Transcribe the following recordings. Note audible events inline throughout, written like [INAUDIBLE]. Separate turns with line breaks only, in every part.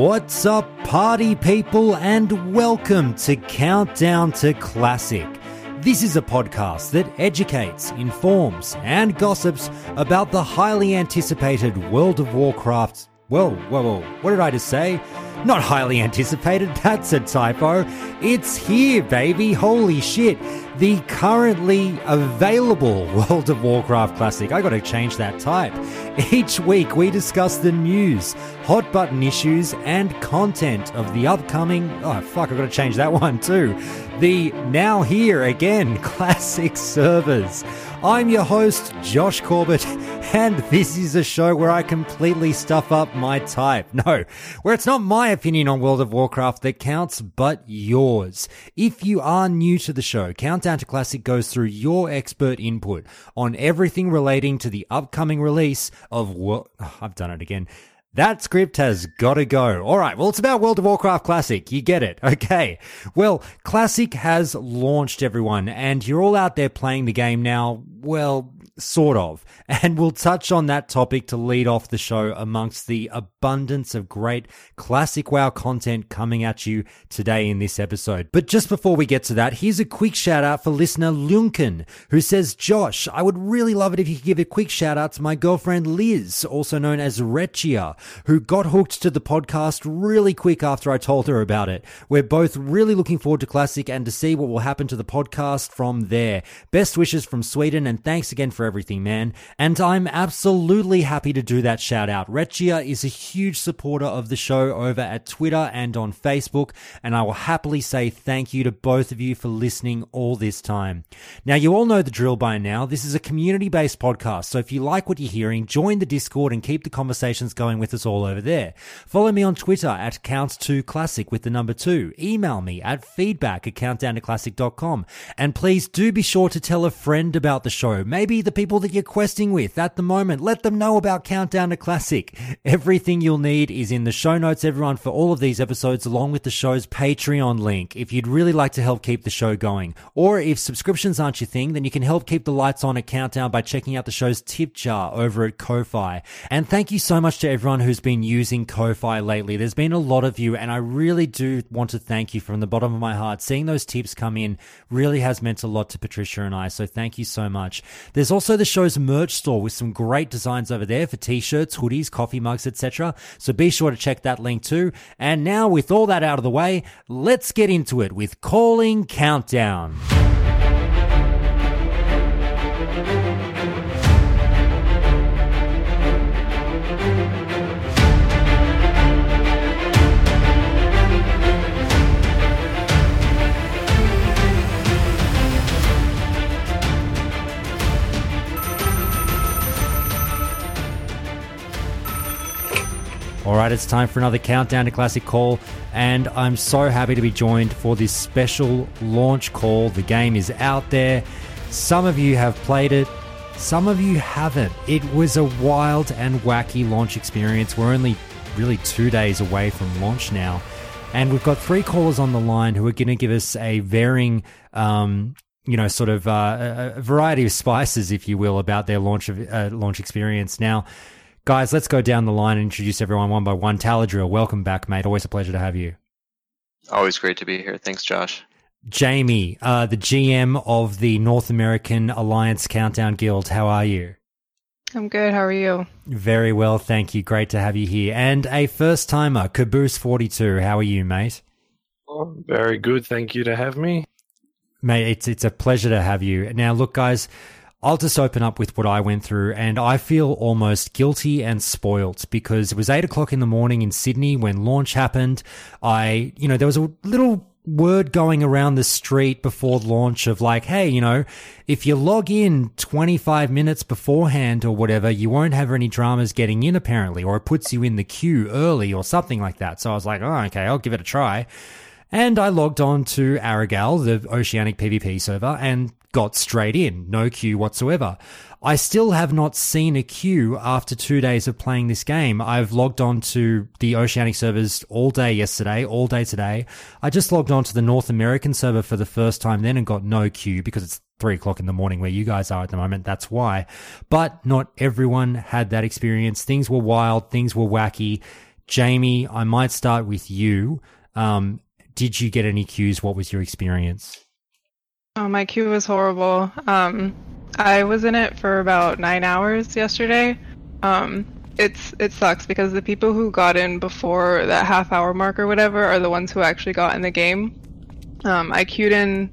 What's up, party people, and welcome to Countdown to Classic. This is a podcast that educates, informs, and gossips about the highly anticipated World of Warcraft. Whoa, whoa, whoa, what did I just say? Not highly anticipated, [LAUGHS] that's a typo. It's here, baby, holy shit. The currently available [LAUGHS] World of Warcraft Classic. I gotta change that type. [LAUGHS] Each week we discuss the news, hot button issues, and content of the upcoming. Oh, fuck, I gotta change that one too. The now here again classic servers. I'm your host, Josh Corbett, and this is a show where I completely stuff up my type. [LAUGHS] No, where it's not my opinion on World of Warcraft that counts, but yours. If you are new to the show, Countdown to Classic goes through your expert input on everything relating to the upcoming release of World. Oh, [SIGHS] I've done it again. That script has got to go. All right. Well, it's about World of Warcraft Classic. You get it. [LAUGHS] Okay. Well, Classic has launched everyone and you're all out there playing the game now. Well, sort of. [LAUGHS] And we'll touch on that topic to lead off the show amongst the abundance of great classic WoW content coming at you today in this episode. But just before we get to that, here's a quick shout out for listener Lunken, who says, Josh, I would really love it if you could give a quick shout out to my girlfriend Liz, also known as Rechia, who got hooked to the podcast really quick after I told her about it. We're both really looking forward to Classic and to see what will happen to the podcast from there. Best wishes from Sweden and thanks again for everything, man. And I'm absolutely happy to do that shout out. Rechia is a huge supporter of the show over at Twitter and on Facebook, and I will happily say thank you to both of you for listening all this time. Now, you all know the drill by now. This is a community based podcast, so if you like what you're hearing, join the Discord and keep the conversations going with us all over there. Follow me on Twitter at Count2Classic with the number two. Email me at feedback at countdowntoclassic.com. And please do be sure to tell a friend about the show. Maybe the people that you're questing with at the moment. Let them know about Countdown to Classic. Everything you'll need is in the show notes, everyone, for all of these episodes, along with the show's Patreon link if you'd really like to help keep the show going. Or if subscriptions aren't your thing, then you can help keep the lights on at Countdown by checking out the show's tip jar over at Ko-Fi. And thank you so much to everyone who's been using Ko-Fi lately. There's been a lot of you, and I really do want to thank you from the bottom of my heart. Seeing those tips come in really has meant a lot to Patricia and I, so thank you so much. There's also the show's merch store with some great designs over there for t-shirts, hoodies, coffee mugs, etc. So be sure to check that link too. And now with all that out of the way, let's get into it with Calling Countdown. All right, it's time for another countdown to classic call, and I'm so happy to be joined for this special launch call. The game is out there. Some of you have played it, some of you haven't. It was a wild and wacky launch experience. We're only really two days away from launch now. And we've got three callers on the line who are going to give us a varying, um, you know, sort of uh, a variety of spices, if you will, about their launch of uh, launch experience. Now, guys, let's go down the line and introduce everyone one by one. Taladrill, welcome back, mate. Always a pleasure to have you.
Always great to be here. Thanks, Josh.
Jamie, uh, the GM of the North American Alliance Countdown Guild. How are you?
I'm good. How are you?
Very well, thank you. Great to have you here. And a first timer, Caboose42. How are you, mate?
Oh, very good. Thank you to have me.
Mate, it's it's a pleasure to have you. Now, look, guys, I'll just open up with what I went through, and I feel almost guilty and spoilt because it was eight o'clock in the morning in Sydney when launch happened. I, you know, there was a little word going around the street before launch of like, hey, you know, if you log in 25 minutes beforehand or whatever, you won't have any dramas getting in apparently, or it puts you in the queue early or something like that. So I was like, oh, okay, I'll give it a try. And I logged on to Arugal, the Oceanic PvP server, and got straight in. No queue whatsoever. I still have not seen a queue after two days of playing this game. I've logged on to the Oceanic servers all day yesterday, all day today. I just logged on to the North American server for the first time then and got no queue because it's three o'clock in the morning where you guys are at the moment. That's why. But not everyone had that experience. Things were wild. Things were wacky. Jamie, I might start with you. Um, did you get any queues? What was your experience?
Oh, my queue was horrible. Um, I was in it for about nine hours yesterday. Um, it's it sucks because the people who got in before that half hour mark or whatever are the ones who actually got in the game. Um, I queued in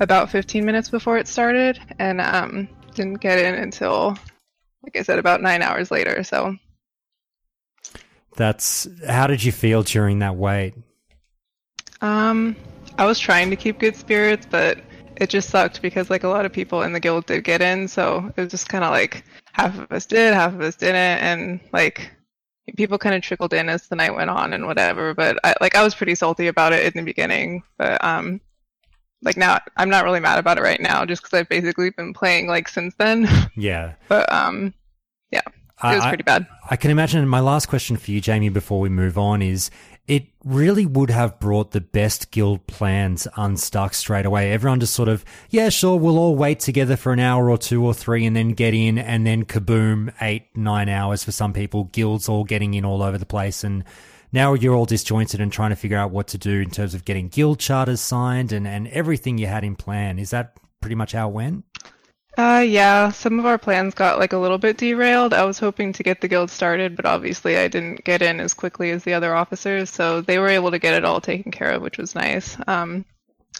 about 15 minutes before it started and um, didn't get in until, like I said, about nine hours later. So
that's how did you feel during that wait?
Um, I was trying to keep good spirits, but it just sucked because like a lot of people in the guild did get in, so it was just kind of like half of us did, half of us didn't, and like people kind of trickled in as the night went on and whatever. But I, like I was pretty salty about it in the beginning, but um, like now I'm not really mad about it right now, just because I've basically been playing like since then. [LAUGHS]
Yeah.
but um, yeah, it was
I,
pretty bad.
I can imagine. My last question for you, Jamie, before we move on, is it really would have brought the best guild plans unstuck straight away. Everyone just sort of, yeah, sure, we'll all wait together for an hour or two or three and then get in and then kaboom, eight, nine hours for some people. Guilds all getting in all over the place. And now you're all disjointed and trying to figure out what to do in terms of getting guild charters signed and, and everything you had in plan. Is that pretty much how it went?
Uh, yeah, some of our plans got like a little bit derailed. I was hoping to get the guild started, but obviously I didn't get in as quickly as the other officers, so they were able to get it all taken care of, which was nice. Um,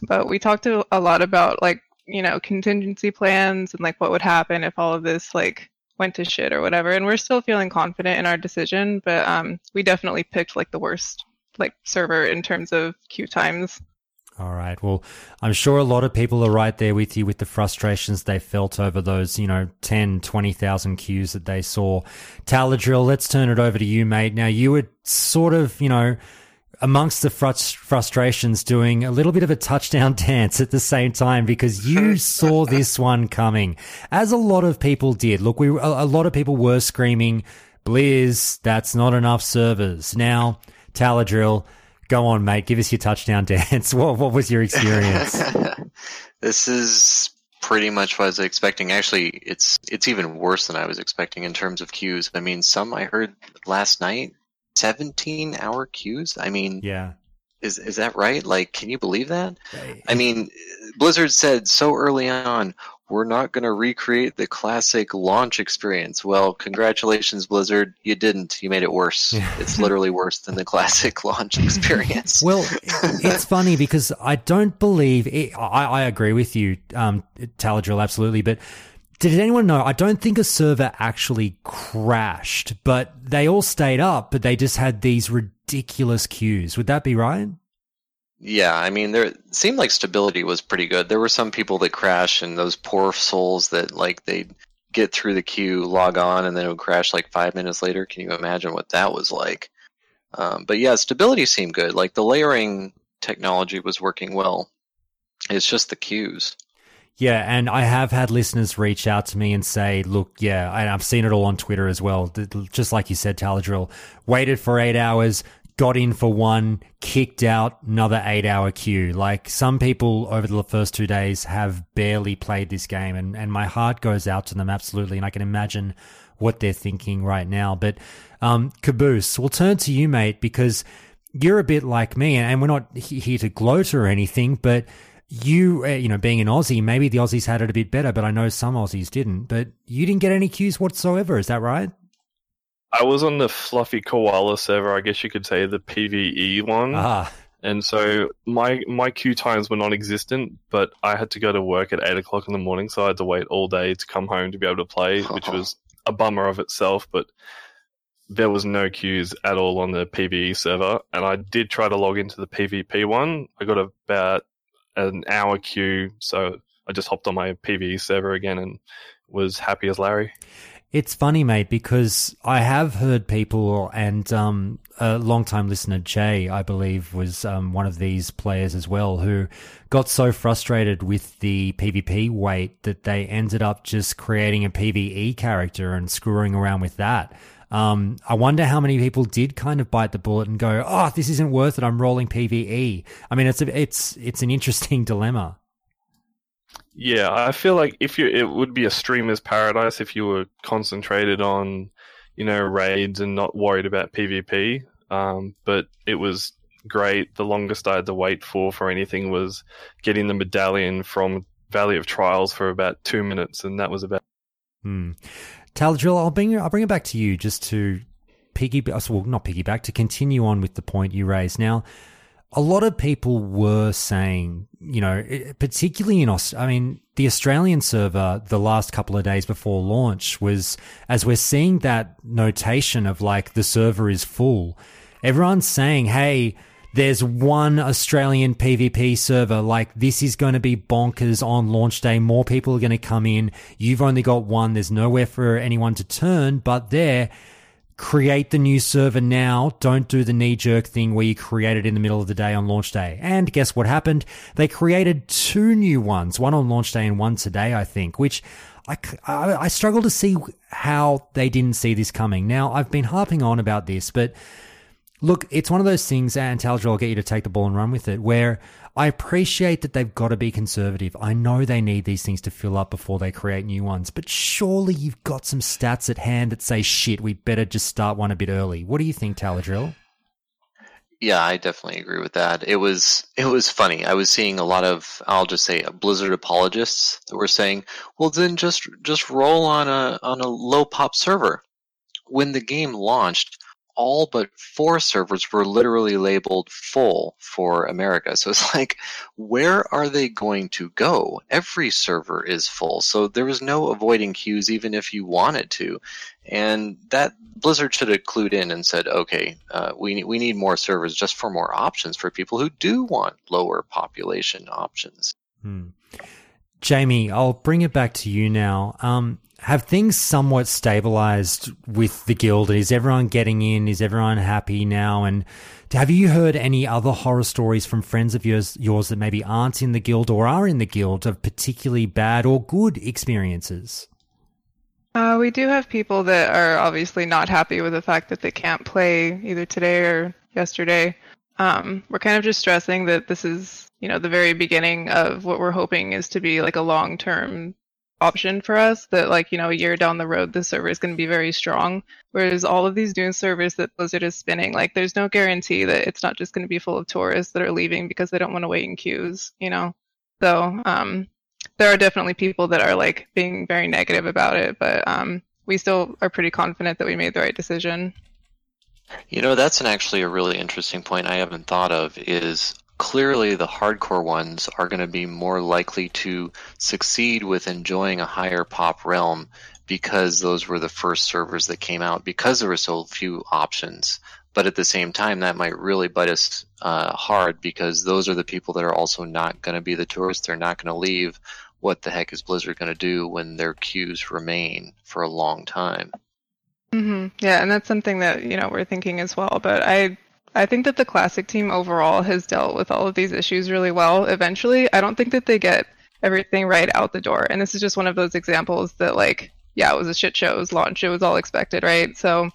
but we talked a lot about like, you know, contingency plans and like what would happen if all of this like went to shit or whatever. And we're still feeling confident in our decision, but um, we definitely picked like the worst like server in terms of queue times.
All right. Well, I'm sure a lot of people are right there with you with the frustrations they felt over those, you know, 10, 20,000 queues that they saw. Taladrill, let's turn it over to you, mate. Now, you were sort of, you know, amongst the frust- frustrations doing a little bit of a touchdown [LAUGHS] dance at the same time because you [LAUGHS] saw this one coming, as a lot of people did. Look, we a lot of people were screaming, Blizz, that's not enough servers. Now, Taladrill, Go on, mate. Give us your touchdown [LAUGHS] dance. What what was your experience? [LAUGHS]
this is pretty much what I was expecting. Actually, it's it's even worse than I was expecting in terms of queues. I mean, some I heard last night, seventeen hour queues. I mean,
yeah.
Is is that right? Like, can you believe that? I mean, Blizzard said so early on, we're not going to recreate the classic launch experience. Well, congratulations, Blizzard. You didn't. You made it worse. it's literally worse than the classic [LAUGHS] launch experience. [LAUGHS]
well, it's funny because I don't believe it, I, I agree with you, um, Taladrill, absolutely. But did anyone know? I don't think a server actually crashed, but they all stayed up, but they just had these ridiculous queues. Would that be right?
Yeah, I mean, there seemed like stability was pretty good. There were some people that crash, and those poor souls that like they get through the queue, log on, and then it would crash like five minutes later. Can you imagine what that was like? Um, but yeah, stability seemed good. Like the layering technology was working well. It's just the queues.
Yeah, and I have had listeners reach out to me and say, look, yeah, and I've seen it all on Twitter as well. Just like you said, Taladrill, waited for eight hours, got in for one, kicked out, another eight hour queue. Like some people over the first two days have barely played this game, and, and my heart goes out to them absolutely. And I can imagine what they're thinking right now. But um, Caboose, we'll turn to you, mate, because you're a bit like me, and we're not here to gloat or anything, but you, uh, you know, being an Aussie, maybe the Aussies had it a bit better, but I know some Aussies didn't. But you didn't get any queues whatsoever. Is that right?
I was on the Fluffy Koala server, I guess you could say the PVE one.
Ah.
And so my my queue times were non-existent, but I had to go to work at eight o'clock in the morning, so I had to wait all day to come home to be able to play, [LAUGHS] which was a bummer of itself. But there was no queues at all on the PVE server, and I did try to log into the PvP one. I got about an hour queue, so I just hopped on my PVE server again and was happy as Larry.
It's funny, mate, because I have heard people, and um, a long-time listener, Jay, I believe, was um, one of these players as well, who got so frustrated with the PvP wait that they ended up just creating a PvE character and screwing around with that. Um, I wonder how many people did kind of bite the bullet and go, "Oh, this isn't worth it. I'm rolling PVE." I mean, it's a, it's it's an interesting [LAUGHS] dilemma.
Yeah, I feel like if you, it would be a streamer's paradise if you were concentrated on, you know, raids and not worried about PvP. Um, but it was great. The longest I had to wait for for anything was getting the medallion from Valley of Trials for about two minutes, and that was about.
Hmm. Taladrill, I'll bring I'll bring it back to you just to piggyback. Well, not piggyback to continue on with the point you raised. Now, a lot of people were saying, you know, particularly in Australia, I mean, the Australian server the last couple of days before launch was, as we're seeing that notation of like the server is full, everyone's saying, hey, there's one Australian PvP server. Like this is going to be bonkers on launch day. More people are going to come in. You've only got one. There's nowhere for anyone to turn, but there, create the new server now. Don't do the knee jerk thing where you create it in the middle of the day on launch day. And guess what happened? They created two new ones, one on launch day and one today, I think, which I, I, I struggle to see how they didn't see this coming. Now, I've been harping on about this, but Look, it's one of those things, and Taladrill will get you to take the ball and run with it, where I appreciate that they've got to be conservative. I know they need these things to fill up before they create new ones, but surely you've got some stats at hand that say, shit, we better just start one a bit early. What do you think, Taladrill?
Yeah, I definitely agree with that. It was it was funny. I was seeing a lot of I'll just say Blizzard apologists that were saying, "Well, then just just roll on a on a low pop server." When the game launched, all but four servers were literally labeled full for America. So it's [LAUGHS] like, where are they going to go? Every server is full. So there was no avoiding queues even if you wanted to. And that Blizzard should have clued in and said, okay, uh, we, we need more servers just for more options for people who do want lower population options.
Hmm. Jamie, I'll bring it back to you now. Um, have things somewhat stabilized with the guild? Is everyone getting in? Is everyone happy now? And have you heard any other horror stories from friends of yours, yours that maybe aren't in the guild or are in the guild of particularly bad or good experiences?
Uh, we do have people that are obviously not happy with the fact that they can't play either today or yesterday. Um, we're kind of just stressing that this is, you know, the very beginning of what we're hoping is to be like a long-term option for us that like you know a year down the road the server is going to be very strong. Whereas all of these new servers that blizzard is spinning like there's no guarantee that it's not just going to be full of tourists that are leaving because they don't want to wait in queues you know? So um there are definitely people that are like being very negative about it but um we still are pretty confident that we made the right decision.
You know that's an actually a really interesting point i haven't thought of is clearly the hardcore ones are going to be more likely to succeed with enjoying a higher pop realm because those were the first servers that came out because there were so few options. But at the same time, that might really bite us uh, hard because those are the people that are also not going to be the tourists. They're not going to leave. What the heck is Blizzard going to do when their queues remain for a long time?
Mm-hmm. Yeah, and that's something that you know we're thinking as well. But I I think that the classic team overall has dealt with all of these issues really well. Eventually, I don't think that they get everything right out the door, and this is just one of those examples that like yeah, it was a shit show. It was launch. It was all expected, right? So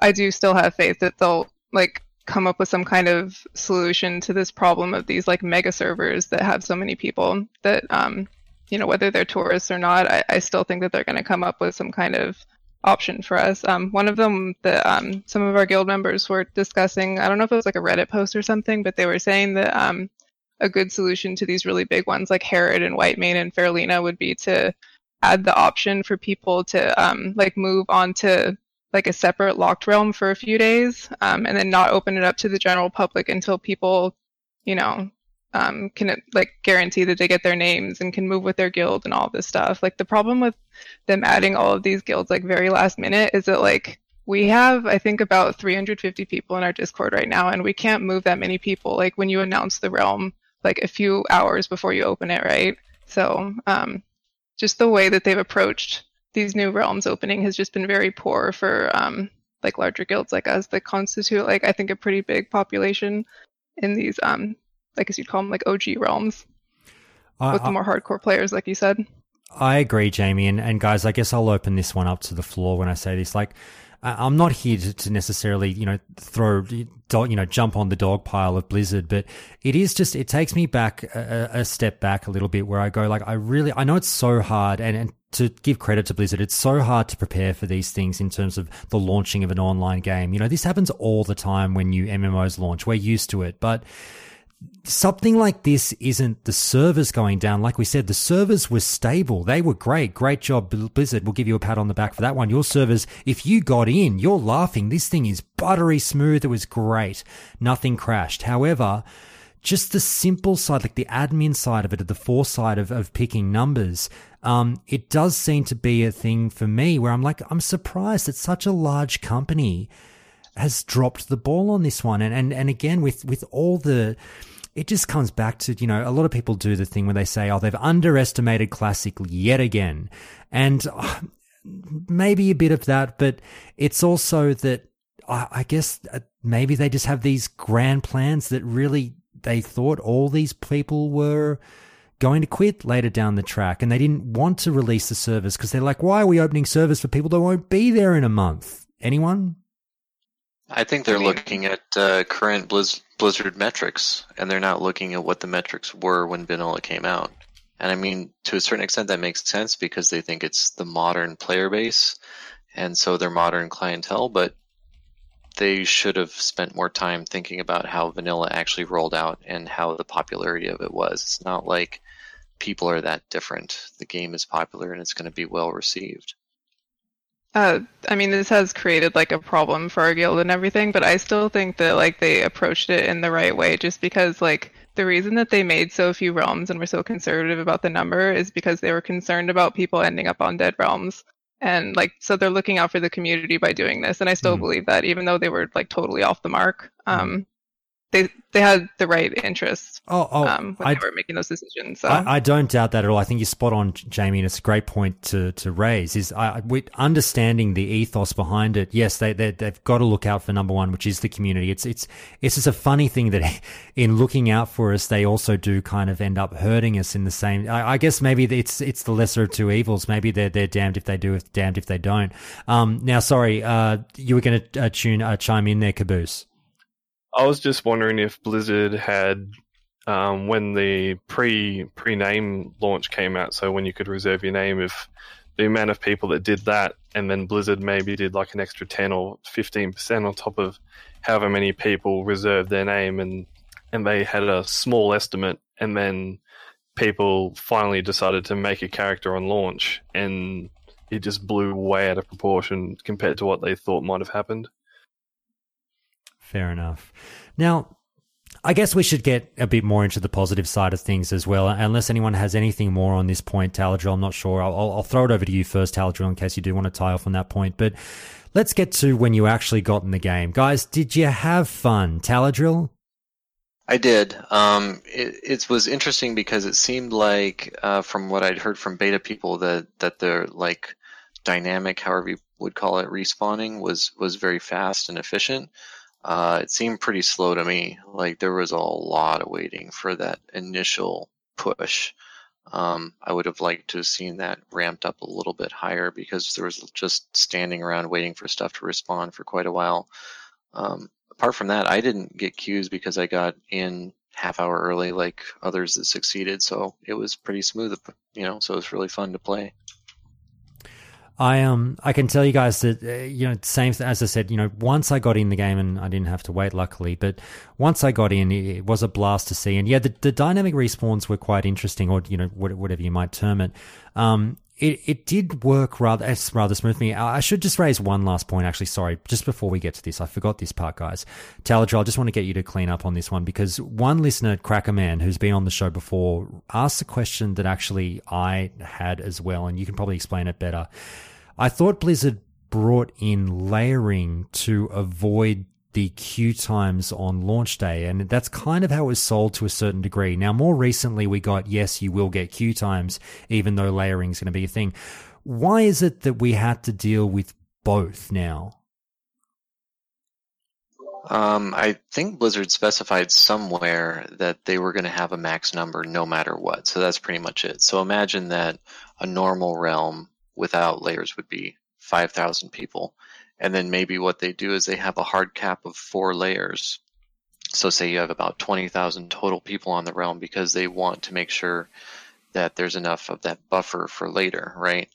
I do still have faith that they'll like come up with some kind of solution to this problem of these like mega servers that have so many people that um you know whether they're tourists or not I, I still think that they're going to come up with some kind of option for us. Um, one of them that um, some of our guild members were discussing, I don't know if it was like a Reddit post or something, but they were saying that um, a good solution to these really big ones like Herod and Whitemane and Faerlina would be to add the option for people to um, like move on to like a separate locked realm for a few days um, and then not open it up to the general public until people, you know, um, can it like guarantee that they get their names and can move with their guild and all this stuff. Like the problem with them adding all of these guilds like very last minute is that like we have I think about 350 people in our Discord right now, and we can't move that many people. Like when you announce the realm like a few hours before you open it, right? So um, just the way that they've approached these new realms opening has just been very poor for um, like larger guilds like us that constitute like I think a pretty big population in these um I guess you'd call them like OG realms
I,
with the more hardcore players, like you said.
I agree, Jamie. And, and guys, I guess I'll open this one up to the floor when I say this. Like, I'm not here to, to necessarily, you know, throw, you know, jump on the dog pile of Blizzard, but it is just, it takes me back a, a step back a little bit where I go, like, I really, I know it's so hard and, and to give credit to Blizzard, it's so hard to prepare for these things in terms of the launching of an online game. You know, this happens all the time when new MMOs launch. We're used to it, but something like this isn't the servers going down. Like we said, the servers were stable. They were great. Great job, Blizzard. We'll give you a pat on the back for that one. Your servers, if you got in, you're laughing. This thing is buttery smooth. It was great. Nothing crashed. However, just the simple side, like the admin side of it, the foresight of, of picking numbers, um, it does seem to be a thing for me where I'm like, I'm surprised that such a large company has dropped the ball on this one. And, and, and again, with, with all the, it just comes back to, you know, a lot of people do the thing where they say, oh, they've underestimated Classic yet again. And uh, maybe a bit of that, but it's also that I, I guess uh, maybe they just have these grand plans that really they thought all these people were going to quit later down the track and they didn't want to release the service because they're like, why are we opening servers for people that won't be there in a month? Anyone?
I think they're looking at uh, current Blizz- Blizzard metrics, and they're not looking at what the metrics were when vanilla came out. And I mean, to a certain extent, that makes sense because they think it's the modern player base, and so their modern clientele. But they should have spent more time thinking about how vanilla actually rolled out and how the popularity of it was. It's not like people are that different. The game is popular and it's going to be well received.
Uh, I mean, this has created like a problem for our guild and everything, but I still think that like they approached it in the right way. Just because like the reason that they made so few realms and were so conservative about the number is because they were concerned about people ending up on dead realms, and like so they're looking out for the community by doing this. And I still
Mm.
believe that, even though they were like totally off the mark, um, they they had the right interests
Oh, oh
um, when
I,
they were making those decisions. So.
I, I don't doubt that at all. I think you're spot on, Jamie, and it's a great point to, to raise. Is I, with understanding the ethos behind it. Yes, they, they they've got to look out for number one, which is the community. It's it's it's just a funny thing that [LAUGHS] in looking out for us, they also do kind of end up hurting us in the same. I, I guess maybe it's it's the lesser of two evils. Maybe they're they're damned if they do, if damned if they don't. Um, now, sorry, uh, you were going to uh, tune uh, chime in there, Caboose.
I was just wondering if Blizzard had, um, when the pre pre name launch came out, so when you could reserve your name, if the amount of people that did that, and then Blizzard maybe did like an extra ten or fifteen percent on top of however many people reserved their name, and and they had a small estimate, and then people finally decided to make a character on launch, and it just blew way out of proportion compared to what they thought might have happened.
Fair enough. Now, I guess we should get a bit more into the positive side of things as well. Unless anyone has anything more on this point, Taladril, I'm not sure. I'll, I'll, throw it over to you first, Taladril, in case you do want to tie off on that point. But let's get to when you actually got in the game. Guys, did you have fun, Taladril?
I did. Um, it, it was interesting because it seemed like, uh, from what I'd heard from beta people, that that they're like dynamic, however you would call it, respawning was was very fast and efficient. Uh, it seemed pretty slow to me. Like there was a lot of waiting for that initial push. Um, I would have liked to have seen that ramped up a little bit higher because there was just standing around waiting for stuff to respond for quite a while. Um, apart from that, I didn't get queues because I got in half hour early like others that succeeded. So it was pretty smooth, you know, so it was really fun to play.
I um I can tell you guys that uh, you know same as I said you know once I got in the game and I didn't have to wait luckily but once I got in it was a blast to see. And yeah the, the dynamic respawns were quite interesting or you know whatever you might term it. Um it, it did work rather it's rather smoothly. I should just raise one last point, actually. Sorry, just before we get to this, I forgot this part, guys. Taladra, I just want to get you to clean up on this one because one listener, Crackerman, who's been on the show before, asked a question that actually I had as well, and you can probably explain it better. I thought Blizzard brought in layering to avoid the queue times on launch day. And that's kind of how it was sold to a certain degree. Now, more recently, we got, yes, you will get queue times, even though layering is going to be a thing. Why is it that we had to deal with both now?
Um, I think Blizzard specified somewhere that they were going to have a max number no matter what. So that's pretty much it. So imagine that a normal realm without layers would be 5,000 people. And then maybe what they do is they have a hard cap of four layers. So say you have about 20,000 total people on the realm because they want to make sure that there's enough of that buffer for later, right?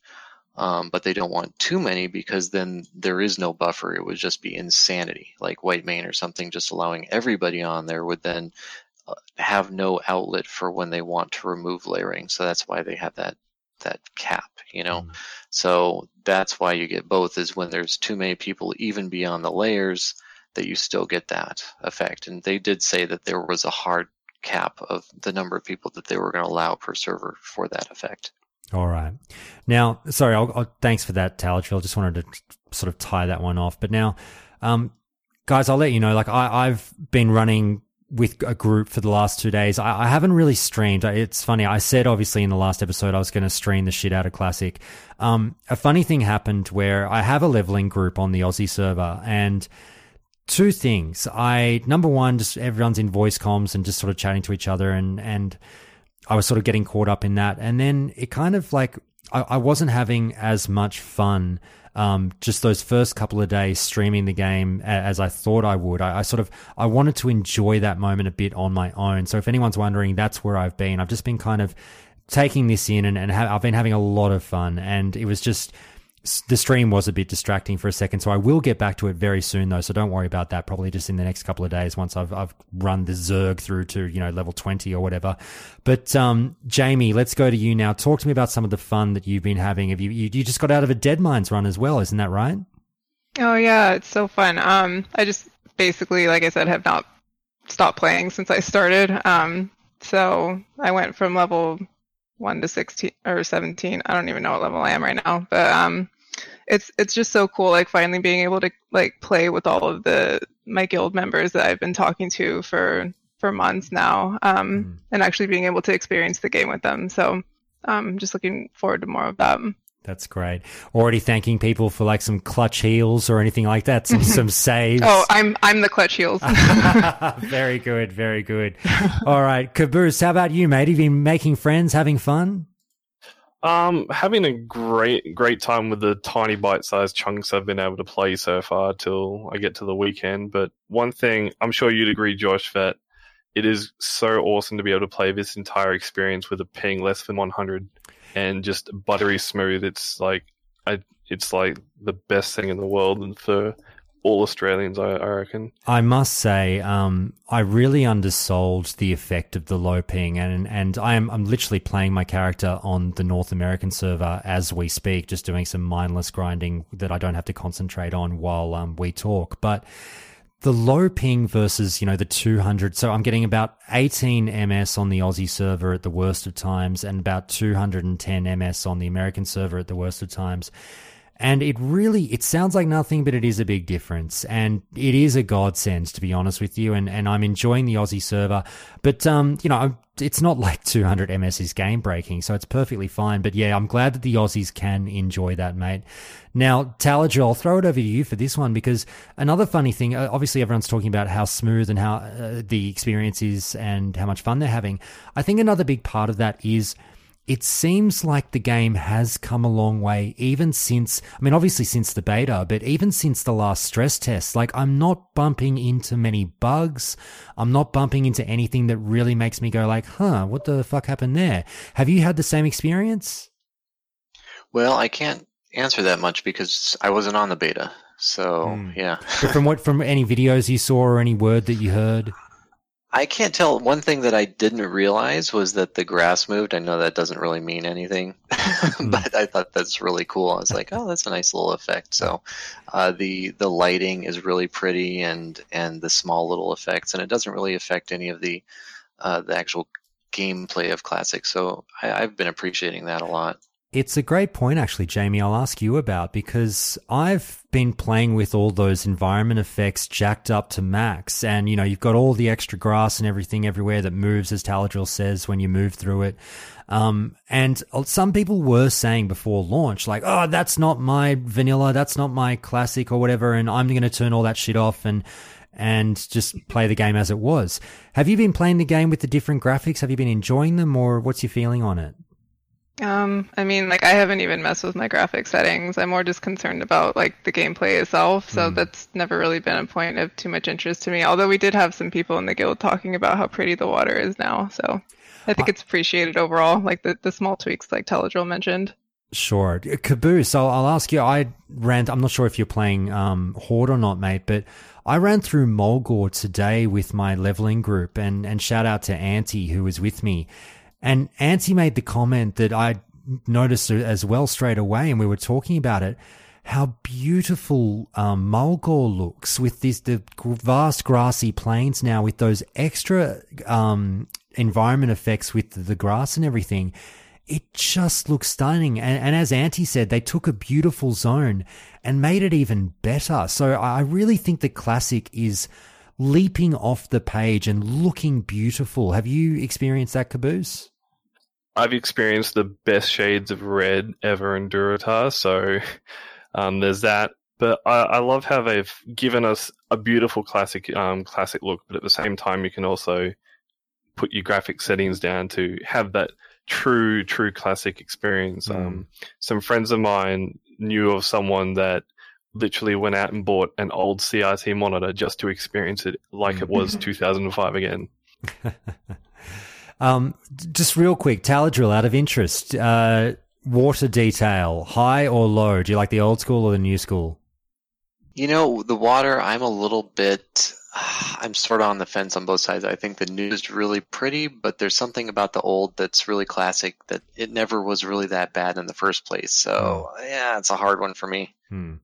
Um, but they don't want too many because then there is no buffer. It would just be insanity, like Whitemane or something, just allowing everybody on there would then uh, have no outlet for when they want to remove layering. So that's why they have that that cap, you know. Mm. So that's why you get both is when there's too many people even beyond the layers that you still get that effect. And they did say that there was a hard cap of the number of people that they were going to allow per server for that effect.
All right. Now, sorry, I'll, I'll, thanks for that, Taladriel. Just wanted to sort of tie that one off. But now, um, guys, I'll let you know. Like, I, I've been running with a group for the last two days. I, I, haven't really streamed. It's funny. I said obviously in the last episode I was going to stream the shit out of Classic. Um, a funny thing happened where I have a leveling group on the Aussie server and two things. I number one, just everyone's in voice comms and just sort of chatting to each other and and I was sort of getting caught up in that. And then it kind of like I, I wasn't having as much fun um, just those first couple of days streaming the game as I thought I would. I, I, sort of I wanted to enjoy that moment a bit on my own. So if anyone's wondering, that's where I've been. I've just been kind of taking this in and, and ha- I've been having a lot of fun. And it was just the stream was a bit distracting for a second, so I will get back to it very soon, though. So don't worry about that. Probably just in the next couple of days, once I've I've run the Zerg through to you know level twenty or whatever. But um, Jamie, let's go to you now. Talk to me about some of the fun that you've been having. Have you you, you just got out of a Deadmines run as well? Isn't that right?
Oh yeah, it's so fun. Um, I just basically, like I said, have not stopped playing since I started. Um, so I went from level one to sixteen or seventeen. I don't even know what level I am right now, but um, it's it's just so cool. Like finally being able to like play with all of the my guild members that I've been talking to for for months now, um, mm. and actually being able to experience the game with them. So I'm um, just looking forward to more of that.
That's great. Already thanking people for like some clutch heals or anything like that. Some some saves.
Oh, I'm I'm the clutch heals. [LAUGHS] [LAUGHS]
very good, very good. All right, Caboose, how about you, mate? Have you been making friends, having fun?
Um, having a great great time with the tiny bite-sized chunks I've been able to play so far till I get to the weekend. But one thing I'm sure you'd agree, Josh, that it is so awesome to be able to play this entire experience with a ping less than 100 and just buttery smooth. It's like I, it's like the best thing in the world, and for all Australians, I, I reckon.
I must say, um, I really undersold the effect of the low ping, and and I am I'm literally playing my character on the North American server as we speak, just doing some mindless grinding that I don't have to concentrate on while um, we talk, but the low ping versus, you know, the 200. So I'm getting about 18 MS on the Aussie server at the worst of times and about 210 MS on the American server at the worst of times. And it really, it sounds like nothing, but it is a big difference. And it is a godsend, to be honest with you. And, and I'm enjoying the Aussie server. But, um, you know, it's not [LAUGHS] like 200 MS is game breaking, so it's perfectly fine. But yeah, I'm glad that the Aussies can enjoy that, mate. Now, Taladrill, I'll throw it over to you for this one because another funny thing, uh, obviously everyone's talking about how smooth and how uh, the experience is and how much fun they're having. I think another big part of that is it seems like the game has come a long way, even since, I mean, obviously since the beta, but even since the last stress test. Like, I'm not bumping into many bugs. I'm not bumping into anything that really makes me go, like, huh, what the fuck happened there? Have you had the same experience?
Well, I can't answer that much because I wasn't on the beta. So, mm. yeah.
from what, from any videos you saw or any word that you heard?
I can't tell. One thing that I didn't realize was that the grass moved. I know that doesn't really mean anything, [LAUGHS] mm. but I thought that's really cool. I was like, oh, that's a nice little effect. So, uh, the the lighting is really pretty, and and the small little effects, and it doesn't really affect any of the uh, the actual gameplay of classic. So I, I've been appreciating that a lot.
It's a great point, actually, Jamie. I'll ask you about because I've been playing with all those environment effects jacked up to max. And, you know, you've got all the extra grass and everything everywhere that moves, as Taladrill says, when you move through it. Um, and some people were saying before launch, like, oh, that's not my vanilla, that's not my classic or whatever. And I'm going to turn all that shit off and, and just play the game as it was. Have you been playing the game with the different graphics? Have you been enjoying them or what's your feeling on it?
Um, I mean, like I haven't even messed with my graphic settings. I'm more just concerned about like the gameplay itself. So mm. that's never really been a point of too much interest to me. Although we did have some people in the guild talking about how pretty the water is now. So I think it's appreciated overall, like the, the small tweaks like Taladrill mentioned.
Sure. Caboose, I'll, I'll ask you, I ran, I'm not sure if you're playing um, Horde or not, mate, but I ran through Mulgore today with my leveling group and, and shout out to Auntie who was with me. And Auntie made the comment that I noticed as well straight away, and we were talking about it. How beautiful um, Mulgore looks with this the vast grassy plains now, with those extra um, environment effects with the grass and everything. It just looks stunning. And, and as Auntie said, they took a beautiful zone and made it even better. So I really think the classic is leaping off the page and looking beautiful. Have you experienced that, Caboose?
I've experienced the best shades of red ever in Durotar, so um, there's that. But I, I, love how they've given us a beautiful classic um, classic look, but at the same time, you can also put your graphic settings down to have that true true classic experience. Mm. Um, some friends of mine knew of someone that literally went out and bought an old CRT monitor just to experience it like it was [LAUGHS] 2005 again. [LAUGHS]
um, just real quick, Taladrill, out of interest, uh, water detail, high or low? Do you like the old school or the new school?
You know, the water, I'm a little bit [SIGHS] I'm sort of on the fence on both sides. I think the new is really pretty, but there's something about the old that's really classic that it never was really that bad in the first place. So oh. yeah, it's a hard one for me.
Hmm.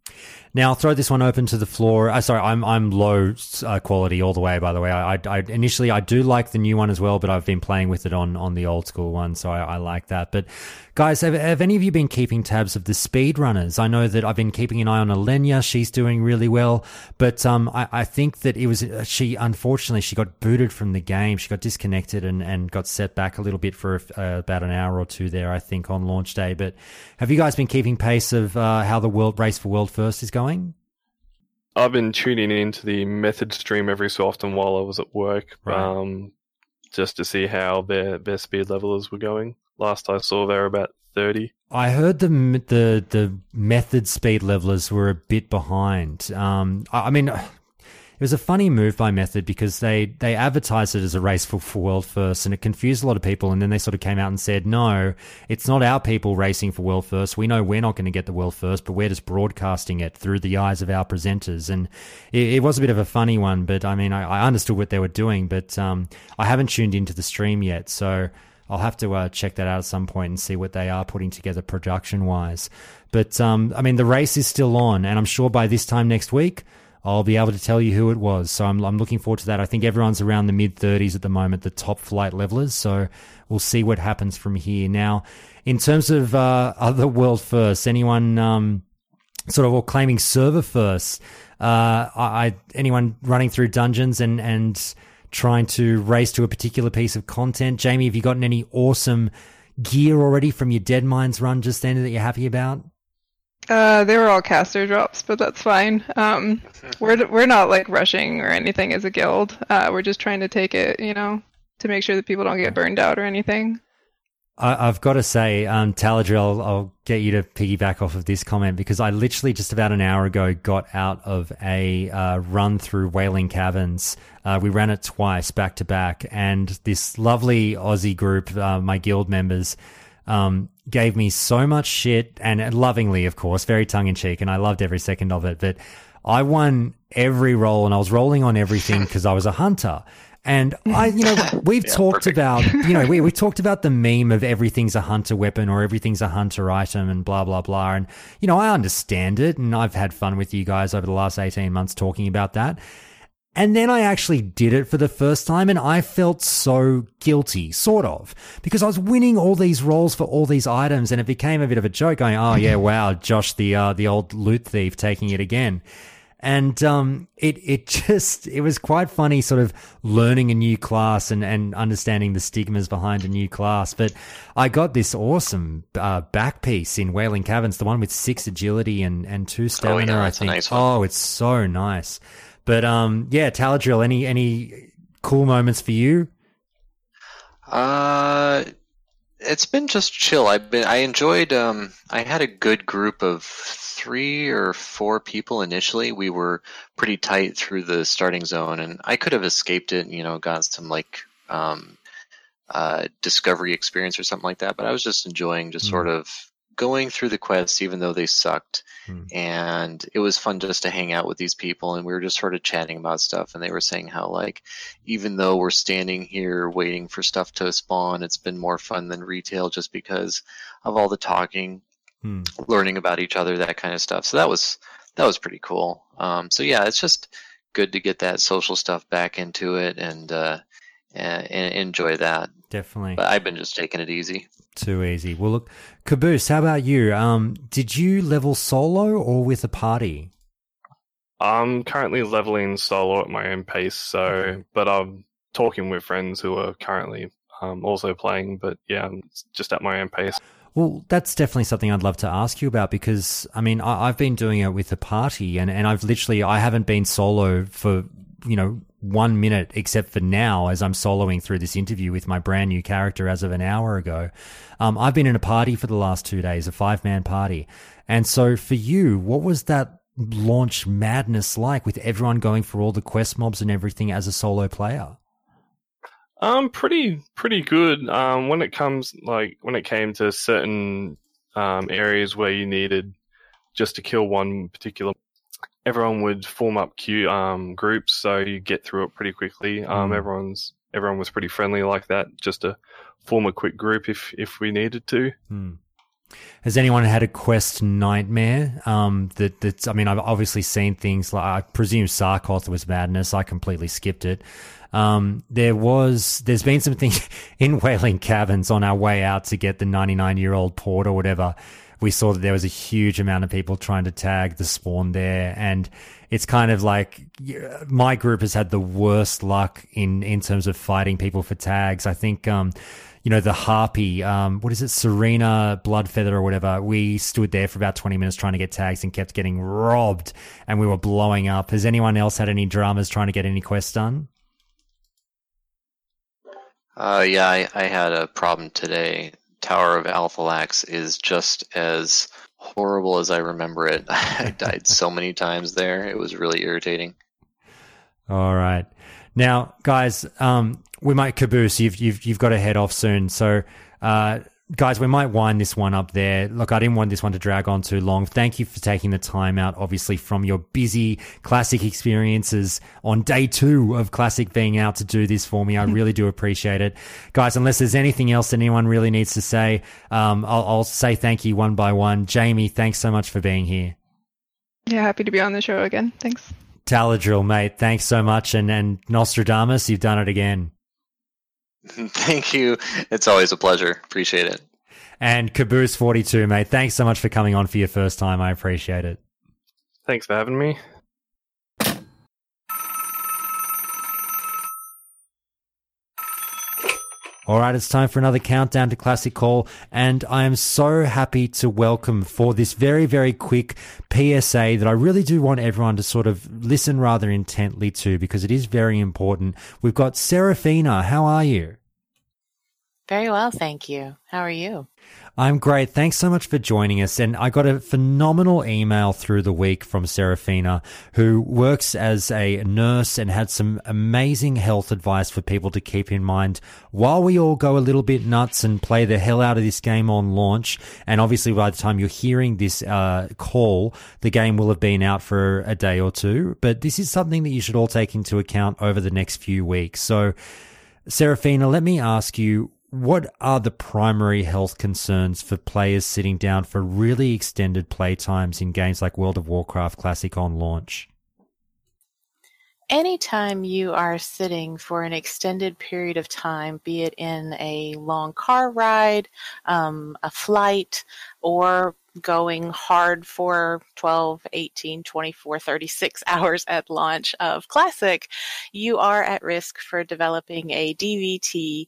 Now I'll throw this one open to the floor. Uh, sorry, I'm I'm low uh, quality all the way. By the way, I, I, initially I do like the new one as well, but I've been playing with it on on the old school one, so I, I like that. But guys, have, have, any of you been keeping tabs of the speedrunners? I know that I've been keeping an eye on Alenia. She's doing really well, but um, I, I think that it was uh, she unfortunately she got booted from the game. She got disconnected and and got set back a little bit for uh, about an hour or two there. I think on launch day. But have you guys been keeping pace of uh, how the world race for world first is going? Going?
I've been tuning into the method stream every so often while I was at work, right. um, just to see how their their speed levelers were going. Last I saw, they were about thirty.
I heard the the the method speed levelers were a bit behind. Um, I, I mean, it was a funny move by Method because they they advertised it as a race for, for world first, and it confused a lot of people. And then they sort of came out and said, "No, it's not our people racing for world first. We know we're not going to get the world first, but we're just broadcasting it through the eyes of our presenters." And it, it was a bit of a funny one, but I mean, I, I understood what they were doing, but um, I haven't tuned into the stream yet, so. I'll have to uh, check that out at some point and see what they are putting together production wise. But um, I mean, the race is still on, and I'm sure by this time next week, I'll be able to tell you who it was. So I'm, I'm looking forward to that. I think everyone's around the mid 30s at the moment, the top flight levelers. So we'll see what happens from here. Now, in terms of uh, other world firsts, anyone um, sort of all claiming server first. Uh, I, anyone running through dungeons and and trying to race to a particular piece of content. Jamie, have you gotten any awesome gear already from your Deadmines run just then that you're happy about?
Uh, they were all caster drops, but that's fine. Um, [LAUGHS] we're we're not like rushing or anything as a guild. Uh, we're just trying to take it, you know, to make sure that people don't get burned out or anything.
I, have got to say, um, Taladriel, I'll, I'll, get you to piggyback off of this comment because I literally just about an hour ago got out of a uh, run through Wailing Caverns. Uh, we ran it twice back to back, and this lovely Aussie group, uh, my guild members, um, gave me so much shit and lovingly, of course, very tongue in cheek, and I loved every second of it. But I won every roll, and I was rolling on everything [LAUGHS] because I was a hunter. And I, you know, [LAUGHS] we've yeah, talked perfect. about, you know, we, we [LAUGHS] talked about the meme of everything's a hunter weapon or everything's a hunter item and blah, blah, blah. And, you know, I understand it. And I've had fun with you guys over the last 18 months talking about that. And then I actually did it for the first time and I felt so guilty, sort of, because I was winning all these rolls for all these items and it became a bit of a joke going, oh yeah, [LAUGHS] wow, Josh, the, uh, the old loot thief taking it again and um, it it [LAUGHS] just it was quite funny, sort of learning a new class and and understanding the stigmas behind a new class. But I got this awesome uh, back piece in Wailing Caverns, the one with six agility and and two stamina.
Oh, yeah,
I think.
Nice
oh, it's so nice. But um, yeah, Taladriel, any any cool moments for you?
Uh it's been just chill. I've been I enjoyed um I had a good group of three or four people initially. We were pretty tight through the starting zone and I could have escaped it and, you know, got some like um uh discovery experience or something like that, but I was just enjoying just mm. sort of going through the quests even though they sucked hmm. and it was fun just to hang out with these people and we were just sort of chatting about stuff and they were saying how like even though we're standing here waiting for stuff to spawn it's been more fun than retail just because of all the talking hmm. learning about each other that kind of stuff. So that was that was pretty cool. Um, so yeah it's just good to get that social stuff back into it and uh, and, and enjoy that.
Definitely.
But i've been just taking it easy
too easy. Well, look, Caboose, how about you? Um, did you level solo or with a party?
I'm currently leveling solo at my own pace, so okay. but I'm talking with friends who are currently um, also playing. But yeah, I'm just at my own pace.
Well, that's definitely something I'd love to ask you about because I mean I, have been doing it with a party, and and I've literally I haven't been solo for you know one minute except for now as I'm soloing through this interview with my brand new character as of an hour ago. Um, I've been in a party for the last two days, a five man party. And so for you, what was that launch madness like with everyone going for all the quest mobs and everything as a solo player?
Um, pretty, pretty good. Um, when it comes, like, when it came to certain, um, areas where you needed just to kill one particular everyone would form up queue um, groups, so you get through it pretty quickly. Um, mm. Everyone's everyone was pretty friendly like that, just to form a quick group if if we needed to.
Mm. Has anyone had a quest nightmare? Um, that that's I mean, I've obviously seen things like I presume Sarkoth was madness. I completely skipped it. Um, there was, there's been some things [LAUGHS] in Wailing Caverns on our way out to get the 99 year old port or whatever we saw that there was a huge amount of people trying to tag the spawn there. And it's kind of like my group has had the worst luck in, in terms of fighting people for tags. I think, um, you know, the Harpy, um, what is it, Serena Bloodfeather or whatever, we stood there for about 20 minutes trying to get tags and kept getting robbed and we were blowing up. Has anyone else had any dramas trying to get any quests done?
Uh, yeah, I, I had a problem today. Tower of Althalaxx is just as horrible as I remember it. [LAUGHS] I died [LAUGHS] so many times there. It was really irritating.
All right. Now, guys, um, we might caboose. You've you've you've got to head off soon. So, uh, guys, we might wind this one up there. Look, I didn't want this one to drag on too long. Thank you for taking the time out, obviously, from your busy classic experiences on day two of classic being out to do this for me. I [LAUGHS] really do appreciate it. Guys, unless there's anything else that anyone really needs to say, um, I'll, I'll say thank you one by one. Jamie, thanks so much for being here.
Yeah, happy to be on the show again. Thanks.
Taladriel, mate, thanks so much. And, and Nostradamus, you've done it again. [LAUGHS]
Thank you. It's always a pleasure. Appreciate it.
And Caboose42, mate, thanks so much for coming on for your first time. I appreciate it.
Thanks for having me.
All right, it's time for another countdown to Classic Call, and I am so happy to welcome for this very, very quick PSA that I really do want everyone to sort of listen rather intently to because it is very important. We've got Serafina. How are you?
Very well, thank you. How are you?
I'm great. Thanks so much for joining us. And I got a phenomenal email through the week from Serafina, who works as a nurse and had some amazing health advice for people to keep in mind while we all go a little bit nuts and play the hell out of this game on launch. And obviously, by the time you're hearing this uh, call, the game will have been out for a day or two. But this is something that you should all take into account over the next few weeks. So, Serafina, let me ask you what are the primary health concerns for players sitting down for really extended play times in games like World of Warcraft Classic on launch?
Anytime you are sitting for an extended period of time, be it in a long car ride, um, a flight, or going hard for 12, 18, 24, 36 [LAUGHS] hours at launch of Classic, you are at risk for developing a DVT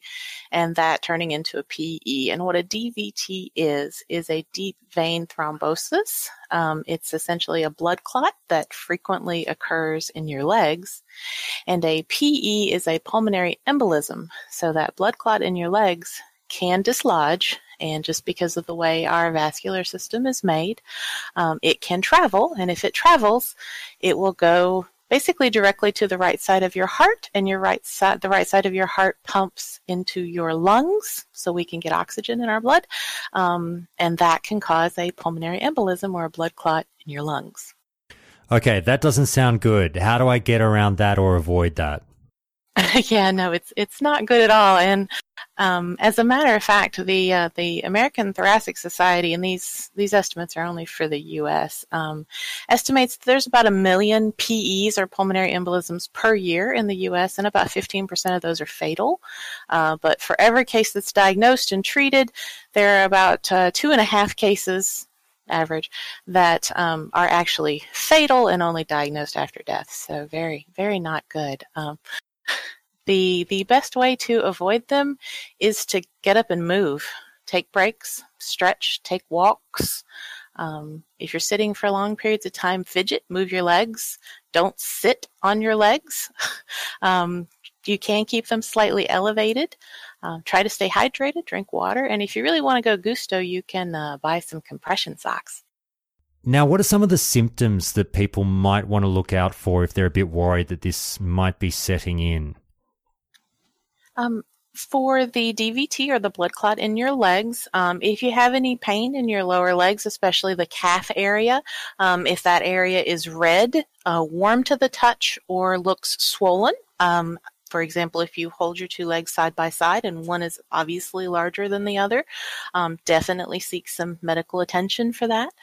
and that turning into a PE. And what a DVT is, is a deep vein thrombosis. Um, it's essentially a blood clot that frequently occurs in your legs. And a PE is a pulmonary embolism. So that blood clot in your legs can dislodge and just because of the way our vascular system is made, um, it can travel. And if it travels, it will go basically directly to the right side of your heart. And your right side the right side of your heart pumps into your lungs so we can get oxygen in our blood. Um, and that can cause a pulmonary embolism or a blood clot in your lungs.
Okay that doesn't sound good. How do i get around that or avoid that? [LAUGHS]
Yeah, no, it's it's not good at all. And um, as a matter of fact, the uh, the American Thoracic Society, and these these estimates are only for the U.S., um, estimates there's about a million PEs or pulmonary embolisms per year in the U.S., and about 15% of those are fatal. Uh, but for every case that's diagnosed and treated, there are about uh, two and a half cases average that um, are actually fatal and only diagnosed after death. So very, very not good. The the best way to avoid them is to get up and move. Take breaks, stretch, take walks. Um, if you're sitting for long periods of time, fidget, move your legs. Don't sit on your legs. [LAUGHS] um, you can keep them slightly elevated. Uh, try to stay hydrated, drink water, and if you really want to go gusto, you can uh, buy some compression socks.
Now, what are some of the symptoms that people might want to look out for if they're a bit worried that this might be setting in?
Um, for the DVT or the blood clot in your legs, um, if you have any pain in your lower legs, especially the calf area, um, if that area is red, uh, warm to the touch, or looks swollen, um, for example, if you hold your two legs side by side and one is obviously larger than the other, um, definitely seek some medical attention for that.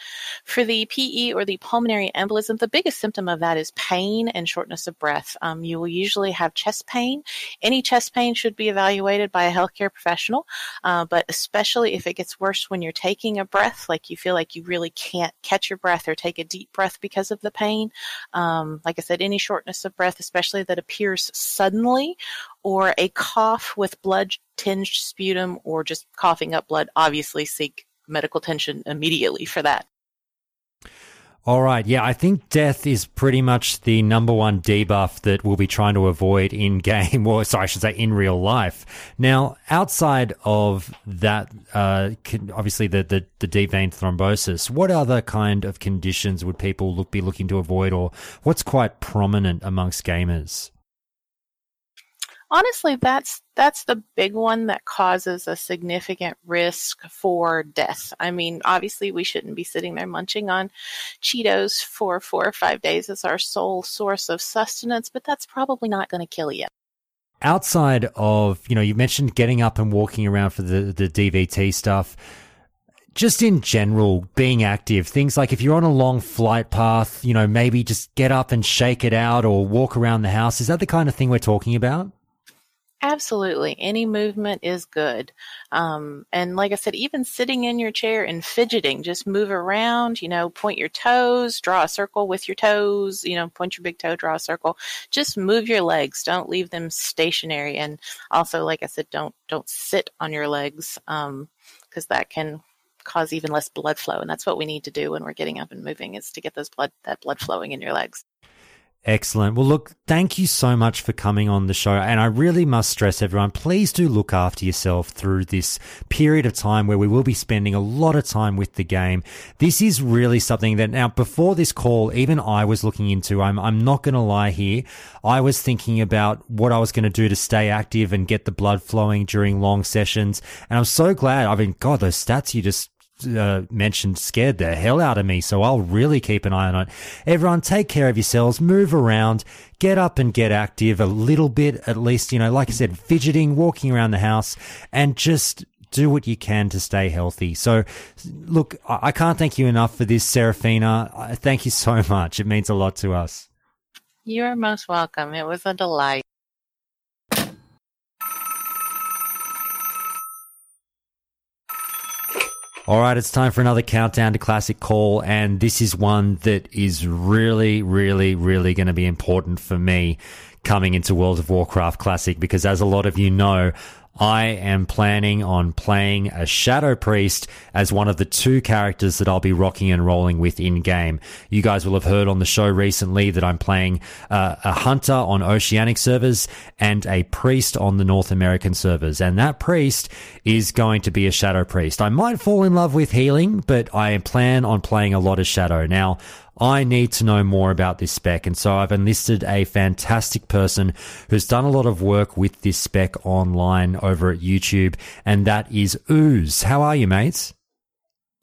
For the PE or the pulmonary embolism, the biggest symptom of that is pain and shortness of breath. Um, you will usually have chest pain. Any chest pain should be evaluated by a healthcare professional, uh, but especially if it gets worse when you're taking a breath, like you feel like you really can't catch your breath or take a deep breath because of the pain. Um, like I said, any shortness of breath, especially that appears suddenly or a cough with blood tinged sputum or just coughing up blood, obviously seek medical attention immediately for that.
All right. Yeah, I think death is pretty much the number one debuff that we'll be trying to avoid in [LAUGHS] game, or sorry, I should say in real life. Now, outside of that, uh, obviously the, the, the deep vein thrombosis, what other kind of conditions would people look, be looking to avoid, or what's quite prominent amongst gamers?
Honestly, that's that's the big one that causes a significant risk for death. I mean, obviously, we shouldn't be sitting there munching on Cheetos for four or five days as our sole source of sustenance, but that's probably not going to kill you.
Outside of, you know, you mentioned getting up and walking around for the, the DVT stuff just in general, being active, things like if you're on a long flight path, you know, maybe just get up and shake it out or walk around the house. Is that the kind of thing we're talking about?
Absolutely. Any movement is good. Um, and like I said, even sitting in your chair and fidgeting, just move around, you know, point your toes, draw a circle with your toes, you know, point your big toe, draw a circle. Just move your legs. Don't leave them stationary. And also, like I said, don't, don't sit on your legs, um, cause that can cause even less blood flow. And that's what we need to do when we're getting up and moving is to get those blood, that blood flowing in your legs.
Excellent. Well, look, thank you so much for coming on the show. And I really must stress everyone, please do look after yourself through this period of time where we will be spending a lot of time with the game. This is really something that now before this call, even I was looking into. I'm, I'm not going to lie here. I was thinking about what I was going to do to stay active and get the blood flowing during long sessions. And I'm so glad. I mean, God, those stats you just uh, mentioned scared the hell out of me. So I'll really keep an eye on it. Everyone, take care of yourselves, move around, get up and get active a little bit, at least, you know, like I said, fidgeting, walking around the house, and just do what you can to stay healthy. So, look, I can't thank you enough for this, Serafina. Thank you so [LAUGHS] much. It means a lot to us.
You're most welcome. It was a delight.
All right, it's time for another countdown to classic call, and this is one that is really, really, really going to be important for me coming into World of Warcraft Classic because, as a lot of you know, I am planning on playing a Shadow Priest as one of the two characters that I'll be rocking and rolling with in game. You guys will have heard on the show recently that I'm playing uh, a Hunter on Oceanic servers and a Priest on the North American servers. And that Priest is going to be a Shadow Priest. I might fall in love with healing, but I plan on playing a lot of Shadow. Now, I need to know more about this spec. And so I've enlisted a fantastic person who's done a lot of work with this spec online over at YouTube, and that is Ooze. How are you, mates?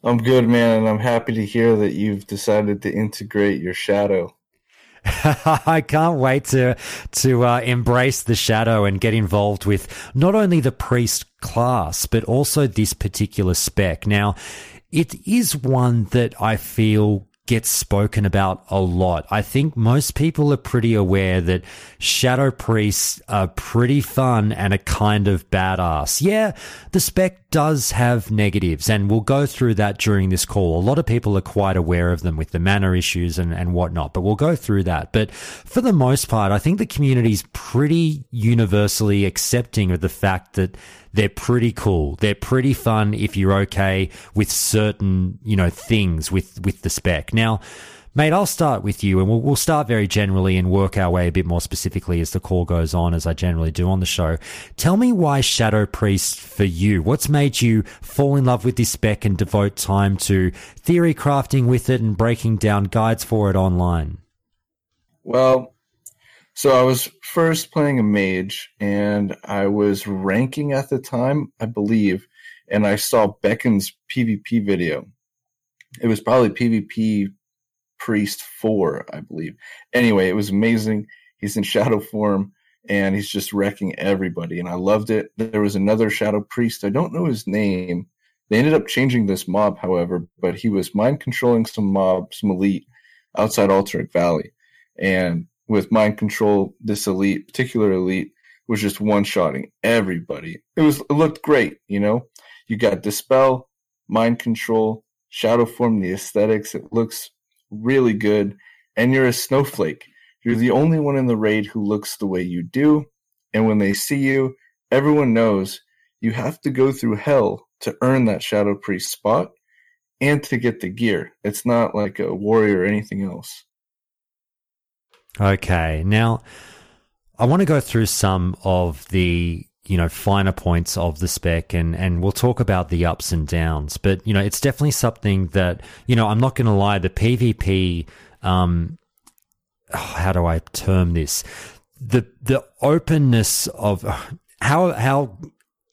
I'm good, man, and I'm happy to hear that you've decided to integrate your shadow. [LAUGHS]
I can't wait to to uh, embrace the shadow and get involved with not only the priest class but also this particular spec. Now, it is one that I feel gets spoken about a lot. I think most people are pretty aware that shadow priests are pretty fun and a kind of badass. Yeah, the spec does have negatives and we'll go through that during this call. A lot of people are quite aware of them with the mana issues and, and whatnot, but we'll go through that. But for the most part, I think the community's pretty universally accepting of the fact that they're pretty cool. They're pretty fun if you're okay with certain, you know, things with, with the spec. Now, Mate, I'll start with you and we'll, we'll start very generally and work our way a bit more specifically as the call goes on, as I generally do on the show. Tell me why Shadow Priest for you? What's made you fall in love with this spec and devote time to theory crafting with it and breaking down guides for it online?
Well, so I was first playing a mage, and I was ranking at the time, I believe, and I saw Beckon's PvP video. It was probably PvP Priest 4, I believe. Anyway, it was amazing. He's in shadow form and he's just wrecking everybody, and I loved it. There was another shadow priest. I don't know his name. They ended up changing this mob, however, but he was mind controlling some mob, some elite outside Alterac Valley. And with mind control, this elite, particular elite, was just one shotting everybody. It was it looked great, you know. You got dispel, mind control, shadow form, the aesthetics. It looks really good, and you're a snowflake. You're the only one in the raid who looks the way you do, and when they see you, everyone knows you have to go through hell to earn that shadow priest spot and to get the gear. It's not like a warrior or anything else.
Okay. Now, I want to go through some of the you know finer points of the spec and and we'll talk about the ups and downs but you know it's definitely something that you know i'm not going to lie the pvp um oh, how do i term this the the openness of how how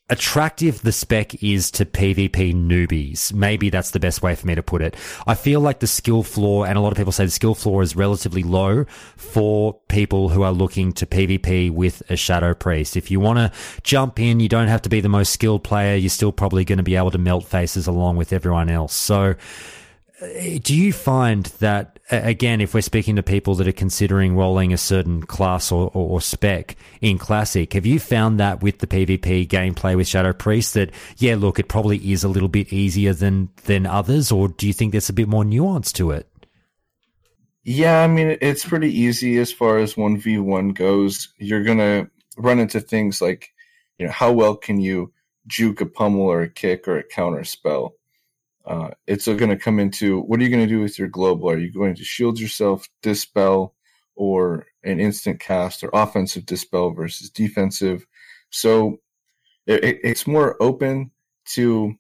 attractive the spec is to PvP newbies. Maybe that's the best way for me to put it. I feel like the skill floor, and a lot of people say the skill floor is relatively low for people who are looking to PvP with a Shadow Priest. If you want to jump in, you don't have to be the most skilled player. You're still probably going to be able to melt faces along with everyone else. So, do you find that again, if we're speaking to people that are considering rolling a certain class or, or, or, spec in Classic, have you found that with the PvP gameplay with Shadow Priest that yeah, look, it probably is a little bit easier than than others, or do you think there's a bit more nuance to it?
Yeah, I mean it's pretty easy as far as one v one goes. You're gonna run into things like, you know, how well can you juke a pummel or a kick or a counter spell? Uh, it's going to come into what are you going to do with your global? Are you going to shield yourself, dispel, or an instant cast, or offensive dispel versus defensive? So it, it's more open to.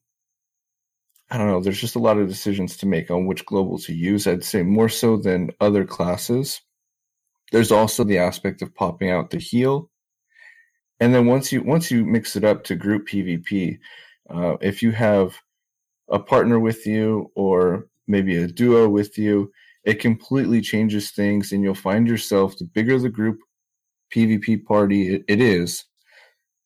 I don't know. There's just a lot of decisions to make on which global to use. I'd say more so than other classes. There's also the aspect of popping out the heal, and then once you once you mix it up to group PvP, uh, if you have a partner with you or maybe a duo with you, it completely changes things and you'll find yourself the bigger the group PvP party it, it is,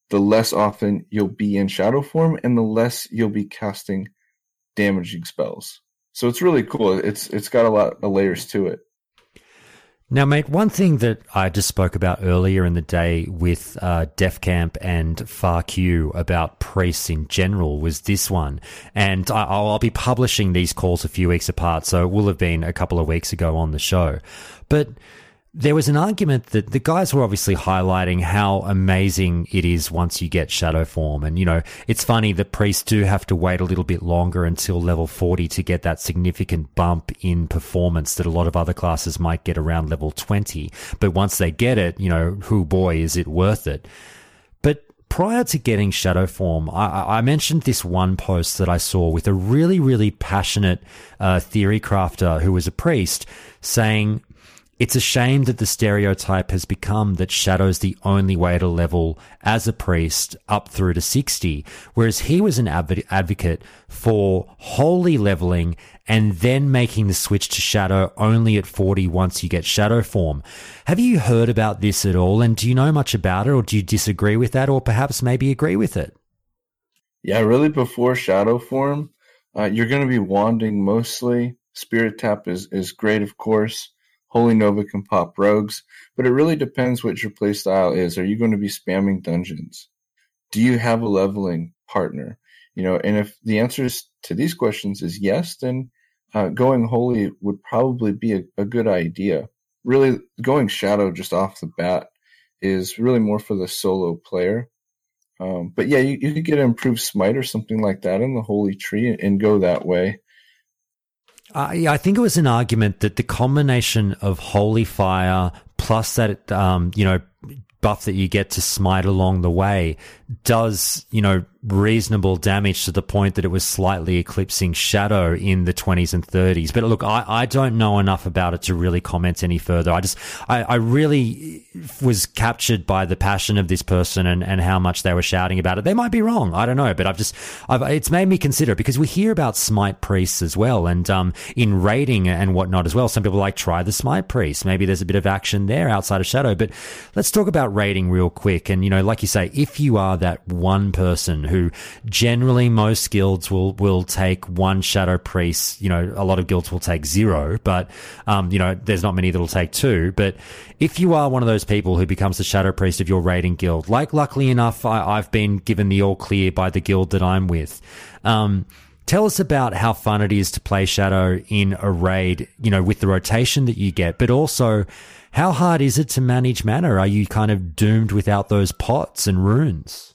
the less often you'll be in shadow form and the less you'll be casting damaging spells. So it's really cool. It's it's got a lot of layers to it.
Now, mate, one thing that I just spoke about earlier in the day with uh, Def Camp and FARQ about priests in general was this one. And I, I'll be publishing these calls a few weeks apart, so it will have been a couple of weeks ago on the show. But there was an argument that the guys were obviously highlighting how amazing it is once you get shadow form. And, you know, it's funny that priests do have to wait a little bit longer until level 40 to get that significant bump in performance that a lot of other classes might get around level 20. But once they get it, you know, who boy, is it worth it? But prior to getting shadow form, I, I, mentioned this one post that I saw with a really, really passionate uh, theory crafter who was a priest saying, it's a shame that the stereotype has become that Shadow's the only way to level as a priest up through to 60, whereas he was an adv- advocate for holy leveling and then making the switch to Shadow only at 40 once you get Shadow form. Have you heard about this at all? And do you know much about it or do you disagree with that or perhaps maybe agree with it?
Yeah, really before Shadow form, uh, you're going to be wanding mostly. Spirit Tap is, is great, of course. Holy Nova can pop rogues, but it really depends what your playstyle is. Are you going to be spamming dungeons? Do you have a leveling partner? You know, and if the answers to these questions is yes, then uh, going holy would probably be a, a good idea. Really, going shadow just off the bat is really more for the solo player. Um, but yeah, you, you could get an improved smite or something like that in the holy tree and, and go that way.
I, I think it was an argument that the combination of holy fire plus that, um, you know, buff that you get to smite along the way does, you know, reasonable damage to the point that it was slightly eclipsing Shadow in the 20s and 30s. But look, I, I don't know enough about it to really comment any further. I just, I, I really was captured by the passion of this person and, and how much they were shouting about it. They might be wrong. I don't know, but I've just, I've, it's made me consider it because we hear about smite priests as well. And, um, in raiding and whatnot as well, some people like try the smite priest. Maybe there's a bit of action there outside of Shadow, but let's talk about raiding real quick. And, you know, like you say, if you are that one person who generally most guilds will will take one shadow priest. You know, a lot of guilds will take zero, but um, you know, there's not many that'll take two. But if you are one of those people who becomes the shadow priest of your raiding guild, like luckily enough, I, have been given the all clear by the guild that I'm with. Um, Tell us about how fun it is to play Shadow in a raid, you know, with the rotation that you get, but also how hard is it to manage mana? Are you kind of doomed without those pots and runes?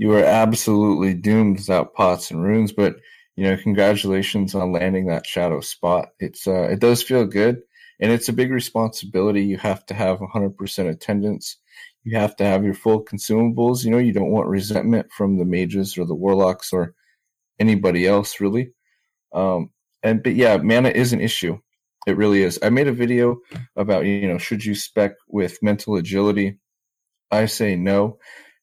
You are absolutely doomed without pots and runes. But you know, congratulations on landing that shadow spot. It's uh, it does feel good, and it's a big responsibility. You have to have 100% attendance. You have to have your full consumables. You know, you don't want resentment from the mages or the warlocks or anybody else really. Um, and but yeah, mana is an issue. It really is. I made a video about you know should you spec with mental agility. I say no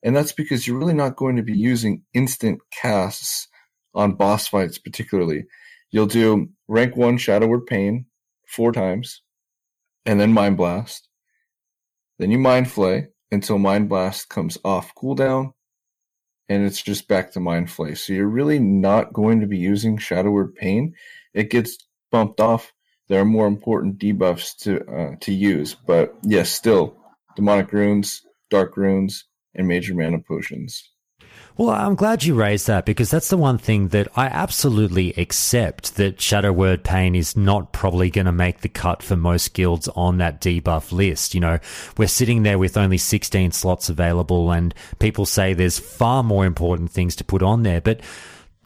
and that's because you're really not going to be using instant casts on boss fights, particularly. You'll do rank one Shadow Word Pain four times, and then Mind Blast. Then you Mind Flay until Mind Blast comes off cooldown, and it's just back to Mind Flay. So you're really not going to be using Shadow Word Pain it gets bumped off, there are more important debuffs to uh, to use. But yes, still demonic runes, dark runes, and major mana potions.
Well, I'm glad you raised that because that's the one thing that I absolutely accept that Shadow Word Pain is not probably going to make the cut for most guilds on that debuff list. You know, we're sitting there with only 16 slots available and people say there's far more important things to put on there. But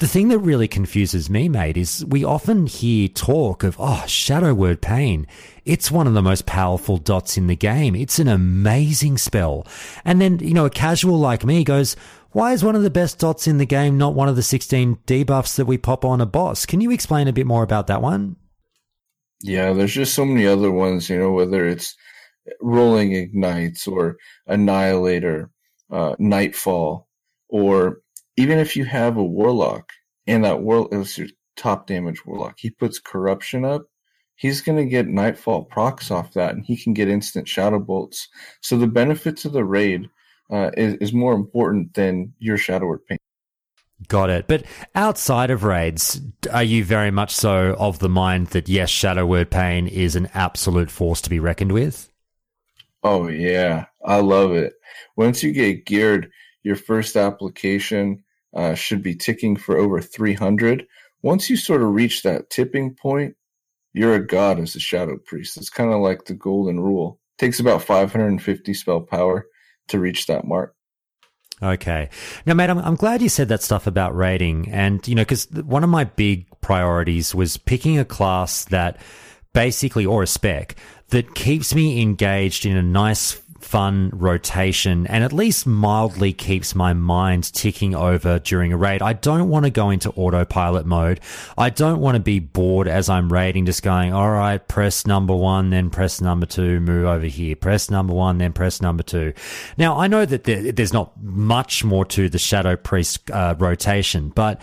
the thing that really confuses me, mate, is we often hear talk of, oh, Shadow Word Pain. It's one of the most powerful dots in the game. It's an amazing spell. And then, you know, a casual like me goes, why is one of the best dots in the game not one of the 16 debuffs that we pop on a boss? Can you explain a bit more about that one?
Yeah, there's just so many other ones, you know, whether it's Rolling Ignites or Annihilator, uh, Nightfall, or even if you have a Warlock and that Warlock is your top damage Warlock, he puts Corruption up, he's going to get Nightfall procs off that and he can get instant Shadow Bolts. So the benefits of the raid uh, is, is more important than your Shadow Word Pain.
Got it. But outside of raids, are you very much so of the mind that yes, Shadow Word Pain is an absolute force to be reckoned with?
Oh yeah, I love it. Once you get geared, your first application uh, should be ticking for over 300. Once you sort of reach that tipping point, you're a god as a shadow priest. It's kind of like the golden rule. It takes about 550 spell power to reach that mark.
Okay. Now, mate, I'm, I'm glad you said that stuff about raiding. And, you know, because one of my big priorities was picking a class that basically, or a spec, that keeps me engaged in a nice fun rotation and at least mildly keeps my mind ticking over during a raid. I don't want to go into autopilot mode. I don't want to be bored as I'm raiding, just going, all right, press number one, then press number two, move over here, press number one, then press number two. Now, I know that there's not much more to the Shadow Priest uh, rotation, but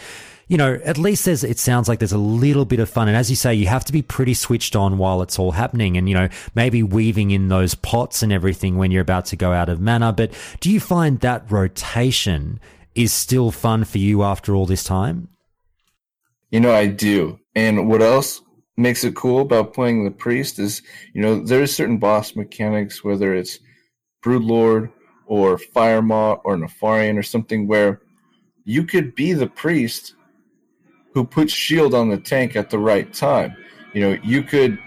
you know, at least there's, it sounds like there's a little bit of fun. And as you say, you have to be pretty switched on while it's all happening and, you know, maybe weaving in those pots and everything when you're about to go out of mana. But do you find that rotation is still fun for you after all this time?
You know, I do. And what else makes it cool about playing the priest is, you know, there's certain boss mechanics, whether it's Broodlord or Firemaw or Nefarian or something where you could be the priest who puts shield on the tank at the right time. You know, you could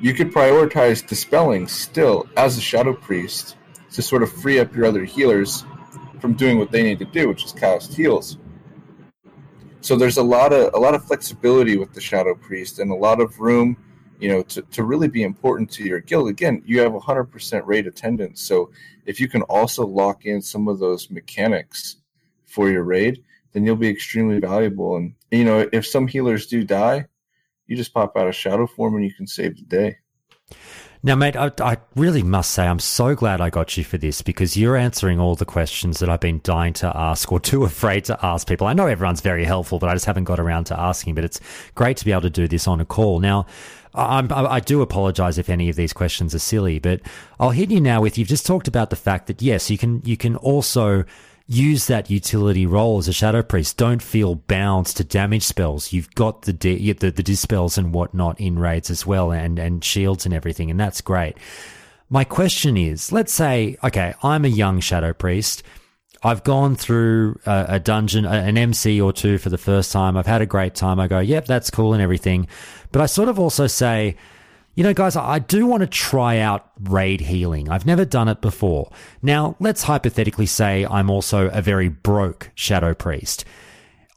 you could prioritize dispelling still as a shadow priest to sort of free up your other healers from doing what they need to do, which is cast heals. So there's a lot of a lot of flexibility with the shadow priest and a lot of room, you know, to, to really be important to your guild. Again, you have 100% raid attendance, so if you can also lock in some of those mechanics for your raid, then you'll be extremely valuable. And you know, if some healers do die, you just pop out a shadow form and you can save the day.
Now, mate, I, I, really must say I'm so glad I got you for this because you're answering all the questions that I've been dying to ask or too afraid to ask people. I know everyone's very helpful, but I just haven't got around to asking. But it's great to be able to do this on a call. Now, I'm, I do apologize if any of these questions are silly, but I'll hit you now with you've just talked about the fact that yes, you can you can also use that utility role as a shadow priest. Don't feel bound to damage spells. You've got the the, the dispels and whatnot in raids as well, and and shields and everything, and that's great. My question is, let's say, okay, I'm a young shadow priest. I've gone through a, a dungeon, an MC or two for the first time. I've had a great time. I go, yep, that's cool and everything. But I sort of also say, you know, guys, I do want to try out raid healing. I've never done it before. Now, let's hypothetically say I'm also a very broke shadow priest.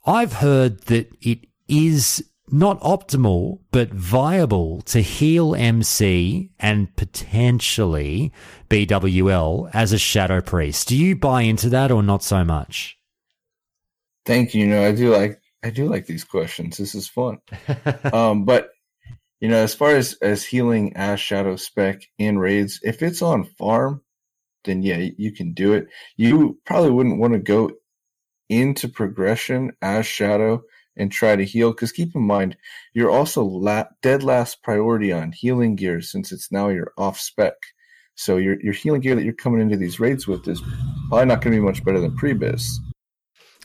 I've heard that it is not optimal, but viable to heal MC and potentially BWL as a shadow priest. Do you buy into that or not so much?
Thank you. You know, I do like I do like these questions. This is fun. [LAUGHS] um, but you know, as far as as healing as shadow spec in raids, if it's on farm, then yeah, you can do it. You probably wouldn't want to go into progression as shadow and try to heal because keep in mind you're also la- dead last priority on healing gear since it's now your off spec. So your your healing gear that you're coming into these raids with is probably not going to be much better than pre-BiS.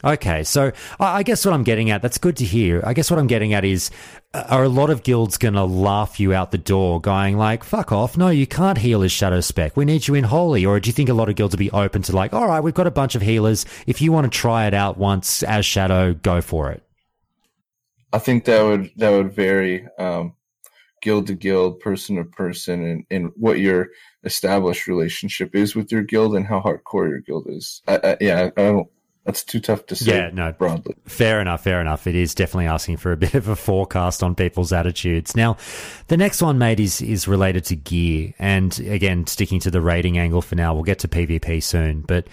Okay, so I guess what I'm getting at, that's good to hear. I guess what I'm getting at is, uh, are a lot of guilds going to laugh you out the door going like, fuck off, no, you can't heal as Shadow Spec, we need you in Holy? Or do you think a lot of guilds will be open to like, all right, we've got a bunch of healers, if you want to try it out once as Shadow, go for it?
I think that would, that would vary, um, guild to guild, person to person, and, and what your established relationship is with your guild and how hardcore your guild is. I, I, yeah, I don't, that's too tough to say.
Yeah, no,
broadly.
Fair enough, fair enough. It is definitely asking for a [LAUGHS] bit of a forecast on people's attitudes. Now, the next one, mate, is is related to gear, and again, sticking to the raiding angle for now. We'll get to PvP soon, but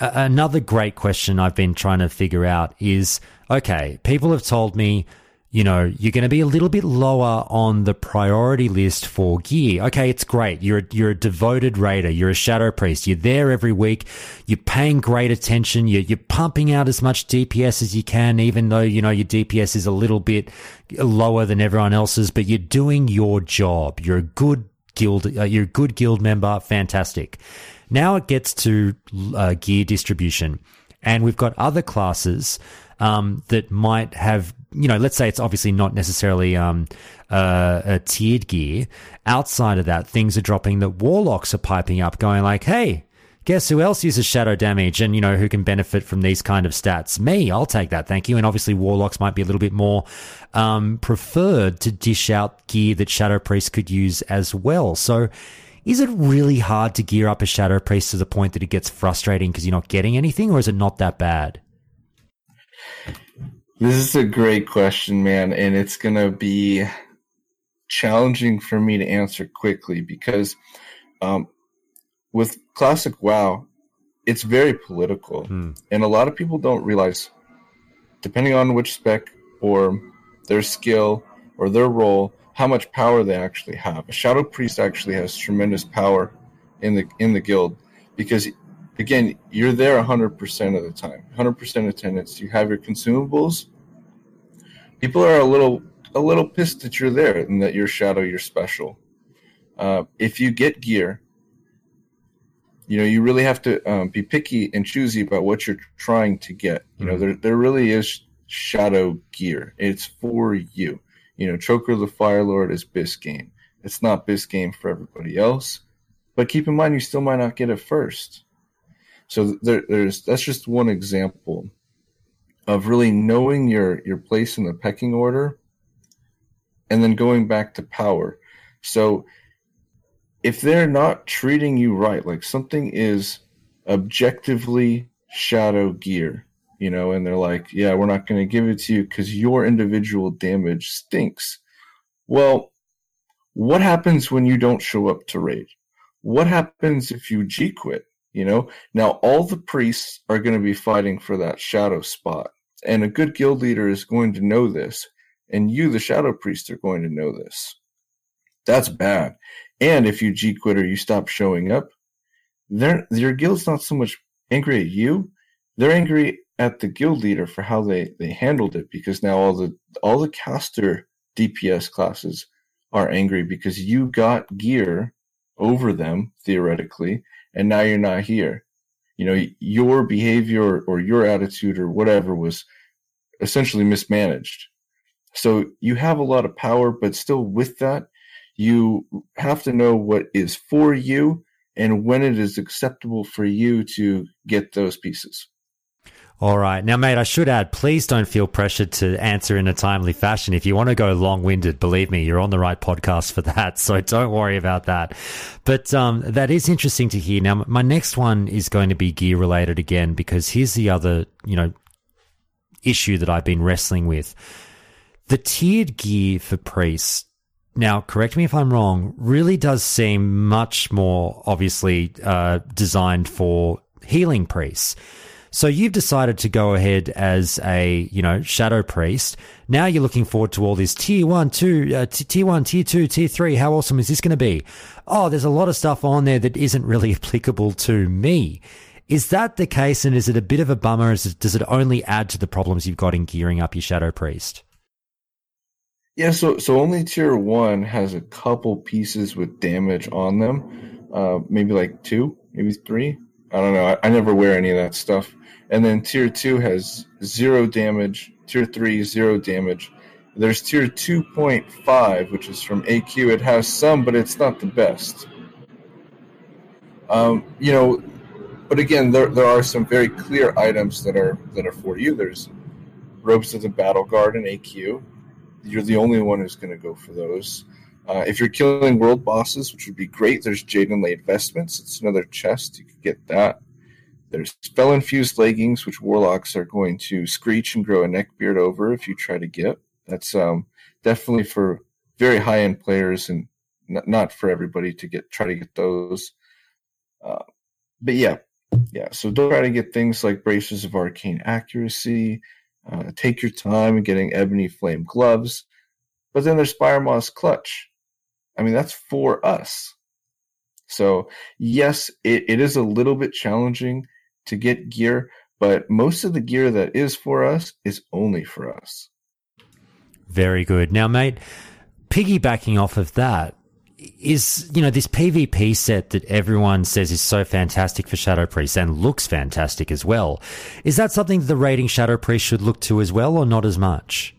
another great question I've been trying to figure out is: okay, people have told me you know, you're going to be a little bit lower on the priority list for gear. Okay, it's great. You're you're a devoted raider. You're a shadow priest. You're there every week. You're paying great attention. You're you're pumping out as much DPS as you can, even though you know your DPS is a little bit lower than everyone else's. But you're doing your job. You're a good guild. Uh, you're a good guild member. Fantastic. Now it gets to uh, gear distribution, and we've got other classes um, that might have, you know, let's say it's obviously not necessarily um, uh, a tiered gear. Outside of that, things are dropping that warlocks are piping up, going like, hey, guess who else uses shadow damage and you know who can benefit from these kind of stats? Me i'll take that thank you. And obviously warlocks might be a little bit more um, preferred to dish out gear that shadow priest could use as well. So is it really hard to gear up a shadow priest to the point that it gets frustrating because you're not getting anything or is it not that bad
this is a great question, man, and it's going to be challenging for me to answer quickly because um, with classic WoW, it's very political,
Hmm.
and a lot of people don't realize, depending on which spec or their skill or their role, how much power they actually have. A shadow priest actually has tremendous power in the in the guild because again, you're there 100% of the time, 100% attendance. You have your consumables. People are a little a little pissed that you're there and that you're shadow, you're special. Uh, if you get gear, you know you really have to um, be picky and choosy about what you're trying to get. You know,
Mhm.
there there really is shadow gear. It's for you. You know, Choker the Fire Lord is Biscayne. It's not Biscayne for everybody else. But keep in mind, you still might not get it first. So there, there's that's just one example of really knowing your your place in the pecking order, and then going back to power. So if they're not treating you right, like something is objectively shadow gear, you know, and they're like, yeah, we're not going to give it to you because your individual damage stinks. Well, what happens when you don't show up to raid? What happens if you G quit? You know, now all the priests are going to be fighting for that shadow spot, and a good guild leader is going to know this, and you, the shadow priest, are going to know this. That's bad. And if you G quit or you stop showing up, your guild's not so much angry at you; they're angry at the guild leader for how they they handled it because now all the all the caster DPS classes are angry because you got gear over them theoretically and now you're not here. You know your behavior or your attitude or whatever was essentially mismanaged. So you have a lot of power but still with that you have to know what is for you and when it is acceptable for you to get those pieces
All right. Now, mate, I should add, please don't feel pressured to answer in a timely fashion. If you want to go long winded, believe me, you're on the right podcast for that. [LAUGHS] So don't worry about that. But um, that is interesting to hear. Now, my next one is going to be gear related again, because here's the other, you know, issue that I've been wrestling with. The tiered gear for priests now, correct me if I'm wrong, really does seem much more obviously uh, designed for healing priests. So you've decided to go ahead as a, you know, shadow priest. Now you're looking forward to all this tier one, two, uh, tier one, tier two, tier three. How awesome is this going to be? Oh, there's a lot of stuff on there that isn't really [LAUGHS] applicable to me. Is that the case? And is it a bit of a bummer? It, does it only add to the problems you've got in gearing up your shadow priest?
Yeah, so so only tier one has a couple pieces with damage on them, uh, maybe like two, maybe three. I don't know. I, I never wear any of that stuff, And then tier two has zero damage, tier three, zero damage. There's tier 2.5, which is from AQ. It has some, but it's not the best. Um, you know, but again, there, there are some very clear items that are that are for you. There's Robes of the Battle Guard and AQ. You're the only one who's going to go for those. Uh, if you're killing world bosses, which would be great, there's Jade Inlaid Vestments. It's another chest. You could get that. There's Spell Infused Leggings, which warlocks are going to screech and grow a neck beard over if you try to get. That's um, definitely for very high end players and not, not for everybody to get try to get those. Uh, but yeah, yeah. So don't try to get things like bracers of arcane accuracy. Uh, take your time in getting ebony flame gloves. But then there's Spire Moss Clutch. I mean, that's for us. So yes, it, it is a little bit challenging to get gear, but most of the gear that is for us is only for us.
Very good. Now, mate, piggybacking off of that, is you know this PvP set that everyone says is so fantastic for Shadow Priest and looks fantastic as well. Is that something the raiding Shadow Priest should look to as well, or not as much?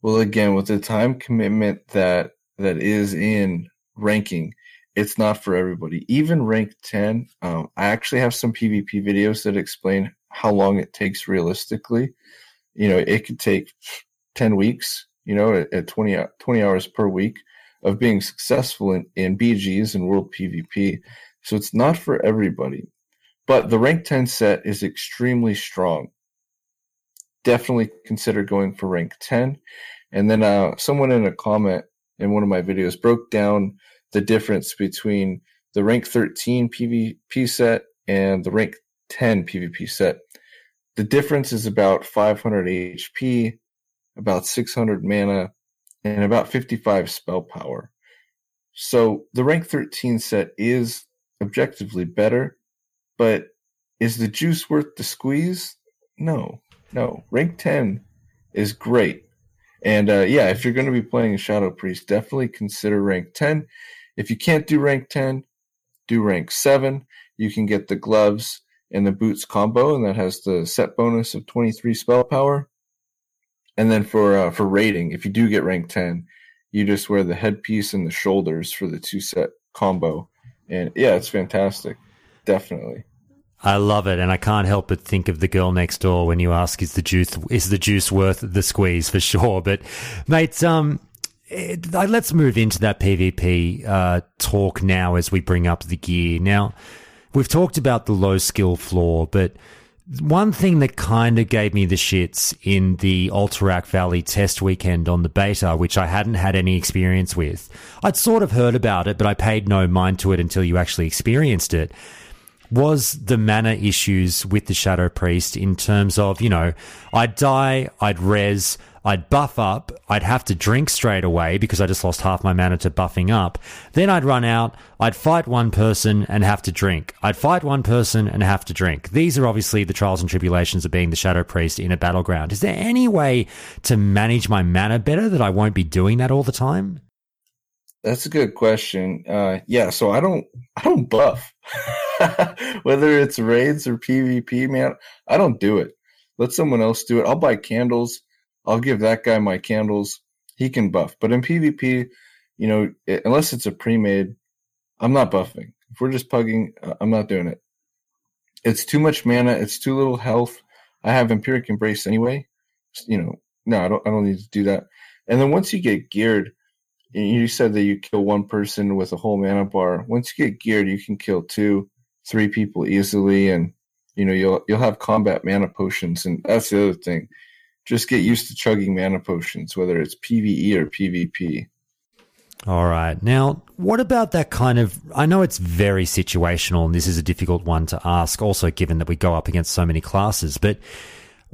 Well, again, with the time commitment that that is in ranking, it's not for everybody. Even rank ten, um, I actually have some PvP videos that explain how long it takes realistically. You know, it could take ten weeks. You know, at, at 20, 20 hours per week of being successful in, in BGs and world PvP. So it's not for everybody. But the rank 10 set is extremely strong. Definitely consider going for rank 10. And then uh, someone in a comment in one of my videos broke down the difference between the rank 13 PvP set and the rank 10 PvP set. The difference is about 500 HP, about 600 mana, and about 55 spell power. So the rank 13 set is objectively better, but is the juice worth the squeeze? No, no. Rank 10 is great. And uh, yeah, if you're going to be playing a Shadow Priest, definitely consider rank 10. If you can't do rank 10, do rank 7. You can get the gloves and the boots combo, and that has the set bonus of 23 spell power. And then for uh, for raiding, if you do get rank ten, you just wear the headpiece and the shoulders for the two set combo, and yeah, it's fantastic, definitely.
I love it, and I can't help but think of the girl next door when you ask, "Is the juice is the juice worth the squeeze?" [LAUGHS] For sure, but mate, um, it, let's move into that PvP uh, talk now as we bring up the gear. Now, we've talked about the low skill floor, but one thing that kind of gave me the shits in the Alterac Valley test weekend on the beta, which I hadn't had any experience with, I'd sort of heard about it, but I paid no mind to it until you actually experienced it, was the mana issues with the Shadow Priest in terms of, you know, I'd die, I'd res, I'd buff up, I'd have to drink straight away because I just lost half my mana to buffing up. Then I'd run out, I'd fight one person and have to drink. I'd fight one person and have to drink. These are obviously the trials and tribulations of being the Shadow Priest in a battleground. Is there any way to manage my mana better that I won't be doing that all the time?
That's a good question. Uh, yeah, so I don't, I don't buff. [LAUGHS] Whether it's raids or PvP, man, I don't do it. Let someone else do it. I'll buy candles. I'll give that guy my candles. He can buff. But in PvP, you know, unless it's a pre-made, I'm not buffing. If we're just pugging, uh, I'm not doing it. It's too much mana. It's too little health. I have Vampiric Embrace anyway. You know, no, I don't. I don't need to do that. And then once you get geared, you said that you kill one person with a whole mana bar. Once you get geared, you can kill two, three people easily, and you know you'll you'll have combat mana potions, and that's the other thing just get used to chugging mana potions, whether it's PVE or PvP.
All right. Now, what about that kind of? I know it's very situational, and this is a difficult one to ask, also given that we go up against so many classes, but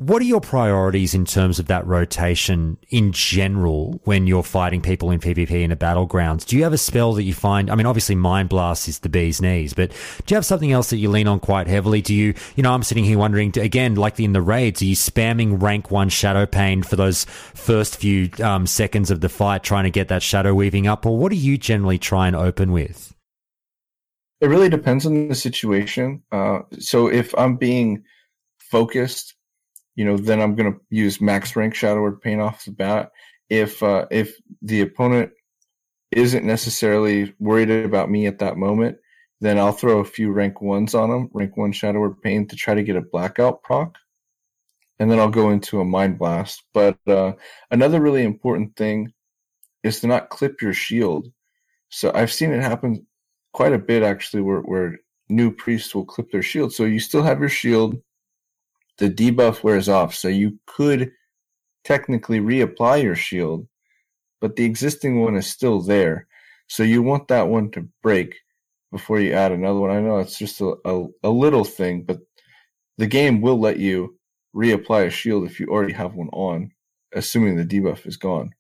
what are your priorities in terms of that rotation in general when you're fighting people in PvP in a battlegrounds? Do you have a spell that you find? I mean, obviously, Mind Blast is the bee's knees, but do you have something else that you lean on quite heavily? Do you, you know, I'm sitting here wondering, again, like in the raids, are you spamming rank one Shadowpain for those first few um, seconds of the fight, trying to get that shadow weaving up, or what do you generally try and open with?
It really depends on the situation. Uh, so if I'm being focused, you know, then I'm going to use max rank Shadow Word Pain off the bat. If uh, if the opponent isn't necessarily worried about me at that moment, then I'll throw a few rank ones on them, rank one Shadow Word Pain to try to get a blackout proc. And then I'll go into a Mind Blast. But uh, another really important thing is to not clip your shield. So I've seen it happen quite a bit actually where, where new priests will clip their shield. So you still have your shield, the debuff wears off. So you could technically reapply your shield, but the existing one is still there. So you want that one to break before you add another one. I know it's just a, a, a little thing, but the game will let you reapply a shield if you already have one on, assuming the debuff is gone.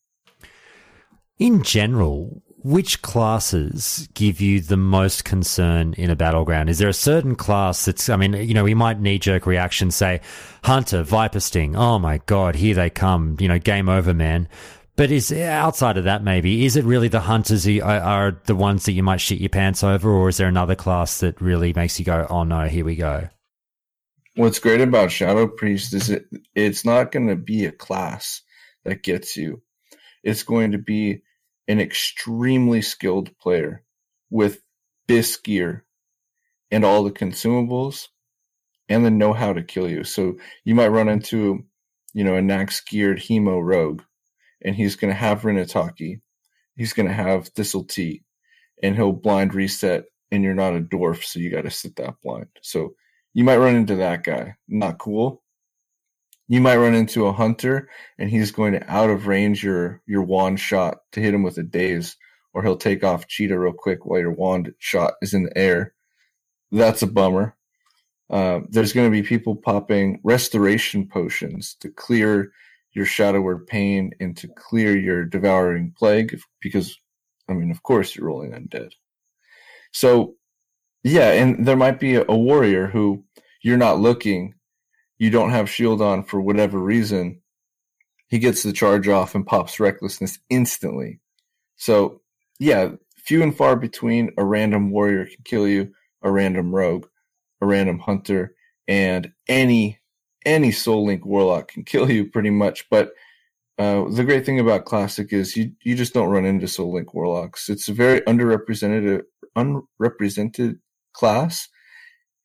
In general, which classes give you the most concern in a battleground? Is there a certain class that's, I mean, you know, we might knee jerk reaction say, Hunter, Viper Sting, oh my God, here they come, you know, game over, man. But is outside of that, maybe, is it really the Hunters are, are the ones that you might shit your pants over, or is there another class that really makes you go, oh no, here we go?
What's great about Shadow Priest is it, it's not going to be a class that gets you. It's going to be an extremely skilled player with BIS gear and all the consumables and the know how to kill you. So you might run into, you know, a Naxx geared Hemo Rogue, and he's going to have Renataki. He's going to have Thistle Tea, and he'll blind reset, and you're not a dwarf, so you got to sit that blind. So you might run into that guy. Not cool you might run into a hunter and he's going to out of range your your wand shot to hit him with a daze, or he'll take off cheetah real quick while your wand shot is in the air. That's a bummer. Uh, there's going to be people popping restoration potions to clear your shadow word pain and to clear your devouring plague because I mean of course you're rolling undead. So yeah, and there might be a, a warrior who you're not looking you don't have shield on for whatever reason, he gets the charge off and pops recklessness instantly. So, yeah, few and far between a random warrior can kill you, a random rogue, a random hunter, and any any Soul Link warlock can kill you pretty much. But uh, the great thing about Classic is you you just don't run into Soul Link warlocks. It's a very underrepresented unrepresented class,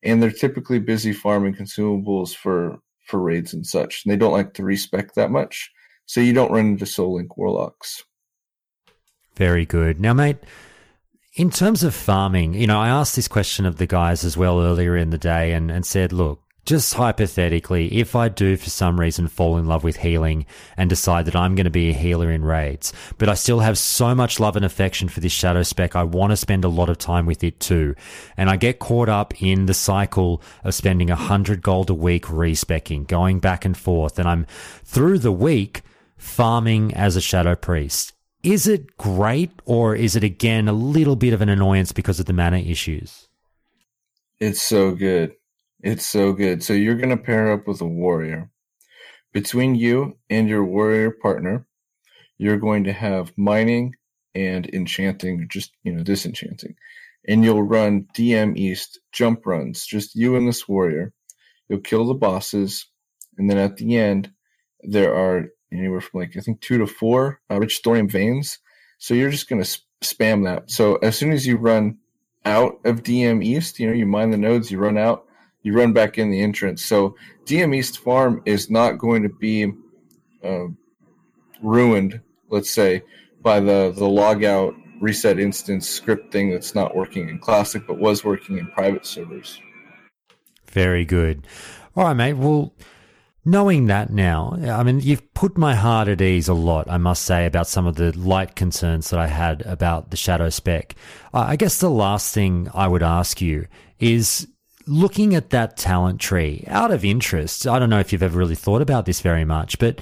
and they're typically busy farming consumables for for raids and such. And they don't like to respec that much, so you don't run into Soul Link warlocks.
Very good. Now, mate, in terms of farming, you know, I asked this question of the guys as well earlier in the day, and, and said, look, just hypothetically, if I do for some reason fall in love with healing and decide that I'm going to be a healer in raids, but I still have so much love and affection for this shadow spec, I want to spend a lot of time with it too. And I get caught up in the cycle of spending a hundred gold a week respecking, going back and forth, and I'm through the week farming as a shadow priest. Is it great or is it again a little bit of an annoyance because of the mana issues?
It's so good. It's so good. So you're going to pair up with a warrior. Between you and your warrior partner, you're going to have mining and enchanting, just, you know, disenchanting. And you'll run DM East jump runs, just you and this warrior. You'll kill the bosses. And then at the end, there are anywhere from like, I think two to four uh, rich thorium veins. So you're just going to sp- spam that. So as soon as you run out of DM East, you know, you mine the nodes, you run out, you run back in the entrance. So DM East Farm is not going to be uh, ruined, let's say, by the the logout reset instance script thing that's not working in Classic but was working in private servers.
Very good. All right, mate. Well, knowing that now, I mean, you've put my heart at ease a lot, I must say, about some of the light concerns that I had about the Shadow spec. I guess the last thing I would ask you is looking at that talent tree out of interest, I don't know if you've ever really thought about this very much, but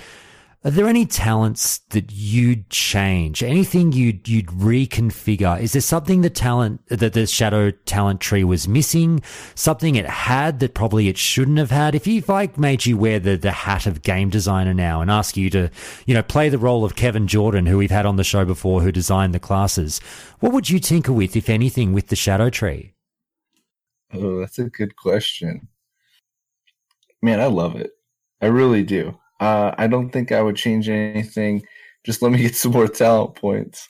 are there any talents that you'd change? Anything you'd you'd reconfigure? Is there something the talent that the shadow talent tree was missing? Something it had that probably it shouldn't have had? If you, if I made you wear the the hat of game designer now and ask you to, you know, play the role of Kevin Jordan, who we've had on the show before, who designed the classes, what would you tinker with, if anything, with the shadow tree?
Oh, that's a good question. Man, I love it. I really do. Uh, I don't think I would change anything. Just let me get some more talent points.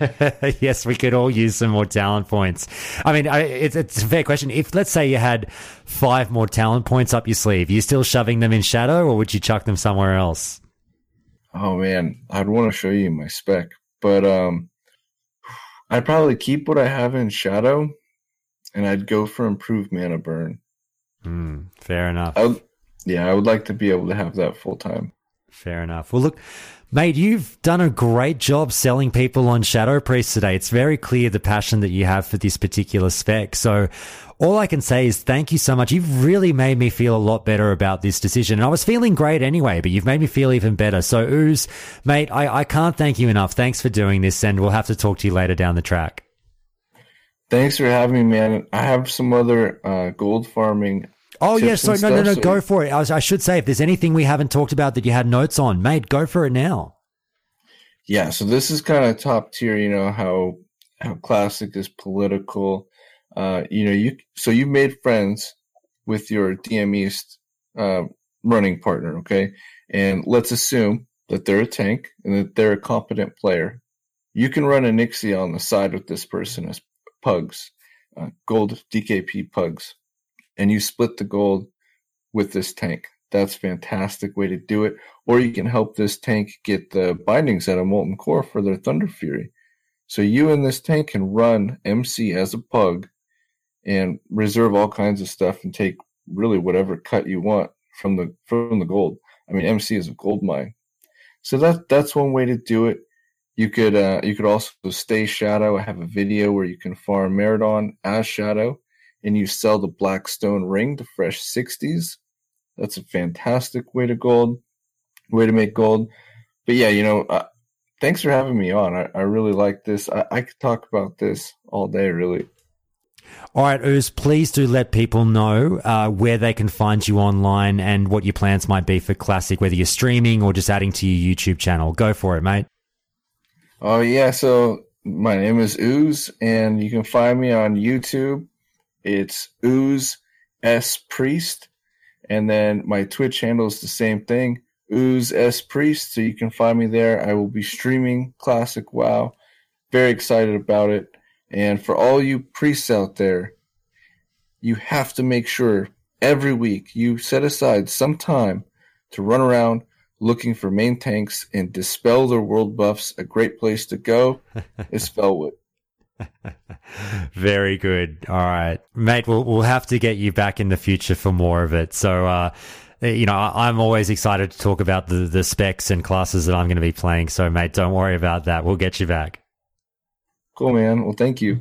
[LAUGHS]
yes, we could all use some more talent points. I mean, I, it's, it's a fair question. If let's say you had five more talent points up your sleeve, you still shoving them in shadow, or would you chuck them somewhere else?
Oh man, I'd want to show you my spec, but um, I'd probably keep what I have in shadow, and I'd go for improved mana burn.
Mm, fair enough.
I would, yeah, I would like to be able to have that full time.
Fair enough. Well, look, Mate, you've done a great job selling people on Shadow Priest today. It's very clear the passion that you have for this particular spec. So all I can say is thank you so much. You've really made me feel a lot better about this decision. And I was feeling great anyway, but you've made me feel even better. So Ooze, mate, I, I can't thank you enough. Thanks for doing this and we'll have to talk to you later down the track.
Thanks for having me, man. I have some other uh, gold farming
Oh yeah, so no, no, no, go for it. I, was, I, should say, if there's anything we haven't talked about that you had notes on, mate, go for it now.
Yeah, so this is kind of top tier. You know how how classic is political. Uh, you know, you so you made friends with your DM East uh, running partner, okay? And let's assume that they're a tank and that they're a competent player. You can run Onyxia on the side with this person as pugs, uh, gold DKP pugs and you split the gold with this tank. That's fantastic way to do it. Or you can help this tank get the bindings out of Molten Core for their Thunder Fury. So you and this tank can run MC as a pug and reserve all kinds of stuff and take really whatever cut you want from the from the gold. I mean MC is a gold mine. So that that's one way to do it. You could uh, you could also stay shadow. I have a video where you can farm Maraudon as shadow and you sell the Blackstone ring to fresh 60s. That's a fantastic way to gold, way to make gold. But yeah, you know, uh, thanks for having me on. I, I really like this. I, I could talk about this all day, really.
All right, Ooze, please do let people know uh, where they can find you online and what your plans might be for Classic, whether you're streaming or just adding to your YouTube channel. Go for it, mate.
Oh, yeah. So my name is Ooze, and you can find me on YouTube it's Ooze S Priest. And then my Twitch handle is the same thing, Ooze S Priest. So you can find me there. I will be streaming Classic WoW. Very excited about it. And for all you priests out there, you have to make sure every week you set aside some time to run around looking for main tanks and dispel their world buffs. A great place to go [LAUGHS] is Felwood. [LAUGHS]
Very good. All right, mate. We'll we'll have to get you back in the future for more of it. So, uh, you know, I'm always excited to talk about the the specs and classes that I'm going to be playing. So, mate, don't worry about that. We'll get you back.
Cool, man. Well, thank you.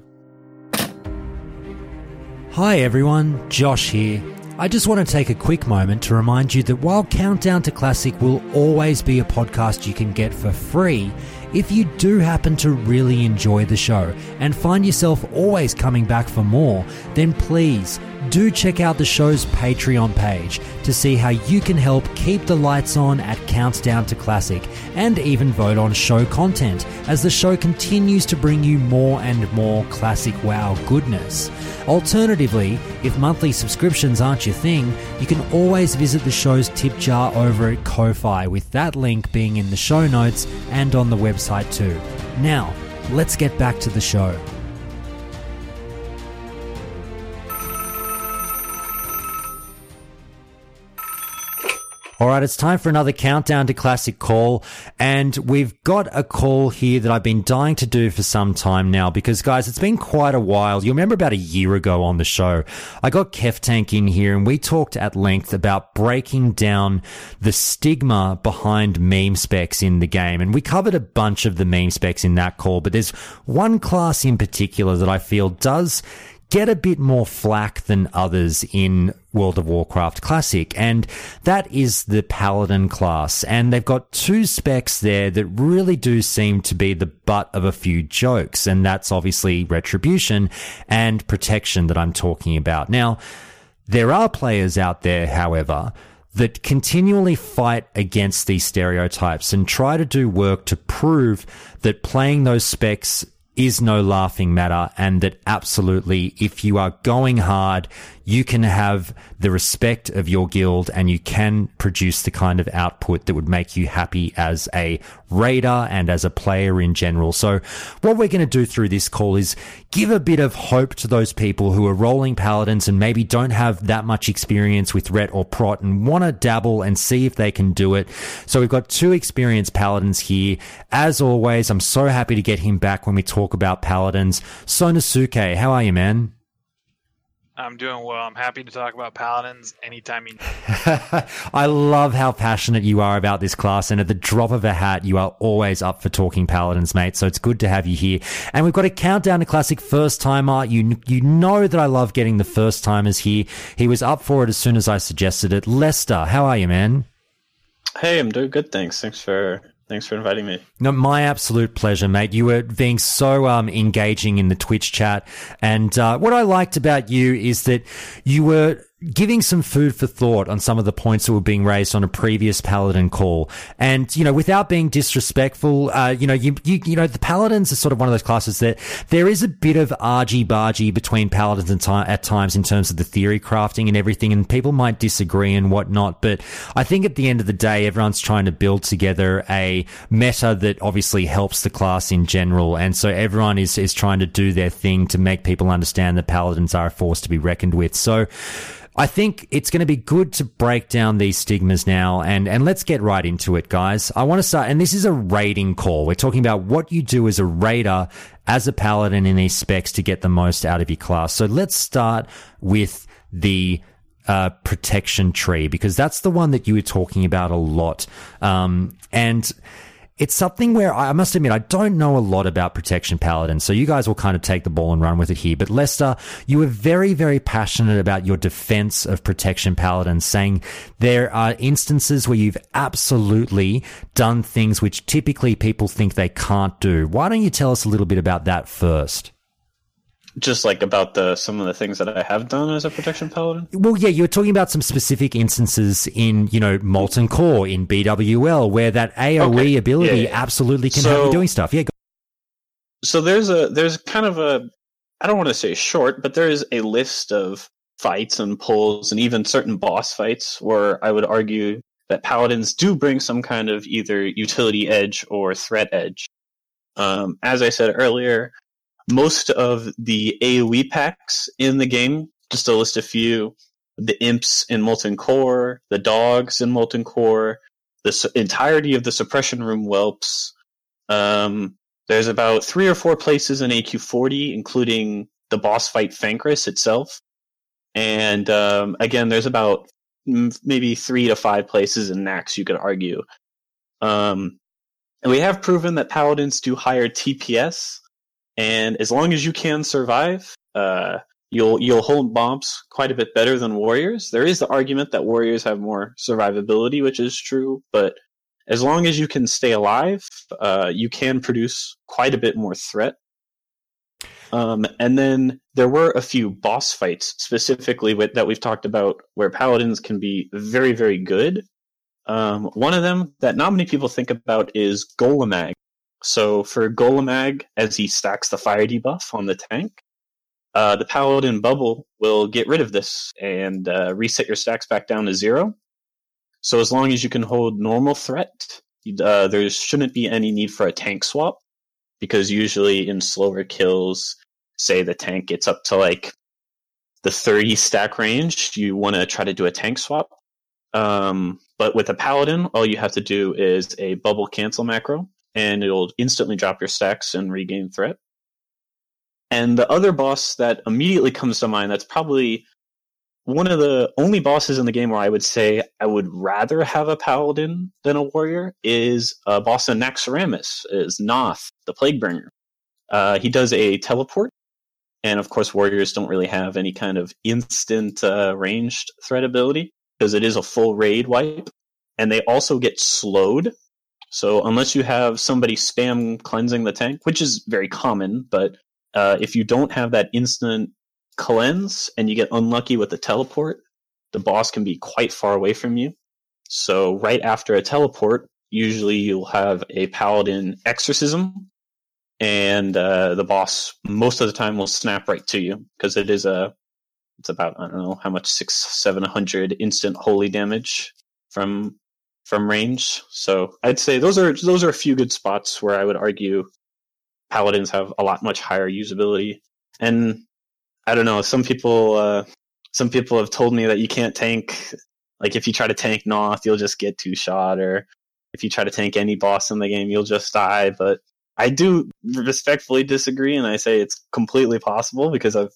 Hi, everyone. Josh here. I just want to take a quick moment to remind you that while Countdown to Classic will always be a podcast you can get for free if you do happen to really enjoy the show. And find yourself always coming back for more, then please do check out the show's Patreon page to see how you can help keep the lights on at Countdown to Classic and even vote on show content as the show continues to bring you more and more classic WoW goodness. Alternatively, if monthly subscriptions aren't your thing, you can always visit the show's tip jar over at Ko-Fi with that link being in the show notes and on the website too. Now, let's get back to the show. All right, it's time for another countdown to classic call. And we've got a call here that I've been dying to do for some time now because, guys, it's been quite a while. You remember about a year ago on the show, I got Kef Tank in here and we talked at length about breaking down the stigma behind meme specs in the game. And we covered a bunch of the meme specs in that call, but there's one class in particular that I feel does get a bit more flack than others in World of Warcraft Classic, and that is the Paladin class. And they've got two specs there that really do seem to be the butt of a few jokes, and that's obviously Retribution and Protection that I'm talking about. Now, there are players out there, however, that continually fight against these stereotypes and try to do work to prove that playing those specs is no laughing matter and that absolutely if you are going hard, you can have the respect of your guild and you can produce the kind of output that would make you happy as a raider and as a player in general. So what we're going to do through this call is give a bit of hope to those people who are rolling paladins and maybe don't have that much experience with ret or prot and want to dabble and see if they can do it. So we've got two experienced paladins here. As always, I'm so happy to get him back when we talk about paladins. Sonosuke, how are you, man?
I'm doing well. I'm happy to talk about paladins anytime you. [LAUGHS]
I love how passionate you are about this class, and at the drop of a hat, you are always up for talking paladins, mate. So it's good to have you here. And we've got a countdown to classic first timer. You you know that I love getting the first timers here. He was up for it as soon as I suggested it. Lester, how are you, man?
Hey, I'm doing good. Thanks. Thanks for Thanks for inviting me.
No, my absolute pleasure, mate. You were being so um, engaging in the Twitch chat, and uh, what I liked about you is that you were giving some food for thought on some of the points that were being raised on a previous paladin call. And, you know, without being disrespectful, uh, you know, you, you, you know, the paladins are sort of one of those classes that there is a bit of argy bargy between paladins and at times in terms of the theory crafting and everything. And people might disagree and whatnot. But I think at the end of the day, everyone's trying to build together a meta that obviously helps the class in general. And so everyone is, is trying to do their thing to make people understand that paladins are a force to be reckoned with. So, I think it's going to be good to break down these stigmas now and, and let's get right into it, guys. I want to start, and this is a raiding call. We're talking about what you do as a raider, as a paladin in these specs to get the most out of your class. So let's start with the uh, protection tree because that's the one that you were talking about a lot. Um, and it's something where I must admit I don't know a lot about protection paladin, so you guys will kind of take the ball and run with it here. But Lester, you were very, very passionate about your defense of protection paladin, saying there are instances where you've absolutely done things which typically people think they can't do. Why don't you tell us a little bit about that first?
Just like about the some of the things that I have done as a protection paladin.
Well, yeah, you were talking about some specific instances in you know Molten Core in BWL where that AOE okay. ability yeah, yeah. absolutely can so, have you doing stuff. Yeah. Go-
so there's a there's kind of a I don't want to say short, but there is a list of fights and pulls and even certain boss fights where I would argue that paladins do bring some kind of either utility edge or threat edge. Um, as I said earlier, most of the AoE packs in the game, just to list a few, the imps in Molten Core, the dogs in Molten Core, the su- entirety of the suppression room whelps. Um, there's about three or four places in AQ40, including the boss fight Fankriss itself. And um, again, there's about maybe three to five places in Naxx you could argue. Um, and we have proven that paladins do higher TPS and as long as you can survive, uh, you'll you'll hold bombs quite a bit better than warriors. There is the argument that warriors have more survivability, which is true, but as long as you can stay alive, uh, you can produce quite a bit more threat. Um, and then there were a few boss fights specifically with, that we've talked about where paladins can be very, very good. Um, one of them that not many people think about is Golemagg, so for Golemagg, as he stacks the fire debuff on the tank, uh, the Paladin bubble will get rid of this and uh, reset your stacks back down to zero. So as long as you can hold normal threat, uh, there shouldn't be any need for a tank swap because usually in slower kills, say the tank gets up to like the 30 stack range, you want to try to do a tank swap. Um, but with a paladin, all you have to do is a bubble cancel macro, and it'll instantly drop your stacks and regain threat. And the other boss that immediately comes to mind, that's probably one of the only bosses in the game where I would say I would rather have a paladin than a warrior, is a boss in Naxxramas, is Noth, the Plaguebringer. Uh, he does a teleport, and of course, warriors don't really have any kind of instant uh, ranged threat ability because it is a full raid wipe, and they also get slowed so unless you have somebody spam cleansing the tank, which is very common, but uh, if you don't have that instant cleanse and you get unlucky with the teleport, the boss can be quite far away from you. So right after a teleport, usually you'll have a paladin exorcism, and uh, the boss most of the time will snap right to you because it is a it's about I don't know how much six seven hundred instant holy damage from from range. So I'd say those are those are a few good spots where I would argue paladins have a lot much higher usability. And I don't know, some people uh, some people have told me that you can't tank like if you try to tank Noth, you'll just get two shot, or if you try to tank any boss in the game, you'll just die. But I do respectfully disagree, and I say it's completely possible because I've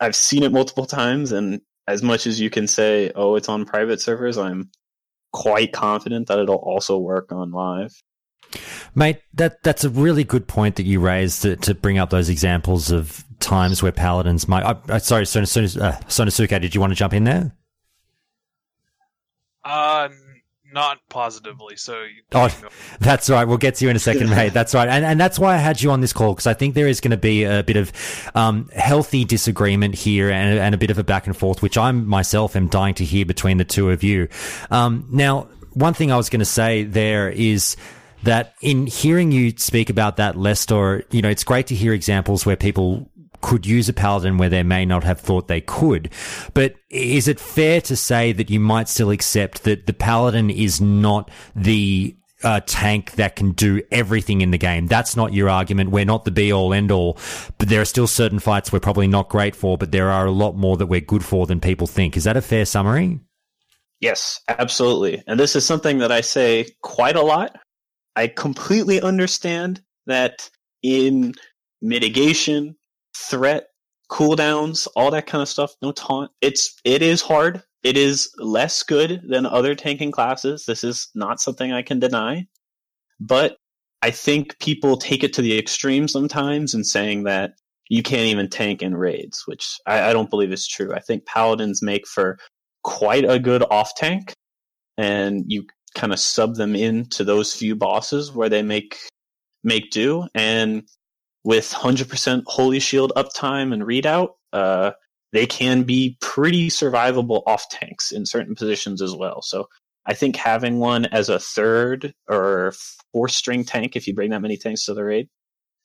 I've seen it multiple times, and as much as you can say, oh, it's on private servers, I'm quite confident that it'll also work on live.
Mate, that that's a really good point that you raised to, to bring up those examples of times where paladins might. Uh, uh, sorry, Sonosuke, uh, Sonosuke, did you want to jump in there?
Uh, not positively. So.
Oh, [LAUGHS] that's right. We'll get to you in a second, [LAUGHS] mate. That's right. And, and that's why I had you on this call because I think there is going to be a bit of um, healthy disagreement here and, and, a bit of a back and forth, which I myself am dying to hear between the two of you. Um, now, one thing I was going to say there is that in hearing you speak about that, Lester, you know, it's great to hear examples where people could use a paladin where they may not have thought they could. But is it fair to say that you might still accept that the paladin is not the uh, tank that can do everything in the game. That's not your argument. We're not the be all end all, but there are still certain fights we're probably not great for, but there are a lot more that we're good for than people think. Is that a fair summary?
Yes, absolutely. And this is something that I say quite a lot. I completely understand that in mitigation, threat, cooldowns, all that kind of stuff. No taunt. It's it is hard. It is less good than other tanking classes. This is not something I can deny. But I think people take it to the extreme sometimes in saying that you can't even tank in raids, which I, I don't believe is true. I think paladins make for quite a good off tank, and you kind of sub them into those few bosses where they make make do. And with 100% Holy Shield uptime and Redoubt, uh, they can be pretty survivable off tanks in certain positions as well. So I think having one as a third or fourth string tank, if you bring that many tanks to the raid,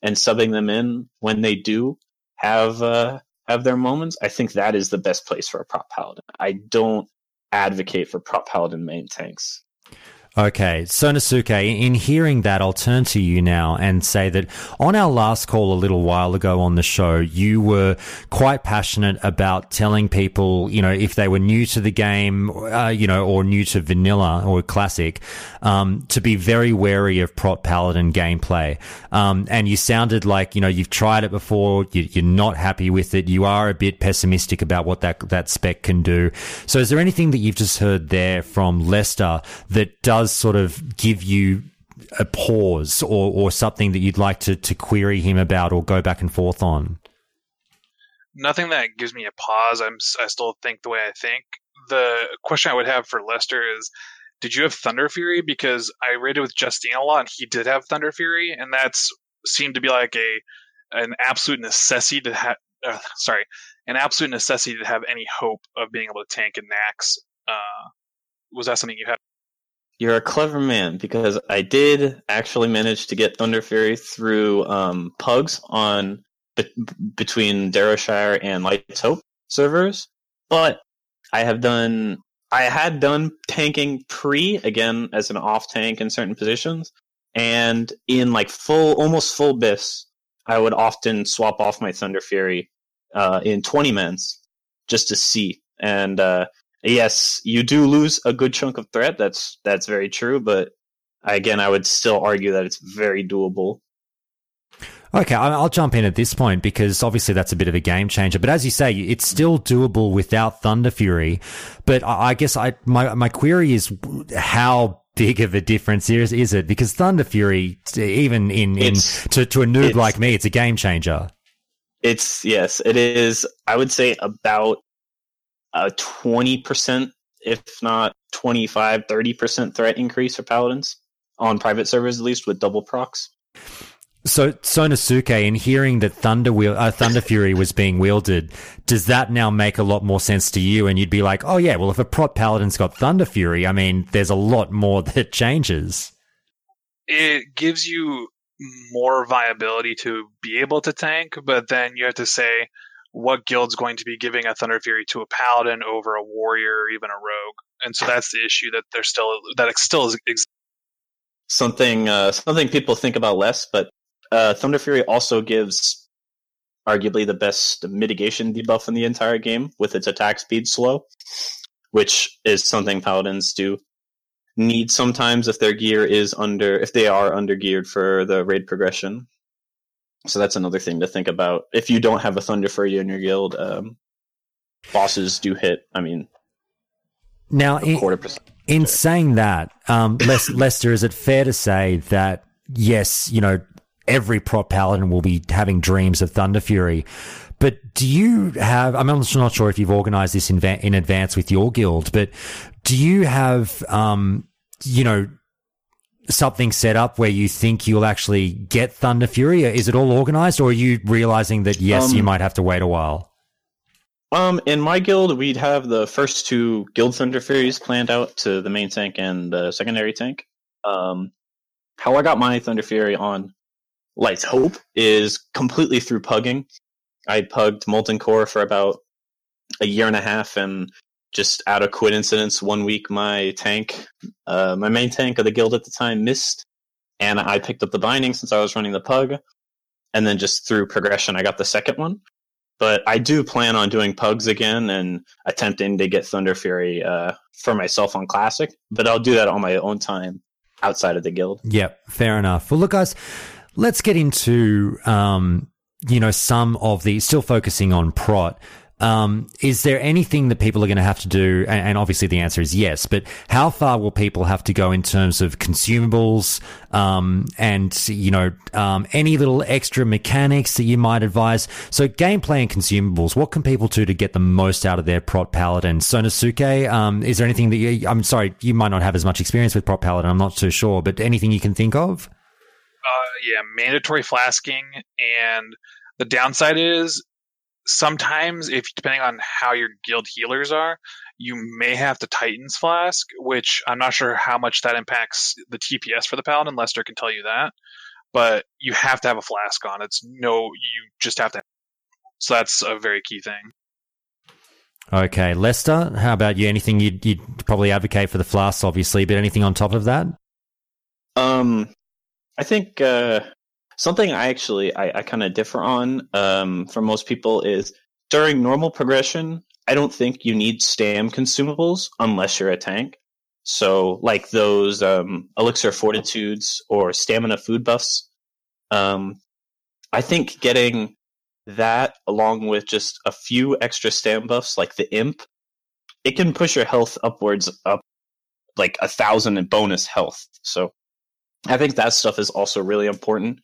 and subbing them in when they do have uh, have their moments, I think that is the best place for a prot paladin. I don't advocate for prot paladin main tanks.
Okay, Sonosuke, in hearing that, I'll turn to you now and say that on our last call a little while ago on the show, you were quite passionate about telling people, you know, if they were new to the game, uh, you know, or new to vanilla or classic, um, to be very wary of prot paladin gameplay. Um, and you sounded like, you know, you've tried it before, you, you're not happy with it, you are a bit pessimistic about what that, that spec can do. So is there anything that you've just heard there from Lester that does does sort of give you a pause or, or something that you'd like to, to query him about or go back and forth on?
Nothing that gives me a pause. I'm I still think the way I think. The question I would have for Lester is, did you have Thunder Fury? Because I rated with Justine a lot, and he did have Thunder Fury, and that's seemed to be like a an absolute necessity to have. Uh, sorry, an absolute necessity to have any hope of being able to tank and Naxx. Uh, was that something you had?
You're a clever man because I did actually manage to get Thunder Fury through um, pugs on be- between Darrowshire and Light's Hope servers, but I have done I had done tanking pre again as an off tank in certain positions, and in like full almost full bis, I would often swap off my Thunder Fury uh, in twenty mens just to see, and uh, yes, you do lose a good chunk of threat. That's that's very true, but again, I would still argue that it's very doable.
Okay, I'll jump in at this point because obviously that's a bit of a game changer. But as you say, it's still doable without Thunder Fury. But I guess I my my query is how big of a difference is is it? Because Thunder Fury, even in in to to a noob like me, it's a game changer.
It's yes, it is. I would say about a 20%, if not 25, 30% threat increase for paladins on private servers, at least with double procs.
So Sonosuke, in hearing that Thunder wheel, uh, Thunder Fury was being wielded, does that now make a lot more sense to you? And you'd be like, oh yeah, well if a prot paladin's got Thunder Fury, I mean, there's a lot more [LAUGHS] that changes.
It gives you more viability to be able to tank, but then you have to say what guild's going to be giving a Thunder Fury to a paladin over a warrior or even a rogue, and so that's the issue that they're still that still is.
Something uh, something people think about less, but uh, Thunder Fury also gives arguably the best mitigation debuff in the entire game with its attack speed slow, which is something paladins do need sometimes if their gear is under if they are under geared for the raid progression. So that's another thing to think about. If you don't have a Thunder Fury in your guild, um, bosses do hit. I mean,
now in, in saying that, um, Les- [LAUGHS] Lester, is it fair to say that yes, you know, every prot paladin will be having dreams of Thunder Fury, but do you have? I'm not sure if you've organized this in, va- in advance with your guild, but do you have, um, you know, something set up where you think you'll actually get Thunder Fury? Is it all organized, or are you realizing that yes, um, you might have to wait a while?
Um, in my guild, we'd have the first two Guild Thunder Furies planned out to the main tank and the secondary tank. Um, how I got my Thunder Fury on Light's Hope is completely through pugging. I pugged Molten Core for about a year and a half, and just out of coincidence, one week my tank, uh, my main tank of the guild at the time missed, and I picked up the binding since I was running the pug, and then just through progression, I got the second one. But I do plan on doing pugs again and attempting to get Thunder Fury uh, for myself on Classic, but I'll do that on my own time outside of the guild.
Yep, fair enough. Well, look, guys, let's get into um, you know some of the still focusing on prot. Um, is there anything that people are going to have to do? And, and, obviously the answer is yes, but how far will people have to go in terms of consumables, um, and, you know, um, any little extra mechanics that you might advise? So gameplay and consumables, what can people do to get the most out of their Prot Paladin? Sonosuke, um, is there anything that you, I'm sorry, you might not have as much experience with Prot Paladin, I'm not too sure, but anything you can think of?
Uh, yeah, mandatory flasking and the downside is sometimes if depending on how your guild healers are, you may have to Titan's Flask, which I'm not sure how much that impacts the TPS for the Paladin. Lester can tell you that. But you have to have a flask on. It's no, you just have to. So that's a very key thing.
Okay, Lester, how about you? Anything you'd, you'd probably advocate for the flasks, obviously, but anything on top of that?
Um, I think uh, Something I actually I, I kind of differ on um, from most people is during normal progression. I don't think you need stam consumables unless you're a tank. So like those um, elixir fortitudes or stamina food buffs. Um, I think getting that along with just a few extra stam buffs like the imp, it can push your health upwards up like a thousand in bonus health. So I think that stuff is also really important.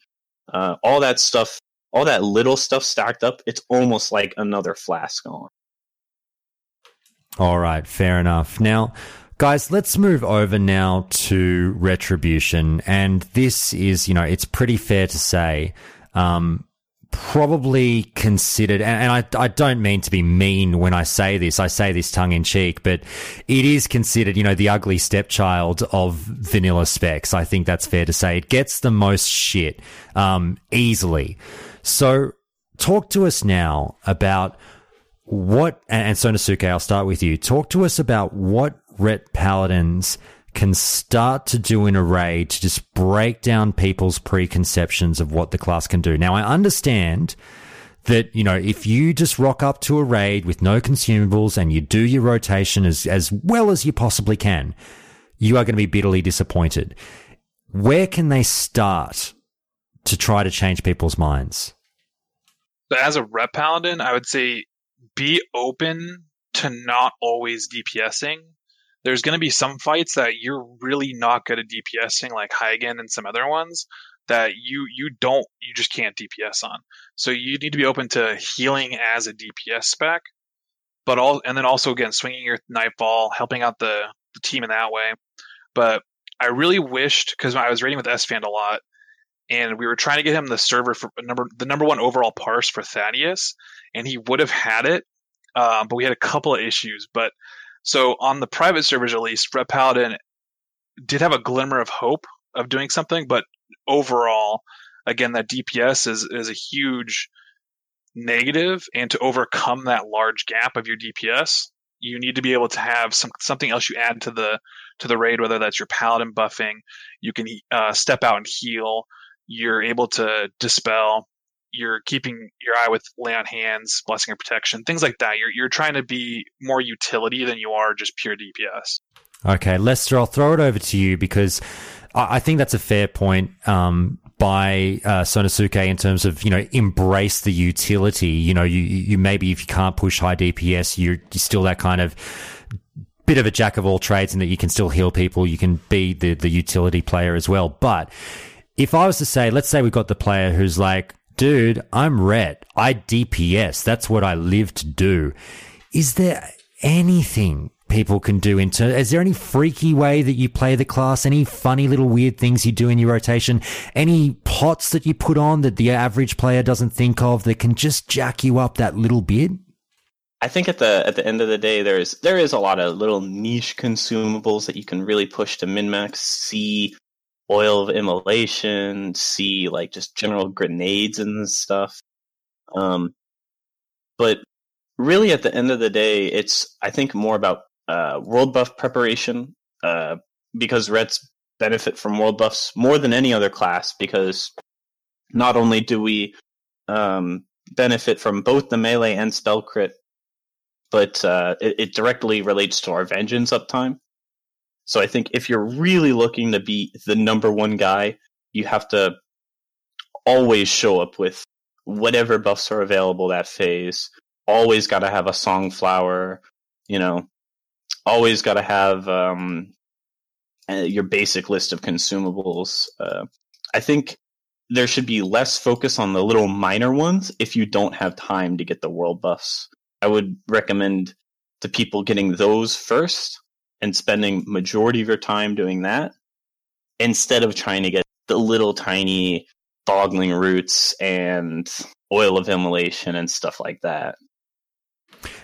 Uh, all that stuff, all that little stuff stacked up, it's almost like another flask on.
All right, fair enough. Now, guys, let's move over now to retribution. And this is, you know, it's pretty fair to say, um, probably considered, and, I, I don't mean to be mean when I say this, I say this tongue in cheek, but it is considered, you know, the ugly stepchild of vanilla specs. I think that's fair to say. It gets the most shit, um, easily. So talk to us now about what, and Sonosuke, I'll start with you. Talk to us about what Ret Paladins can start to do in a raid to just break down people's preconceptions of what the class can do. Now, I understand that, you know, if you just rock up to a raid with no consumables and you do your rotation as, as well as you possibly can, you are going to be bitterly disappointed. Where can they start to try to change people's minds?
As a rep paladin, I would say be open to not always DPSing there's going to be some fights that you're really not good at DPSing, like Heigan and some other ones that you you don't you just can't DPS on. So you need to be open to healing as a DPS spec, but all and then also again swinging your nightfall, helping out the the team in that way. But I really wished because I was raiding with Esfand a lot, and we were trying to get him the server for number the number one overall parse for Thaddius, and he would have had it, uh, but we had a couple of issues. But so on the private servers, at least, Ret Paladin did have a glimmer of hope of doing something, but overall, again, that DPS is is a huge negative, and to overcome that large gap of your DPS, you need to be able to have some something else you add to the to the raid, whether that's your paladin buffing, you can uh, step out and heal, you're able to dispel, you're keeping your eye with lay on hands, blessing of protection, things like that. You're you're trying to be more utility than you are just pure DPS.
Okay, Lester, I'll throw it over to you because I think that's a fair point um, by uh, Sonosuke in terms of you know embrace the utility. You know, you you maybe if you can't push high DPS, you're, you're still that kind of bit of a jack of all trades, and that you can still heal people. You can be the the utility player as well. But if I was to say, let's say we've got the player who's like, dude, I'm ret. I DPS. That's what I live to do. Is there anything people can do in into is there any freaky way that you play the class any funny little weird things you do in your rotation any pots that you put on that the average player doesn't think of that can just jack you up that little bit
I think at the at the end of the day, there's there is a lot of little niche consumables that you can really push to min max. See oil of immolation, see like just general grenades and stuff. Um, but really, at the end of the day, it's I think more about uh, world buff preparation uh, because Rets benefit from world buffs more than any other class because not only do we um, benefit from both the melee and spell crit, but uh, it, it, directly relates to our vengeance uptime. So I think if you're really looking to be the number one guy, you have to always show up with whatever buffs are available that phase. Always got to have a Songflower, you know, always got to have um, uh, your basic list of consumables. Uh, I think there should be less focus on the little minor ones if you don't have time to get the world buffs. I would recommend to people getting those first and spending majority of your time doing that instead of trying to get the little tiny bogling roots and oil of immolation and stuff like that.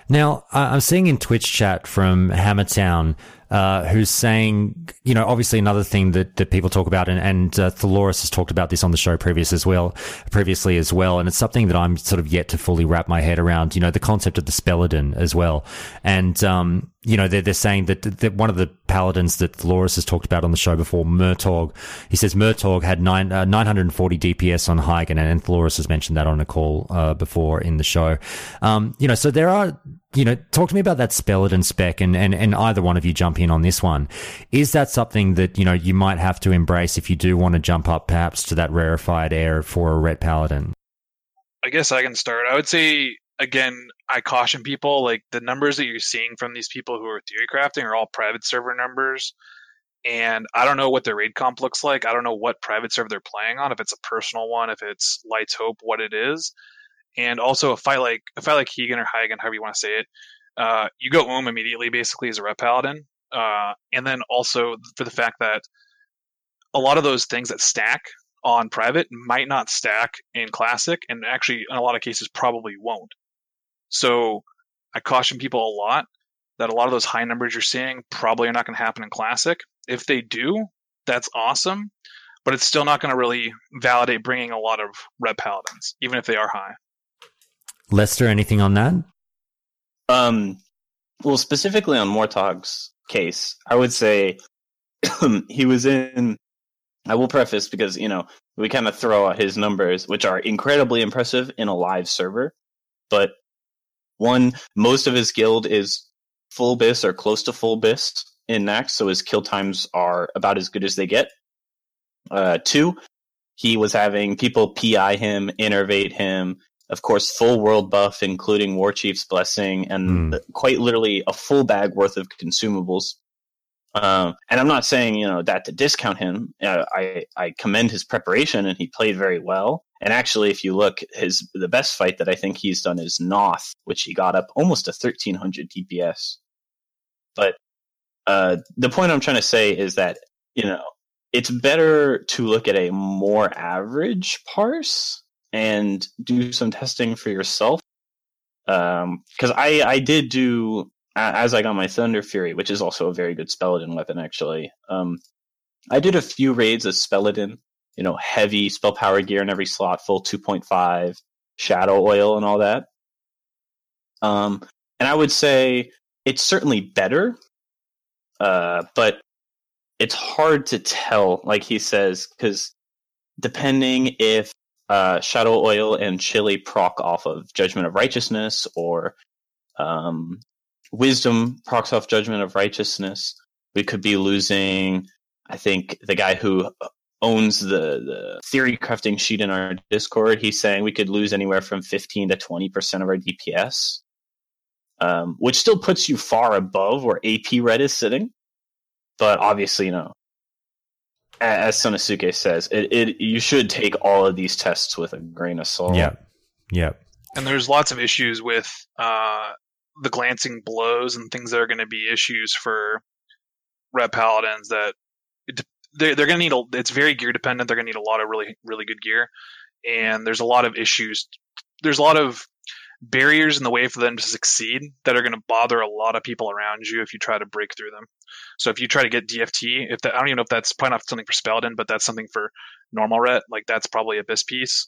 Now, I'm seeing in Twitch chat from Hammertown uh, who's saying, you know, obviously another thing that, that people talk about, and, and uh, has talked about this on the show previous as well, previously as well, and it's something that I'm sort of yet to fully wrap my head around. You know, the concept of the Spelladin as well, and um, you know, they're, they're saying that, that one of the paladins that Loris has talked about on the show before, Murtog, he says Murtog had nine, uh, 940 DPS on Heigan, and Loris has mentioned that on a call uh, before in the show. Um, you know, so there are, you know, talk to me about that Spelladin spec, and, and, and either one of you jump in on this one. Is that something that, you know, you might have to embrace if you do want to jump up perhaps to that rarefied air for a ret Paladin?
I guess I can start. I would say again, I caution people like the numbers that you're seeing from these people who are theory crafting are all private server numbers. And I don't know what their raid comp looks like. I don't know what private server they're playing on, if it's a personal one, if it's Lights Hope, what it is. And also a fight like a fight like Hegan or Heigen, however you want to say it, uh, you go Oom immediately basically as a Ret Paladin. Uh, and then also for the fact that a lot of those things that stack on private might not stack in classic and actually in a lot of cases probably won't so I caution people a lot that a lot of those high numbers you're seeing probably are not going to happen in Classic. If they do, that's awesome, but it's still not going to really validate bringing a lot of ret paladins, even if they are high.
Lester, anything on that?
Um, well, specifically on Mortog's case, I would say [CLEARS THROAT] he was in. I will preface because you know we kind of throw out his numbers, which are incredibly impressive in a live server, but one, most of his guild is full bis or close to full bis in Naxx, so his kill times are about as good as they get. Uh, two, he was having people PI him, innervate him, of course, full world buff, including Warchief's Blessing, and mm. quite literally a full bag worth of consumables. Uh, and I'm not saying you know that to discount him. Uh, I I commend his preparation, and he played very well. And actually, if you look, his the best fight that I think he's done is Noth, which he got up almost to 1300 DPS. But uh, the point I'm trying to say is that you know it's better to look at a more average parse and do some testing for yourself. Because um, I I did do as I got my Thunderfury, which is also a very good Spelladin weapon actually. Um, I did a few raids of Spelladin you know, heavy spell power gear in every slot, full 2.5, shadow oil and all that. Um, and I would say it's certainly better, uh, but it's hard to tell, like he says, because depending if uh, Shadow Oil and Chili proc off of Judgment of Righteousness or um, Wisdom procs off Judgment of Righteousness, we could be losing. I think the guy who owns the, the theory crafting sheet in our Discord, he's saying we could lose anywhere from 15 to 20% of our DPS, um, which still puts you far above where AP ret is sitting. But obviously, you know, as Sonosuke says, it, it you should take all of these tests with a grain of salt.
Yeah. Yeah.
And there's lots of issues with uh, the glancing blows and things that are going to be issues for red paladins that it, they're, they're going to need a, it's very gear dependent. They're going to need a lot of really, really good gear. And there's a lot of issues. There's a lot of barriers in the way for them to succeed that are going to bother a lot of people around you if you try to break through them. So if you try to get DFT, if that, I don't even know if that's probably not something for Spelladin, but that's something for normal ret, like that's probably a BIS piece.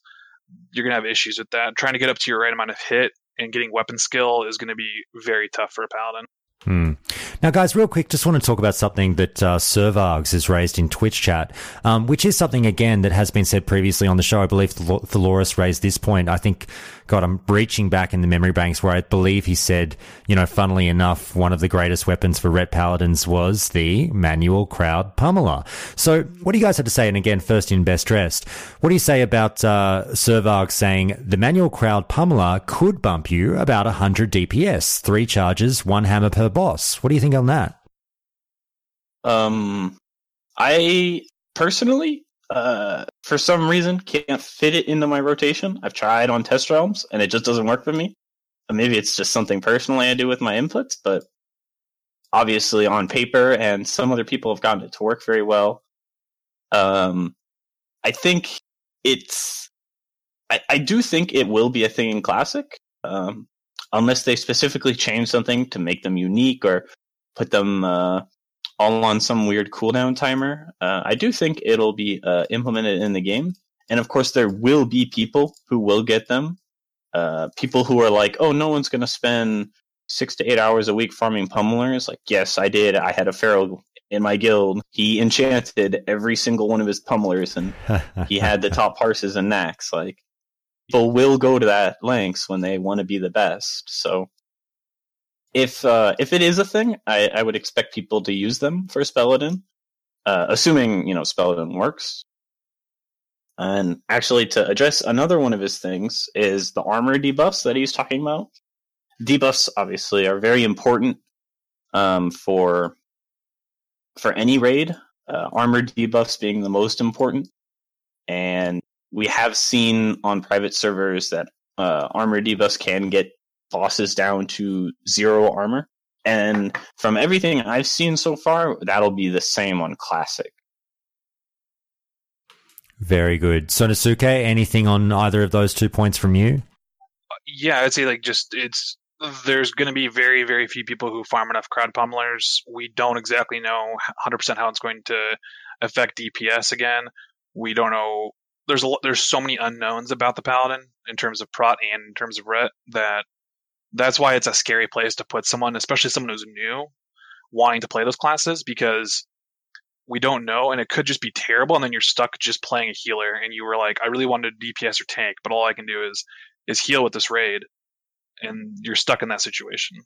You're going to have issues with that. Trying to get up to your right amount of hit and getting weapon skill is going to be very tough for a paladin.
Hmm. Now, guys, real quick, just want to talk about something that uh, Servargs has raised in Twitch chat, um, which is something, again, that has been said previously on the show. I believe Thaloris raised this point. I think, God, I'm reaching back in the memory banks where I believe he said, you know, funnily enough, one of the greatest weapons for Ret Paladins was the manual crowd pummeler. So, what do you guys have to say? And again, first in best dressed, what do you say about uh, Servarg saying the manual crowd pummeler could bump you about 100 DPS, three charges, one hammer per boss? What do you think on that?
Um, I personally, uh, for some reason, can't fit it into my rotation. I've tried on test realms, and it just doesn't work for me. maybe it's just something personally I do with my inputs, but obviously on paper, and some other people have gotten it to work very well. Um, I think it's. I, I do think it will be a thing in Classic. Um, unless they specifically change something to make them unique or put them uh, all on some weird cooldown timer. Uh, I do think it'll be uh, implemented in the game. And of course, there will be people who will get them. Uh, people who are like, oh, no one's going to spend six to eight hours a week farming pummelers. Like, yes, I did. I had a feral in my guild. He enchanted every single one of his pummelers and [LAUGHS] he had the top parses and Naxx. Like, people will go to that lengths when they want to be the best. So if uh, if it is a thing, I, I would expect people to use them for Spelladin, uh, assuming you know Spelladin works. And actually, to address another one of his things is the armor debuffs that he's talking about. Debuffs obviously are very important um, for for any raid. Uh, armor debuffs being the most important, and we have seen on private servers that uh, armor debuffs can get bosses down to zero armor. And from everything I've seen so far, that'll be the same on classic.
Very good. Sonosuke, anything on either of those two points from you?
Yeah, I'd say like just it's there's going to be very very few people who farm enough crowd pummelers. We don't exactly know 100% how it's going to affect DPS again. We don't know there's a there's so many unknowns about the paladin in terms of prot and in terms of ret that that's why it's a scary place to put someone, especially someone who's new, wanting to play those classes because we don't know and it could just be terrible and then you're stuck just playing a healer and you were like, I really wanted DPS or tank, but all I can do is is heal with this raid and you're stuck in that situation.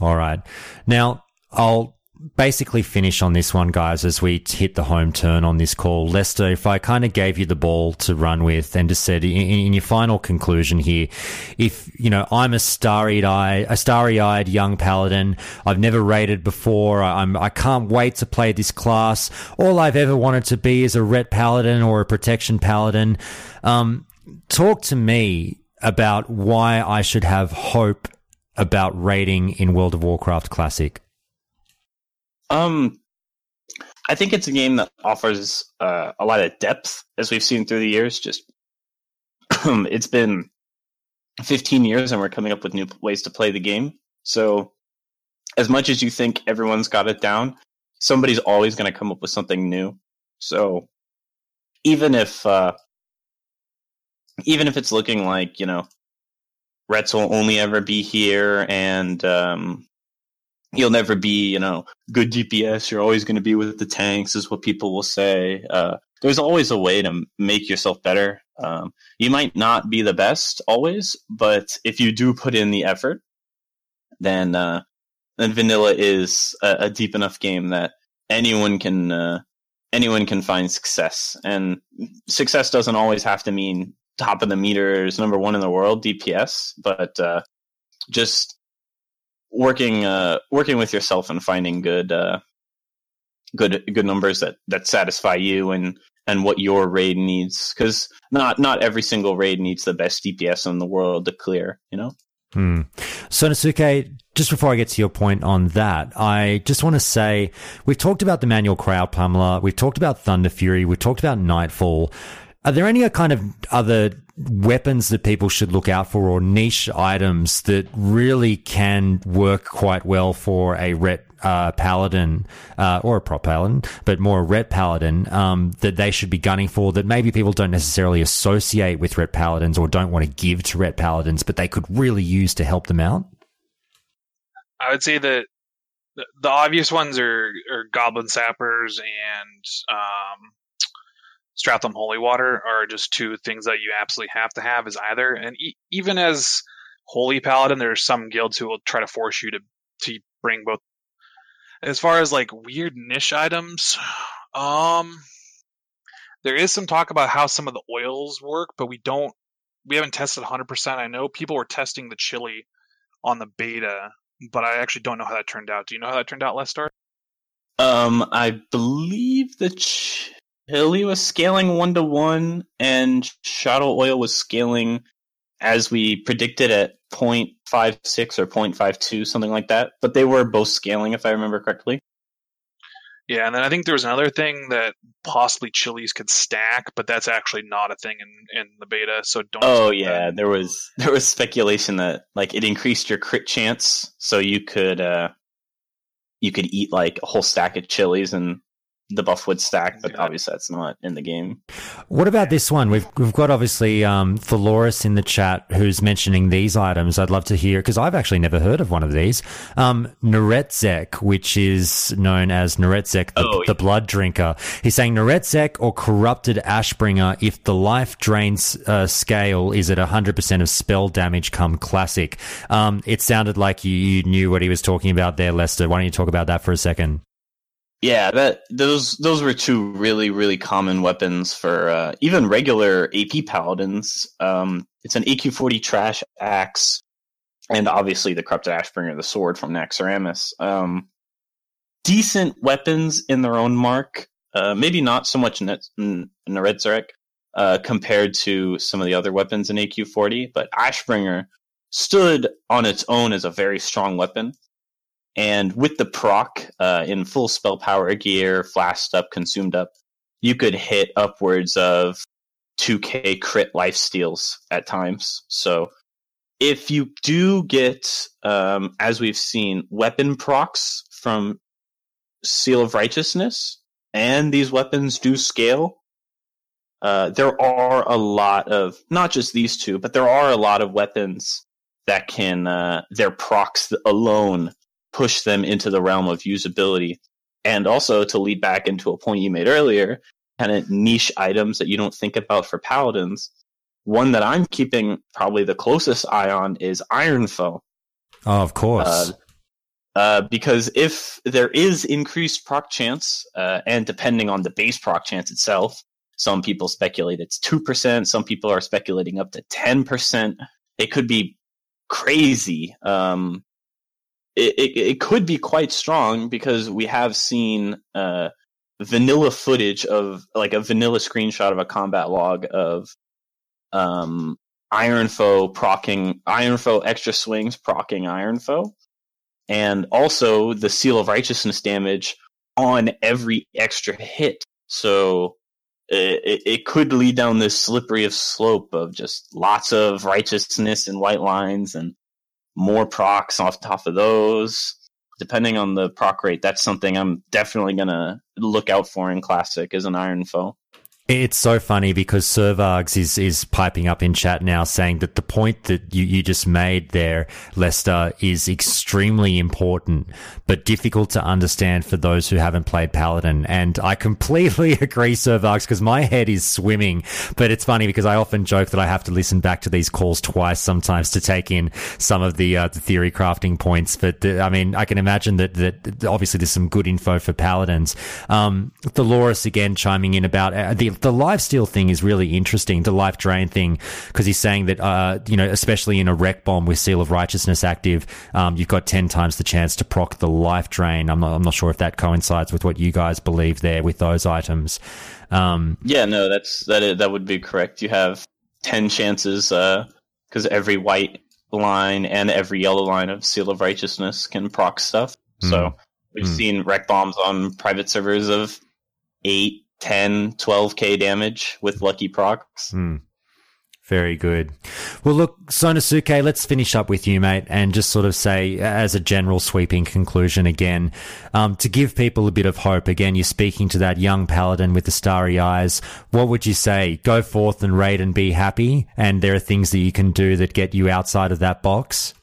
All right. Now I'll basically finish on this one, guys, as we hit the home turn on this call. Lester, if I kind of gave you the ball to run with and just said in, in your final conclusion here, if, you know, I'm a starry eyed, a starry eyed young paladin, I've never raided before, I'm, I can't wait to play this class. All I've ever wanted to be is a ret paladin or a protection paladin. Um, talk to me about why I should have hope about raiding in World of Warcraft Classic.
Um, I think it's a game that offers uh, a lot of depth, as we've seen through the years. Just [CLEARS THROAT] it's been 15 years, and we're coming up with new ways to play the game. So, as much as you think everyone's got it down, somebody's always going to come up with something new. So, even if uh, even if it's looking like you know Rets will only ever be here, and um, you'll never be, you know, good DPS. You're always going to be with the tanks, is what people will say. Uh, there's always a way to make yourself better. Um, you might not be the best always, but if you do put in the effort, then uh, then vanilla is a, a, deep enough game that anyone can uh, anyone can find success. And success doesn't always have to mean top of the meters, number one in the world DPS, but uh, just working uh, working with yourself and finding good uh, good good numbers that that satisfy you and and what your raid needs because not not every single raid needs the best DPS in the world to clear. You know.
Hmm. So Sonosuke, just before I get to your point on that, I just want to say we've talked about the manual crowd pummeler, we've talked about Thunderfury, we've talked about Nightfall. Are there any kind of other weapons that people should look out for or niche items that really can work quite well for a ret uh, paladin uh, or a prot paladin, but more a ret paladin um, that they should be gunning for that maybe people don't necessarily associate with ret paladins or don't want to give to ret paladins, but they could really use to help them out?
I would say that the, obvious ones are, are goblin sappers and um, Stratholme Holy Water are just two things that you absolutely have to have as either. And e- even as Holy Paladin, there's some guilds who will try to force you to to bring both. As far as like weird niche items, [SIGHS] um, there is some talk about how some of the oils work, but we don't. We haven't tested 100%. I know people were testing the chili on the beta, but I actually don't know how that turned out. Do you know how that turned out, Lester?
Um, I believe the ch- Hilly was scaling one to one, and Shadow Oil was scaling as we predicted at 0.56 or 0.52, something like that. But they were both scaling, if I remember correctly.
Yeah, and then I think there was another thing that possibly chilies could stack, but that's actually not a thing in, in the beta. So don't.
Oh yeah, that. there was [LAUGHS] there was speculation that like it increased your crit chance, so you could uh you could eat like a whole stack of chilies and the buff would stack, but obviously that's not in the game.
What about this one? We've we've got obviously um, Thaloris in the chat who's mentioning these items. I'd love to hear because I've actually never heard of one of these. Um, Neretzek, which is known as Neretzek, the, oh, yeah. the Blood Drinker. He's saying Neretzek or Corrupted Ashbringer if the life drains uh, scale is at 100% of spell damage come classic. Um, it sounded like you, you knew what he was talking about there, Lester. Why don't you talk about that for a second?
Yeah, that those those were two really really common weapons for uh, even regular AP paladins. Um, it's an AQ40 trash axe, and obviously the corrupted Ashbringer, the sword from Naxxramas. Um, decent weapons in their own mark. Uh, maybe not so much Neretzek uh, compared to some of the other weapons in AQ40, but Ashbringer stood on its own as a very strong weapon. And with the proc uh, in full spell power gear, flashed up, consumed up, you could hit upwards of 2k crit life steals at times. So if you do get, um, as we've seen, weapon procs from Seal of Righteousness, and these weapons do scale, uh, there are a lot of, not just these two, but there are a lot of weapons that can, uh, their procs alone push them into the realm of usability. And also to lead back into a point you made earlier, kind of niche items that you don't think about for paladins. One that I'm keeping probably the closest eye on is Ironfoe.
Oh, of course.
Uh, uh, because if there is increased proc chance, uh, and depending on the base proc chance itself, some people speculate it's 2%, some people are speculating up to 10%. It could be crazy. Um, it, it, could be quite strong because we have seen uh, vanilla footage of like a vanilla screenshot of a combat log of um, Ironfoe procking Ironfoe extra swings procking Ironfoe, and also the Seal of Righteousness damage on every extra hit. So it, it could lead down this slippery of slope of just lots of righteousness and white lines and more procs off top of those. Depending on the proc rate, that's something I'm definitely gonna look out for in classic as an Ironfoe.
It's so funny because Servargs is, is piping up in chat now saying that the point that you, you just made there, Lester, is extremely important, but difficult to understand for those who haven't played Paladin. And I completely [LAUGHS] agree, Servargs, because my head is swimming. But it's funny because I often joke that I have to listen back to these calls twice sometimes to take in some of the, uh, the theory crafting points. But I mean, I can imagine that, that obviously there's some good info for Paladins. Um, Thaloris again chiming in about uh, the the life steal thing is really interesting. The life drain thing because he's saying that uh, you know, especially in a Reck bomb with Seal of Righteousness active, um, you've got ten times the chance to proc the life drain. I'm not I'm not sure if that coincides with what you guys believe there with those items. Um,
yeah, no, that's that. Is, that would be correct. You have ten chances because uh, every white line and every yellow line of Seal of Righteousness can proc stuff. Mm. So we've mm. seen Reck bombs on private servers of eight, 10, 12k damage with lucky procs.
Hmm. Very good. Well, look, Sonosuke, let's finish up with you, mate, and just sort of say, as a general sweeping conclusion again, um, to give people a bit of hope. Again, you're speaking to that young paladin with the starry eyes. What would you say? Go forth and raid and be happy, and there are things that you can do that get you outside of that box?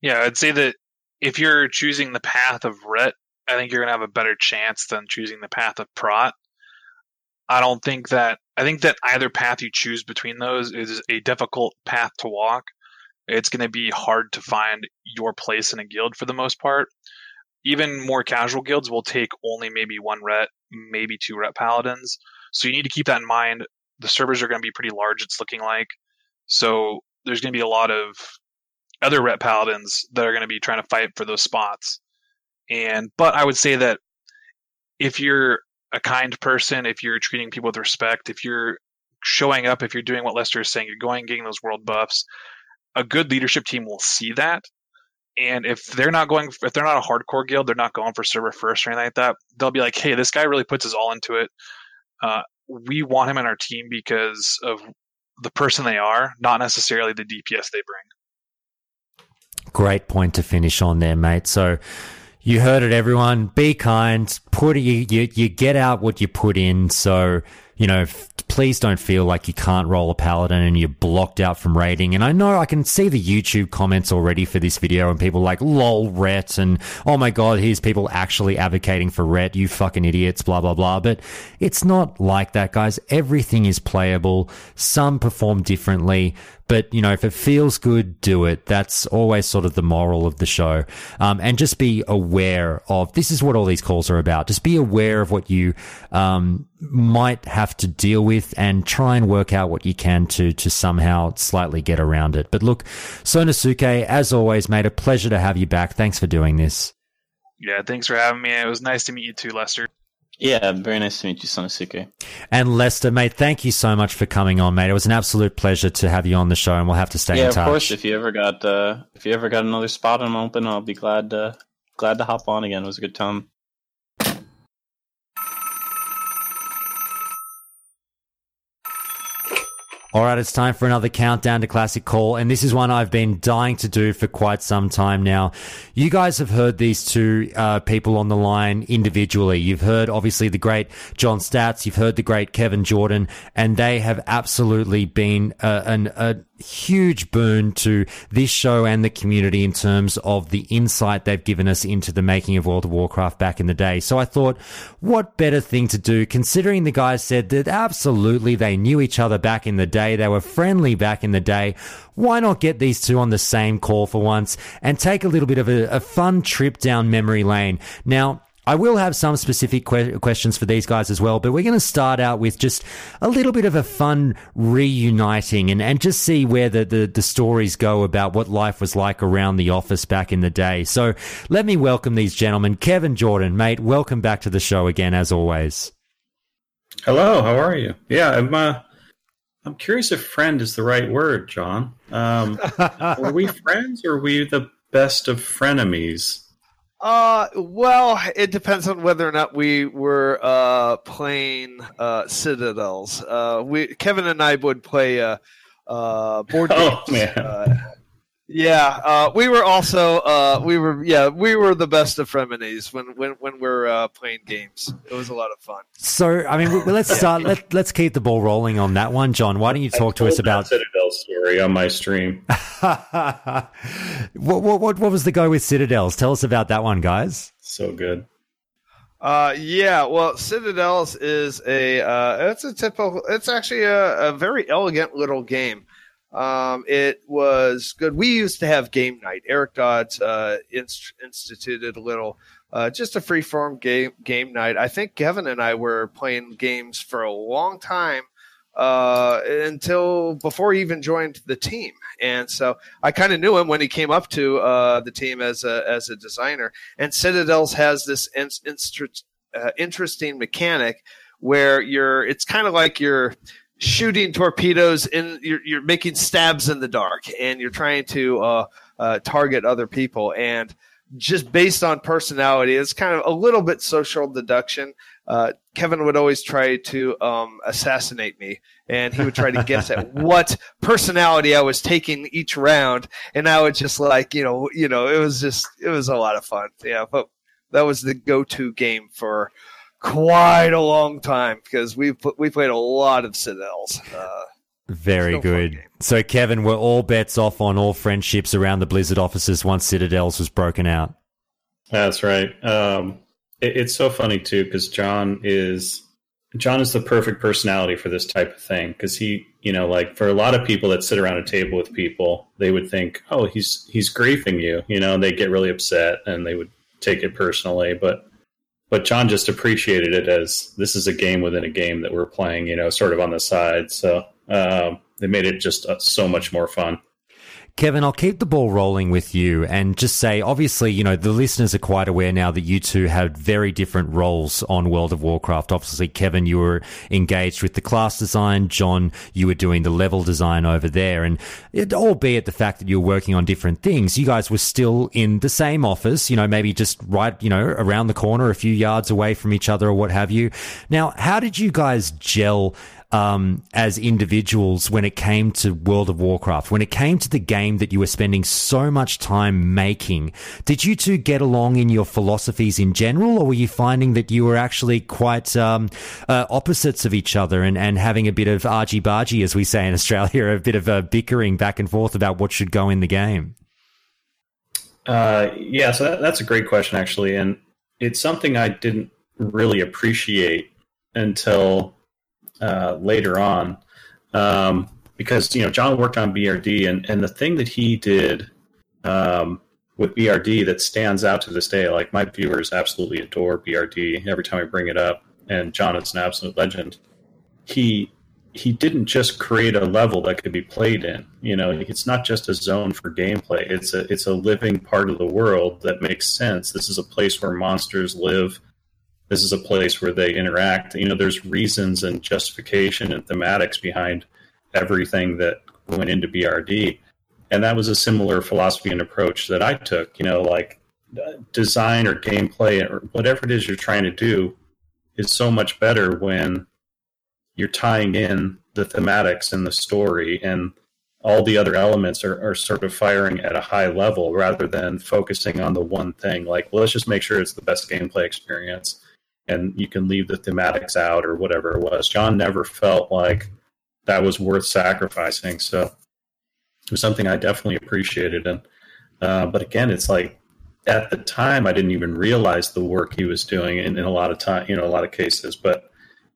Yeah, I'd say that if you're choosing the path of Ret I think you're going to have a better chance than choosing the path of Prot. I don't think that I think that either path you choose between those is a difficult path to walk. It's going to be hard to find your place in a guild for the most part. Even more casual guilds will take only maybe one ret, maybe two ret paladins. So you need to keep that in mind. The servers are going to be pretty large, it's looking like. So there's going to be a lot of other ret paladins that are going to be trying to fight for those spots. And but I would say that if you're a kind person, if you're treating people with respect, if you're showing up, if you're doing what Lester is saying, you're going getting those world buffs, a good leadership team will see that. And if they're not going, if they're not a hardcore guild, they're not going for server first or anything like that. They'll be like, "Hey, this guy really puts his all into it. Uh, we want him in our team because of the person they are, not necessarily the DPS they bring."
Great point to finish on there, mate. So you heard it, everyone. Be kind. Put you, you you get out what you put in. So you know, f- please don't feel like you can't roll a paladin and you're blocked out from raiding. And I know I can see the YouTube comments already for this video and people like, lol, Ret, and oh my god, here's people actually advocating for Ret, you fucking idiots, blah, blah, blah. But it's not like that, guys. Everything is playable. Some perform differently. But, you know, if it feels good, do it. That's always sort of the moral of the show. Um, and just be aware of this is what all these calls are about. Just be aware of what you, um, might have to deal with and try and work out what you can to, to somehow slightly get around it. But look, Sonosuke, as always, made a pleasure to have you back. Thanks for doing this.
Yeah, thanks for having me. It was nice to meet you too, Lester.
Yeah, very nice to meet you, Sonosuke.
And Lester, mate, thank you so much for coming on, mate. It was an absolute pleasure to have you on the show, and we'll have to stay
yeah,
in touch.
of course. If you ever got uh, if you ever got another spot I'm open, I'll be glad to, glad to hop on again. It was a good time.
All right, it's time for another countdown to classic call, and this is one I've been dying to do for quite some time now. You guys have heard these two uh, people on the line individually. You've heard obviously the great John Staats, you've heard the great Kevin Jordan, and they have absolutely been uh, an, a huge boon to this show and the community in terms of the insight they've given us into the making of World of Warcraft back in the day. So I thought, what better thing to do, considering the guys said that absolutely they knew each other back in the day, they were friendly back in the day. Why not get these two on the same call for once and take a little bit of a, a fun trip down memory lane? Now, I will have some specific que- questions for these guys as well, but we're going to start out with just a little bit of a fun reuniting and, and just see where the, the, the stories go about what life was like around the office back in the day. So let me welcome these gentlemen. Kevin Jordan, mate, welcome back to the show again, as always.
Hello, how are you? Yeah, I'm. Uh, I'm curious if "friend" is the right word, John. Um, [LAUGHS] are we friends, or are we the best of frenemies?
Uh, well, it depends on whether or not we were uh, playing uh, Citadels. Uh, we Kevin and I would play uh, uh, board [LAUGHS]
oh, man.
Uh, Yeah, uh, we were also uh, we were yeah we were the best of frenemies when when when we're uh, playing games. It was a lot of fun.
So, I mean, let's [LAUGHS] start. Let, let's keep the ball rolling on that one, John. Why don't you talk to us about
Citadel story on my stream? [LAUGHS]
what, what what what was the go with Citadels? Tell us about that one, guys.
So good.
Uh, yeah, well, Citadels is a uh, it's a typical. It's actually a, a very elegant little game. Um, it was good. We used to have game night. Eric Dodds uh, inst- instituted a little, uh, just a free form game game night. I think Kevin and I were playing games for a long time uh, until before he even joined the team. And so I kind of knew him when he came up to uh, the team as a as a designer. And Citadels has this in- inst- uh, interesting mechanic where you're. It's kind of like you're shooting torpedoes in you're, you're making stabs in the dark and you're trying to uh, uh, target other people and just based on personality it's kind of a little bit social deduction uh, kevin would always try to um, assassinate me and he would try to guess at [LAUGHS] what personality i was taking each round and i would just like you know you know it was just it was a lot of fun yeah but that was the go-to game for quite a long time because we we played a lot of Citadels. Uh,
Very good. So, Kevin, were all bets off on all friendships around the Blizzard offices once Citadels was broken out?
That's right. Um, it, it's so funny too because John is John is the perfect personality for this type of thing because he, you know, like for a lot of people that sit around a table with people, they would think, oh, he's he's griefing you, you know, they get really upset and they would take it personally, but but John just appreciated it as this is a game within a game that we're playing, you know, sort of on the side. So um, it made it just uh, so much more fun.
Kevin, I'll keep the ball rolling with you and just say, obviously, you know, the listeners are quite aware now that you two have very different roles on World of Warcraft. Obviously, Kevin, you were engaged with the class design. John, you were doing the level design over there. And it, albeit the fact that you're working on different things, you guys were still in the same office, you know, maybe just right, you know, around the corner, a few yards away from each other or what have you. Now, how did you guys gel? Um, as individuals when it came to World of Warcraft, when it came to the game that you were spending so much time making. Did you two get along in your philosophies in general, or were you finding that you were actually quite um, uh, opposites of each other and, and having a bit of argy bargy, as we say in Australia, a bit of a bickering back and forth about what should go in the game?
Uh, yeah, so that, that's a great question, actually. And it's something I didn't really appreciate until uh, later on um, because you know John worked on BRD and and the thing that he did um, with BRD that stands out to this day, like my viewers absolutely adore BRD every time I bring it up, and John is an absolute legend. He he didn't just create a level that could be played in. You know, it's not just a zone for gameplay. It's a it's a living part of the world that makes sense. This is a place where monsters live this is a place where they interact. You know, there's reasons and justification and thematics behind everything that went into BRD. And that was a similar philosophy and approach that I took. You know, like design or gameplay or whatever it is you're trying to do is so much better when you're tying in the thematics and the story and all the other elements are, are sort of firing at a high level rather than focusing on the one thing like well, let's just make sure it's the best gameplay experience and you can leave the thematics out or whatever it was. John never felt like that was worth sacrificing. So it was something I definitely appreciated. And uh, but again, it's like at the time I didn't even realize the work he was doing in, in a lot of time, you know, a lot of cases. But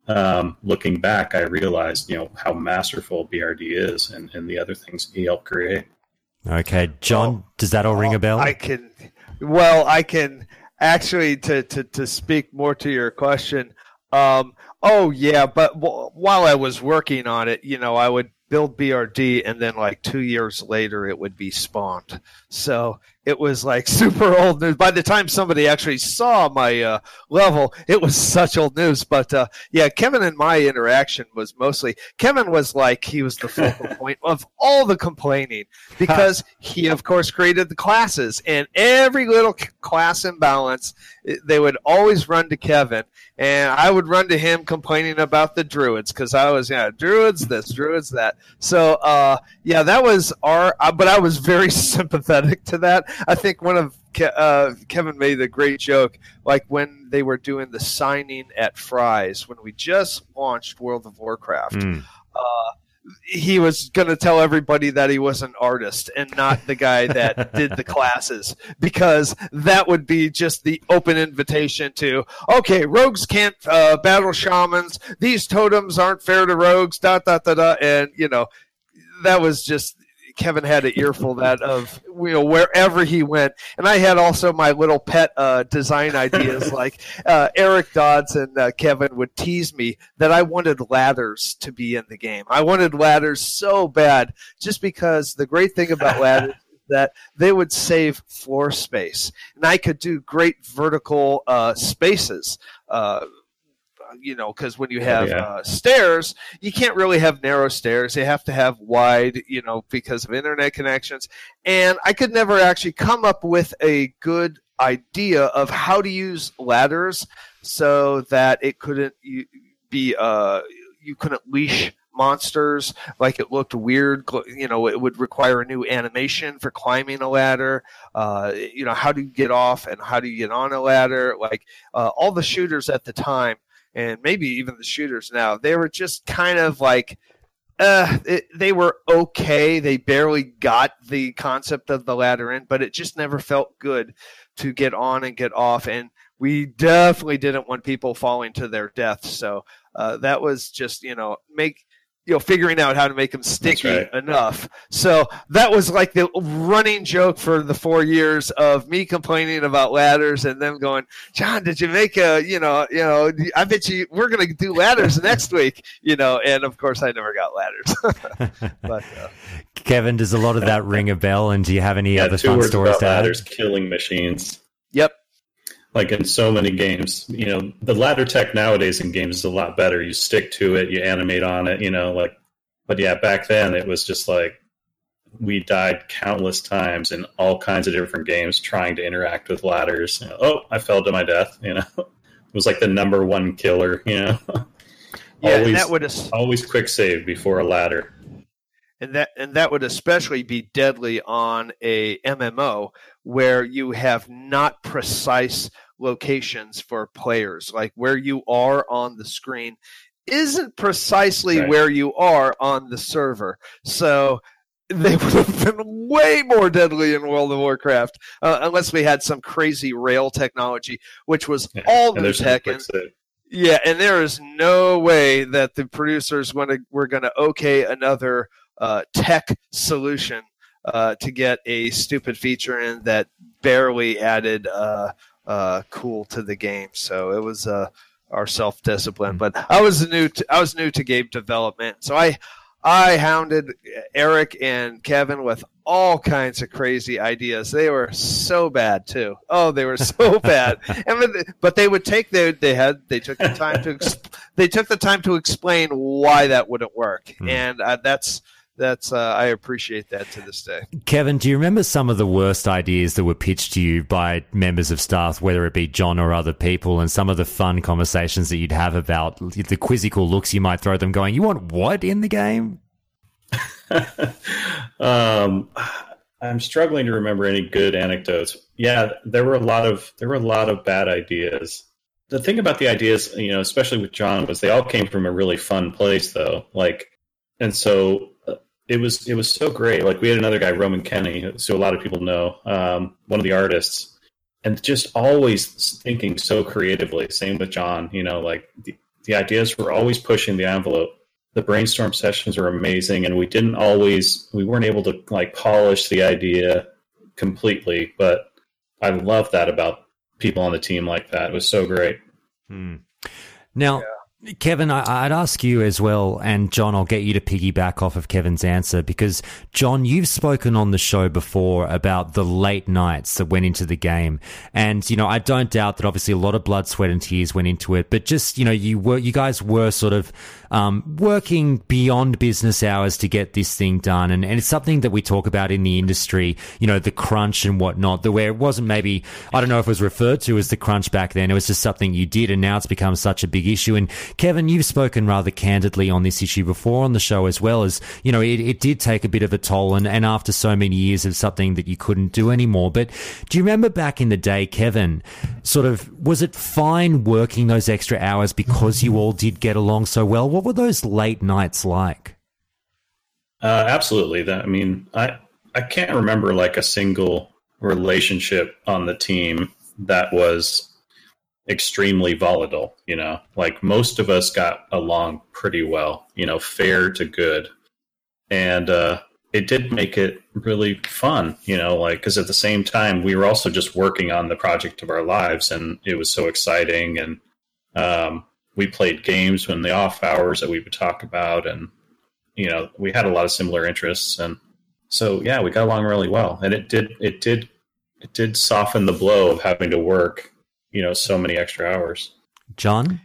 um, looking back, I realized, you know, how masterful BRD is and, and the other things he helped create.
Okay, John, well, does that all ring a bell?
I can. Well, I can actually to, to, to speak more to your question um, oh yeah but w- while i was working on it you know i would build brd and then like two years later it would be spawned. So it was like [LAUGHS] super old news. By the time somebody actually saw my uh, level it was such old news. But uh, yeah kevin and my interaction was mostly kevin was like he was the focal [LAUGHS] point of all the complaining because he of course created the classes. And every little class imbalance they would always run to kevin and I would run to him complaining about the druids because I was yeah druids this druids that. So uh, yeah, that was our. Uh, but I was very [LAUGHS] sympathetic to that. I think one of Ke- uh, Kevin made a great joke, like when they were doing the signing at Fry's when we just launched World of Warcraft.
Mm.
Uh, he was going to tell everybody that he was an artist and not the guy that [LAUGHS] did the classes because that would be just the open invitation to okay rogues can't uh, battle shamans. These totems aren't fair to rogues dot dot dot dot and you know that was just Kevin had an earful that of you know wherever he went, and I had also my little pet uh, design ideas. [LAUGHS] like uh, Eric Dodds and uh, Kevin would tease me that I wanted ladders to be in the game. I wanted ladders so bad, just because the great thing about [LAUGHS] ladders. That they would save floor space, and I could do great vertical uh, spaces. You know, because when you have
yeah.
uh, stairs, you can't really have narrow stairs. They have to have wide, you know, because of internet connections. And I could never actually come up with a good idea of how to use ladders so that it couldn't be, uh, you couldn't leash monsters like it looked weird you know it would require a new animation for climbing a ladder uh, you know how do you get off and how do you get on a ladder like uh, all the shooters at the time and maybe even the shooters now, they were just kind of like, uh, it, they were okay. They barely got the concept of the ladder in, but it just never felt good to get on and get off. And we definitely didn't want people falling to their deaths. So uh, that was just, you know, make you know figuring out how to make them sticky
right.
enough. So that was like the running joke for the four years of me complaining about ladders and them going, John, did you make a you know you know I bet you we're gonna do ladders [LAUGHS] next week you know and of course I never got ladders. [LAUGHS] but uh,
Kevin, does a lot of that ring a bell? And do you have any
Yeah,
other
two
fun stories
about
to add?
ladders killing machines. Like in so many games, you know, the ladder tech nowadays in games is a lot better. You stick to it, you animate on it, you know, like. But yeah, back then it was just like we died countless times in all kinds of different games trying to interact with ladders. You know, oh, I fell to my death. You know, [LAUGHS] it was like the number one killer. You know, [LAUGHS]
Yeah,
always,
that would
always quick save before a ladder.
And that and that would especially be deadly on a MMO where you have not precise locations for players. Like where you are on the screen isn't precisely
Right.
where you are on the server. So they [LAUGHS] would have been way more deadly in World of Warcraft uh, unless we had some crazy rail technology which was all
And
new tech and yeah, and there is no way that the producers want to were going to okay another uh, tech solution uh, to get a stupid feature in that barely added uh, uh, cool to the game. So it was uh, our self discipline. But I was new. To, I was new to game development, so I I hounded Eric and Kevin with all kinds of crazy ideas. They were so bad too. Oh, they were so [LAUGHS] bad. And but- they would take they they had they took the time to [LAUGHS] they took the time to explain why that wouldn't work, and uh, that's that's uh, I appreciate that to this day.
Kevin, do you remember some of the worst ideas that were pitched to you by members of staff, whether it be John or other people, and some of the fun conversations that you'd have about the quizzical looks you might throw them going, you want what in the game? [LAUGHS]
um, I'm struggling to remember any good anecdotes. Yeah, there were a lot of there were a lot of bad ideas. The thing about the ideas, you know, especially with John, was they all came from a really fun place, though. Like, and so it was it was so great. Like we had another guy, Roman Kenney, so a lot of people know, um, one of the artists, and just always thinking so creatively. Same with John, you know, like the, the ideas were always pushing the envelope the brainstorm sessions were amazing and we didn't always we weren't able to like polish the idea completely but i love that about people on the team like that it was so great
Hmm. Now, Kevin, I, would ask you as well, and John, I'll get you to piggyback off of Kevin's answer because, John, you've spoken on the show before about the late nights that went into the game. And, you know, I don't doubt that obviously a lot of blood, sweat, and tears went into it, but just, you know, you were, you guys were sort of um, working beyond business hours to get this thing done. And, and it's something that we talk about in the industry, you know, the crunch and whatnot, the where it wasn't maybe, I don't know if it was referred to as the crunch back then. It was just something you did, and now it's become such a big issue. And Kevin, you've spoken rather candidly on this issue before on the show as well as, you know, it, it did take a bit of a toll and, and after so many years of something that you couldn't do anymore. But do you remember back in the day, Kevin, sort of, was it fine working those extra hours because you all did get along so well? What were those late nights like?
Uh, absolutely. That I mean, I I can't remember like a single relationship on the team that was extremely volatile, you know. Like most of us got along pretty well, you know, fair to good. And uh it did make it really fun, you know, like because at the same time we were also just working on the project of our lives, and it was so exciting. And um, we played games when the off hours that we would talk about, and you know, we had a lot of similar interests, and so yeah, we got along really well. And it did, it did, it did soften the blow of having to work you know so many extra hours.
John.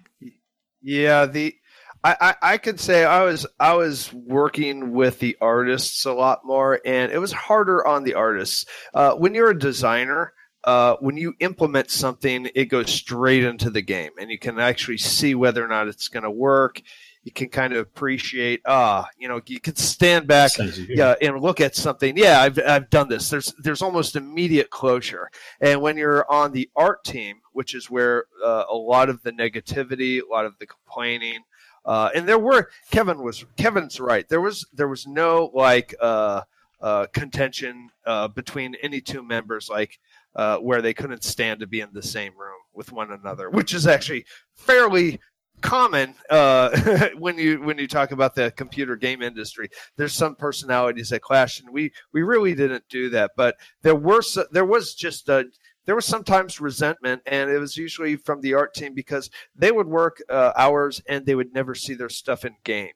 Yeah, the I, I, I could say I was I was working with the artists a lot more, and it was harder on the artists. Uh, when you're a designer, uh, when you implement something, it goes straight into the game, and you can actually see whether or not it's going to work. You can kind of appreciate ah you know you can stand back yeah and look at something. Yeah I've, I've done this. There's there's almost immediate closure. And when you're on the art team which is where uh, a lot of the negativity a lot of the complaining uh, and there were Kevin was Kevin's right. There was there was no like uh, uh contention uh, between any two members. Like uh, where they couldn't stand to be in the same room with one another, which is actually fairly common uh, [LAUGHS] when you when you talk about the computer game industry. There's some personalities that clash, and we we really didn't do that. But there were there was just a there was sometimes resentment, and it was usually from the art team because they would work uh, hours and they would never see their stuff in game.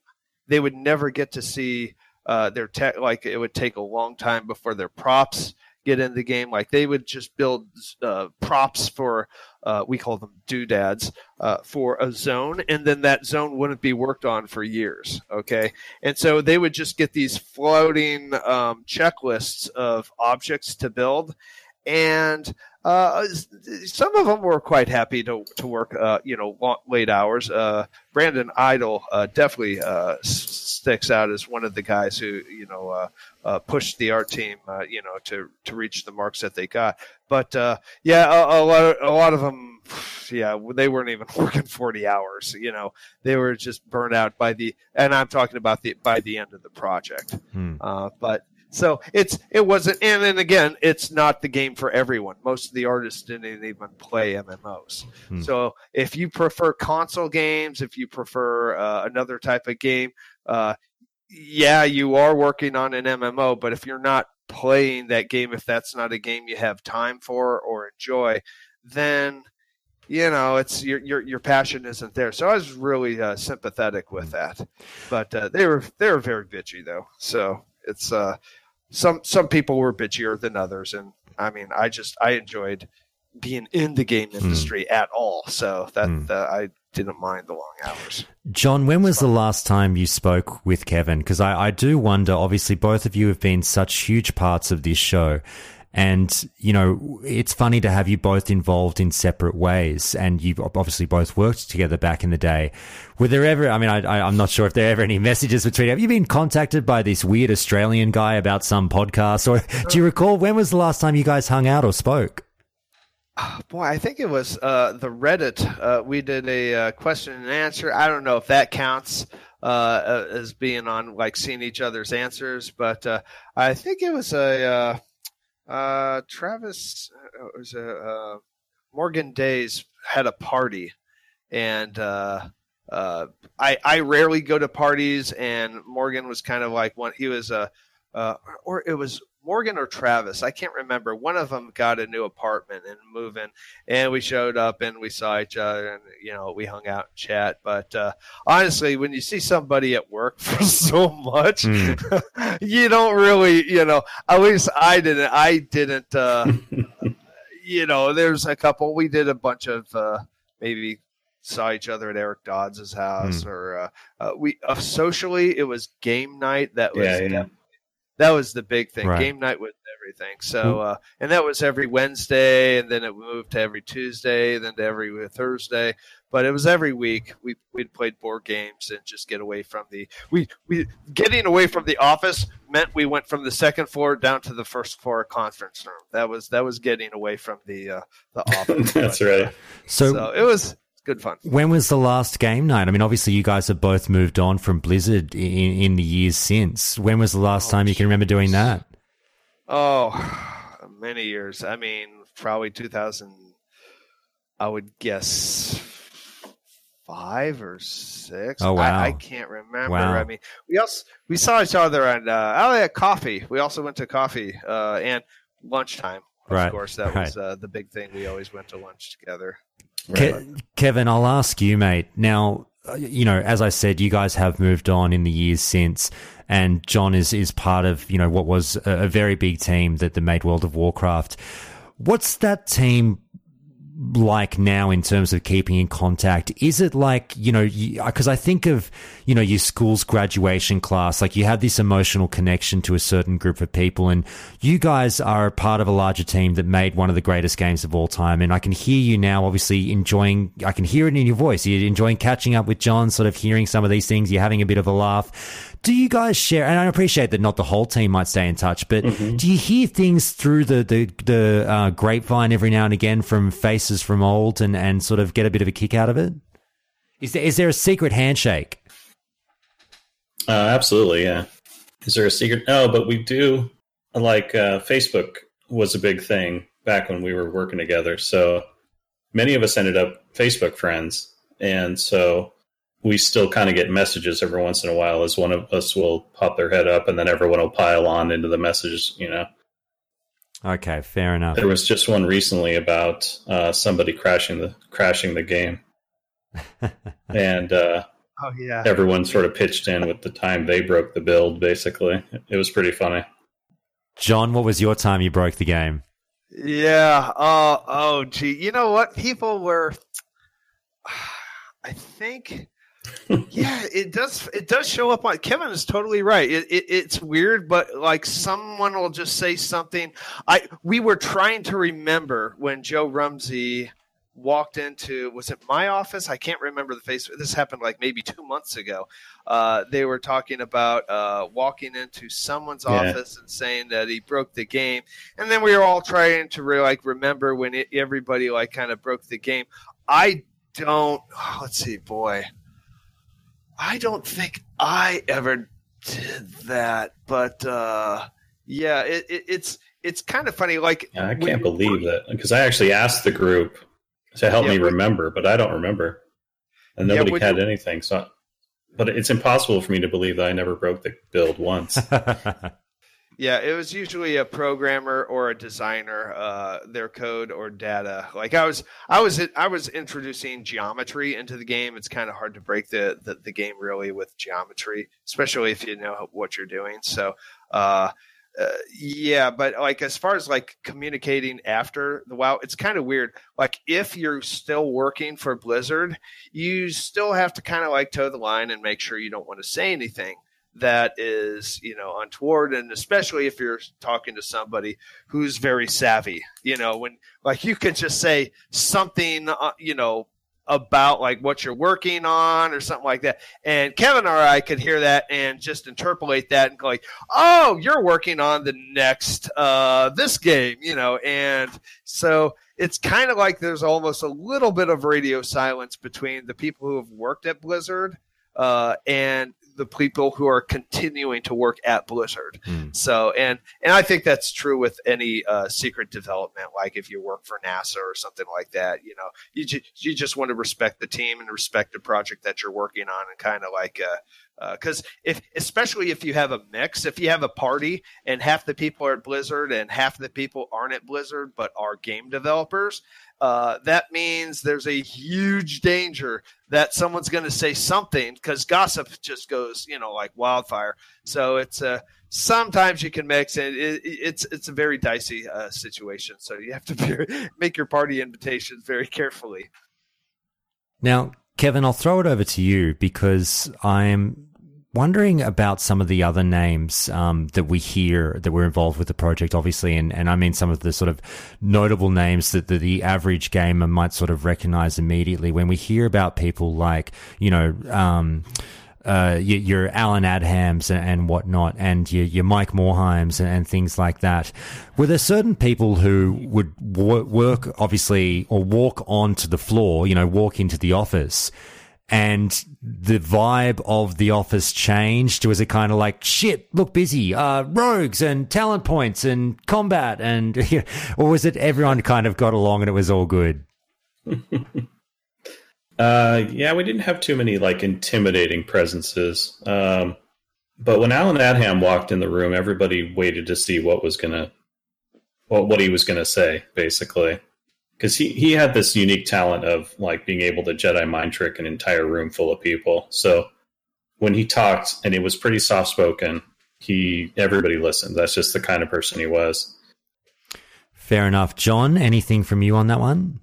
They would never get to see uh, their tech. Like it would take a long time before their props get in the game. Like they would just build uh, props for uh, we call them doodads uh, for a zone, and then that zone wouldn't be worked on for years. Okay, and so they would just get these floating um, checklists of objects to build, and uh, some of them were quite happy to to work, uh, you know, late hours. Uh, Brandon Idle uh, definitely uh, sticks out as one of the guys who you know uh, pushed the art team, you know, to to reach the marks that they got. But yeah, a, a, lot of, a lot of them, [SIGHS] yeah, they weren't even [LAUGHS] working forty hours. You know, they were just burned out by the, and I'm talking about the by the end of the project.
Hmm.
but so it's it wasn't, and then again, it's not the game for everyone. Most of the artists didn't even play MMOs. Hmm. So if you prefer console games, if you prefer uh, another type of game, uh, yeah, you are working on an MMO. But if you're not playing that game, if that's not a game you have time for or enjoy, then you know it's your your your passion isn't there. So I was really uh, sympathetic with that, but uh, they were they were very bitchy though. So it's uh some some people were bitchier than others, and I mean, I just I enjoyed being in the game hmm. industry mm. at all, so that mm. I didn't mind the long hours.
John, when was the last time you spoke with Kevin? Because I, I do wonder. Obviously, both of you have been such huge parts of this show. And, you know, it's funny to have you both involved in separate ways. And you've obviously both worked together back in the day. Were there ever, I mean, I, am not sure if there are ever any messages between, you. have you been contacted by this weird Australian guy about some podcast? Or [LAUGHS] do you recall when was the last time you guys hung out or spoke?
Boy, I think it was uh, the Reddit. Uh, we did a uh, question and answer. I don't know if that counts uh, uh, as being on like seeing each other's answers, but uh, I think it was a uh, Travis uh, was a uh, Morgan Days had a party, and uh, uh, I I rarely go to parties, and Morgan was kind of like one. He was a uh, or it was Morgan or Travis. I can't remember. One of them got a new apartment and moving, and we showed up and we saw each other and you know we hung out and chat. But uh, honestly, when you see somebody at work [LAUGHS] for so much,
Mm. [LAUGHS]
you don't really, you know. At least I didn't. I didn't. Uh, [LAUGHS] you know, there's a couple. We did a bunch of uh, maybe saw each other at Eric Dodds' house,
Hmm.
or uh, uh, we uh, socially it was game night. That was
Yeah, yeah.
That was the big thing.
Right.
Game night was everything. So, uh, and that was every Wednesday, and then it moved to every Tuesday, then to every Thursday. But it was every week. We we'd played board games and just get away from the we we getting away from the office meant we went from the second floor down to the first floor conference room. That was that was getting away from the uh, the office. [LAUGHS]
That's
But,
right.
uh,
So-
so it was good fun.
When was the last game night? I mean, obviously, you guys have both moved on from Blizzard in, in the years since. When was the last time you can remember doing that?
Oh, [SIGHS] many years. I mean, probably 2000. I would guess five or six.
Oh,
I,
wow.
I can't remember.
Wow.
I mean, we also we saw each other on uh, oh yeah, coffee. We also went to coffee uh, and lunchtime. Of
Right,
course, that
right.
was uh, the big thing. We always went to lunch together.
Ke- Kevin, I'll ask you, mate. Now, uh, you know, as I said, you guys have moved on in the years since, and John is is part of you know what was a, a very big team that, that made World of Warcraft. What's that team like now in terms of keeping in contact? Is it like, you know, because uh, I think of, you know, your school's graduation class, like you have this emotional connection to a certain group of people, and you guys are part of a larger team that made one of the greatest games of all time. And I can hear you now, obviously enjoying, I can hear it in your voice. You're enjoying catching up with John, sort of hearing some of these things, you're having a bit of a laugh. Do you guys share? And I appreciate that not the whole team might stay in touch, but do you hear things through the the, the uh, grapevine every now and again from faces from old, and and sort of get a bit of a kick out of it? Is there is there a secret handshake?
Uh, absolutely, yeah. Is there a secret? No, but we do like uh, Facebook was a big thing back when we were working together. So many of us ended up Facebook friends, and so we still kind of get messages every once in a while. As one of us will pop their head up, and then everyone will pile on into the messages. You know,
Okay, fair enough.
there was just one recently about uh, somebody crashing the crashing the game, [LAUGHS] and uh,
Oh yeah.
everyone sort of pitched in with the time they broke the build. Basically, it was pretty funny.
John, what was your time you broke the game?
Yeah. Oh, oh, gee. You know what? People were. [SIGHS] I think. Yeah, it does. It does show up on. Kevin is totally right. It, it, it's weird, but like someone will just say something. I we were trying to remember when Joe Rumsey walked into was it my office i can't remember the face this happened like maybe two months ago uh, they were talking about uh, walking into someone's
Yeah.
office and saying that he broke the game and then we were all trying to re- like remember when it, everybody like kind of broke the game i don't let's see boy i don't think i ever did that but uh yeah it, it, it's it's kind of funny like
Yeah, I can't
you-
believe that because I actually asked the group to help
Yeah,
me remember, but I don't remember, and nobody
when
had
you-
anything. So, but it's impossible for me to believe that I never broke the build once. [LAUGHS]
Yeah, it was usually a programmer or a designer, uh, their code or data. Like I was, I was, I was introducing geometry into the game. It's kind of hard to break the, the the game really with geometry, especially if you know what you're doing. So, uh, uh, yeah, but like as far as like communicating after the WoW, it's kind of weird. Like if you're still working for Blizzard, you still have to kind of like toe the line and make sure you don't want to say anything that is you know untoward. And especially if you're talking to somebody who's very savvy you know when like you can just say something uh, you know about like what you're working on or something like that. And kevin or i could hear that and just interpolate that and go like oh you're working on the next uh this game you know? And so it's kind of like there's almost a little bit of radio silence between the people who have worked at blizzard uh, and the people who are continuing to work at Blizzard. So, and and I think that's true with any uh, secret development. Like if you work for NASA or something like that, you know, you ju- you just want to respect the team and respect the project that you're working on, and kind of like. Uh, because if especially if you have a mix if you have a party and half the people are at blizzard and half the people aren't at blizzard but are game developers uh, that means there's a huge danger that someone's going to say something because gossip just goes you know like wildfire. So it's uh, sometimes you can mix it, it it's it's a very dicey uh, situation. So you have to [LAUGHS] be, make your party invitations very carefully.
Now, Kevin, I'll throw it over to you because I'm wondering about some of the other names um, that we hear that were involved with the project, obviously, and, and I mean some of the sort of notable names that the, the average gamer might sort of recognize immediately when we hear about people like, you know, um, uh, your, Allen Adhams and, whatnot, and your, your Mike Morhaimes and, and things like that. Were there certain people who would wo- work, obviously, or walk onto the floor, you know, walk into the office, and the vibe of the office changed? Was it kind of like, shit, look busy, uh, rogues and talent points and combat? And, [LAUGHS] or was it everyone kind of got along and it was all good? [LAUGHS]
Uh, yeah, we didn't have too many like intimidating presences. Um, but when Allen Adham walked in the room, everybody waited to see what was gonna, what what he was gonna say, basically, because he he had this unique talent of like being able to Jedi mind trick an entire room full of people. So when he talked, and it was pretty soft spoken, he everybody listened. That's just the kind of person he was.
Fair enough. John, anything from you on that one?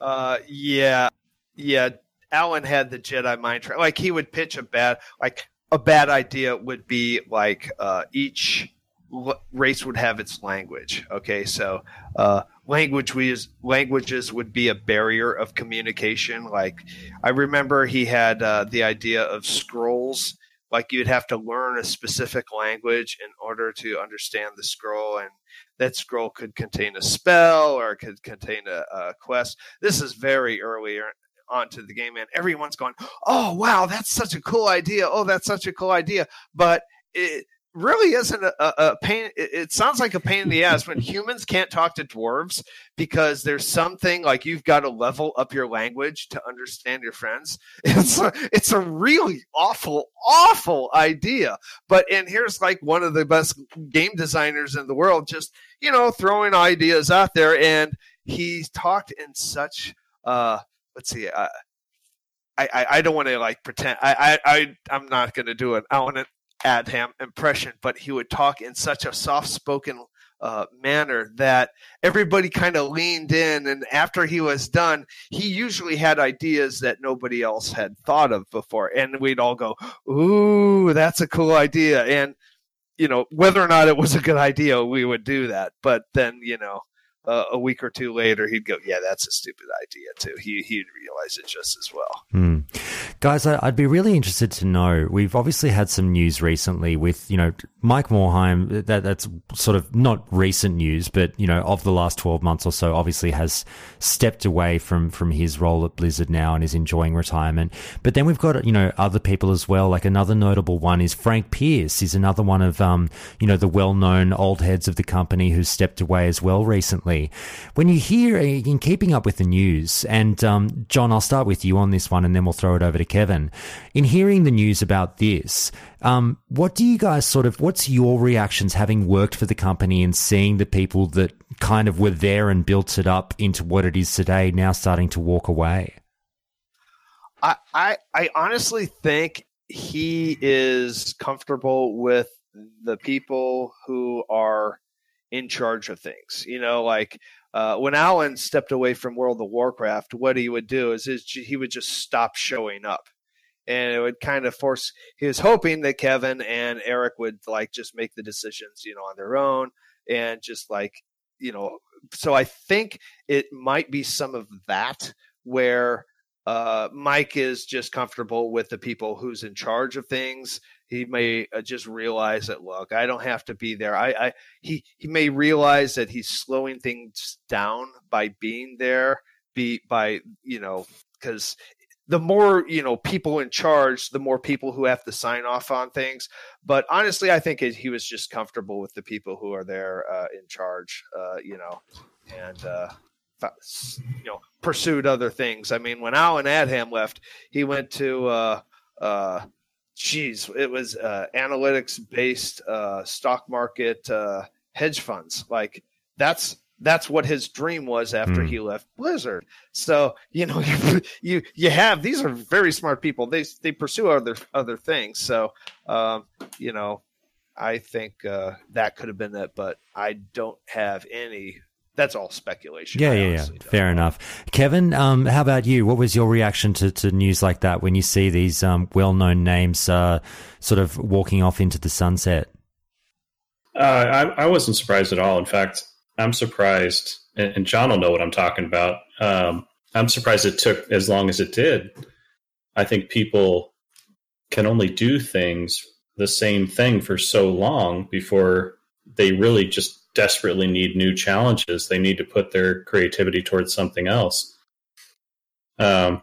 Uh, yeah, yeah. Allen had the Jedi mind trick. Like he would pitch a bad, like a bad idea would be like uh, each l- race would have its language. Okay, so uh, language was languages would be a barrier of communication. Like I remember he had uh, the idea of scrolls. Like you'd have to learn a specific language in order to understand the scroll, and that scroll could contain a spell or could contain a, a quest. This is very early onto the game, and everyone's going, "Oh wow, that's such a cool idea! Oh, that's such a cool idea!" But it really isn't a, a, pain. It, it sounds like a pain in the ass when humans can't talk to dwarves because there's something like you've got to level up your language to understand your friends. [LAUGHS] It's a, it's a really awful, awful idea. But and here's like one of the best game designers in the world, just you know throwing ideas out there, and he talked in such uh let's see. Uh, I, I, I don't want to like pretend. I, I, I I'm not going to do an want an Allen Adham impression, but he would talk in such a soft spoken uh, manner that everybody kind of leaned in. And after he was done, he usually had ideas that nobody else had thought of before, and we'd all go, "Ooh, that's a cool idea!" And you know, whether or not it was a good idea, we would do that. But then, you know, uh, a week or two later, he'd go, "Yeah, that's a stupid idea too." He he'd realize it just as well.
Hmm. Guys, I'd be really interested to know. We've obviously had some news recently with, you know, Mike Morhaime. That that's sort of not recent news, but you know, of the last twelve months or so, obviously has stepped away from from his role at Blizzard now and is enjoying retirement. But then we've got you know other people as well. Like another notable one is Frank Pearce. He's another one of um you know the well known old heads of the company who's stepped away as well recently. When you hear in keeping up with the news, and um, John, I'll start with you on this one, and then we'll throw it over to Kevin. In hearing the news about this, um, what do you guys sort of? What's your reactions having worked for the company and seeing the people that kind of were there and built it up into what it is today now starting to walk away?
I, I I honestly think he is comfortable with the people who are in charge of things. You know, like uh, when Allen stepped away from World of Warcraft, what he would do is, is he would just stop showing up. And it would kind of force. He was hoping that Kevin and Eric would like just make the decisions, you know, on their own, and just like you know. So I think it might be some of that where uh, Mike is just comfortable with the people who's in charge of things. He may uh, just realize that look, I don't have to be there. I, I he he may realize that he's slowing things down by being there, be by you know because the more you know people in charge, the more people who have to sign off on things. But honestly, I think it, he was just comfortable with the people who are there uh, in charge. Uh, you know, and uh, you know pursued other things. I mean, when Allen Adham left, he went to uh, uh, geez, it was uh, analytics based uh, stock market uh, hedge funds. Like that's that's what his dream was after
Hmm.
he left Blizzard. So you know [LAUGHS] you you you have these are very smart people. They they pursue other other things. So um, you know. I think uh, that could have been it, but I don't have any. That's all speculation.
Yeah,
I
yeah, yeah.
honestly
Fair enough. Kevin, um, how about you? What was your reaction to, to news like that when you see these um, well known names uh, sort of walking off into the sunset?
Uh, I, I wasn't surprised at all. In fact, I'm surprised, and, and John will know what I'm talking about. Um, I'm surprised it took as long as it did. I think people can only do things the same thing for so long before they really just desperately need new challenges. They need to put their creativity towards something else. Um,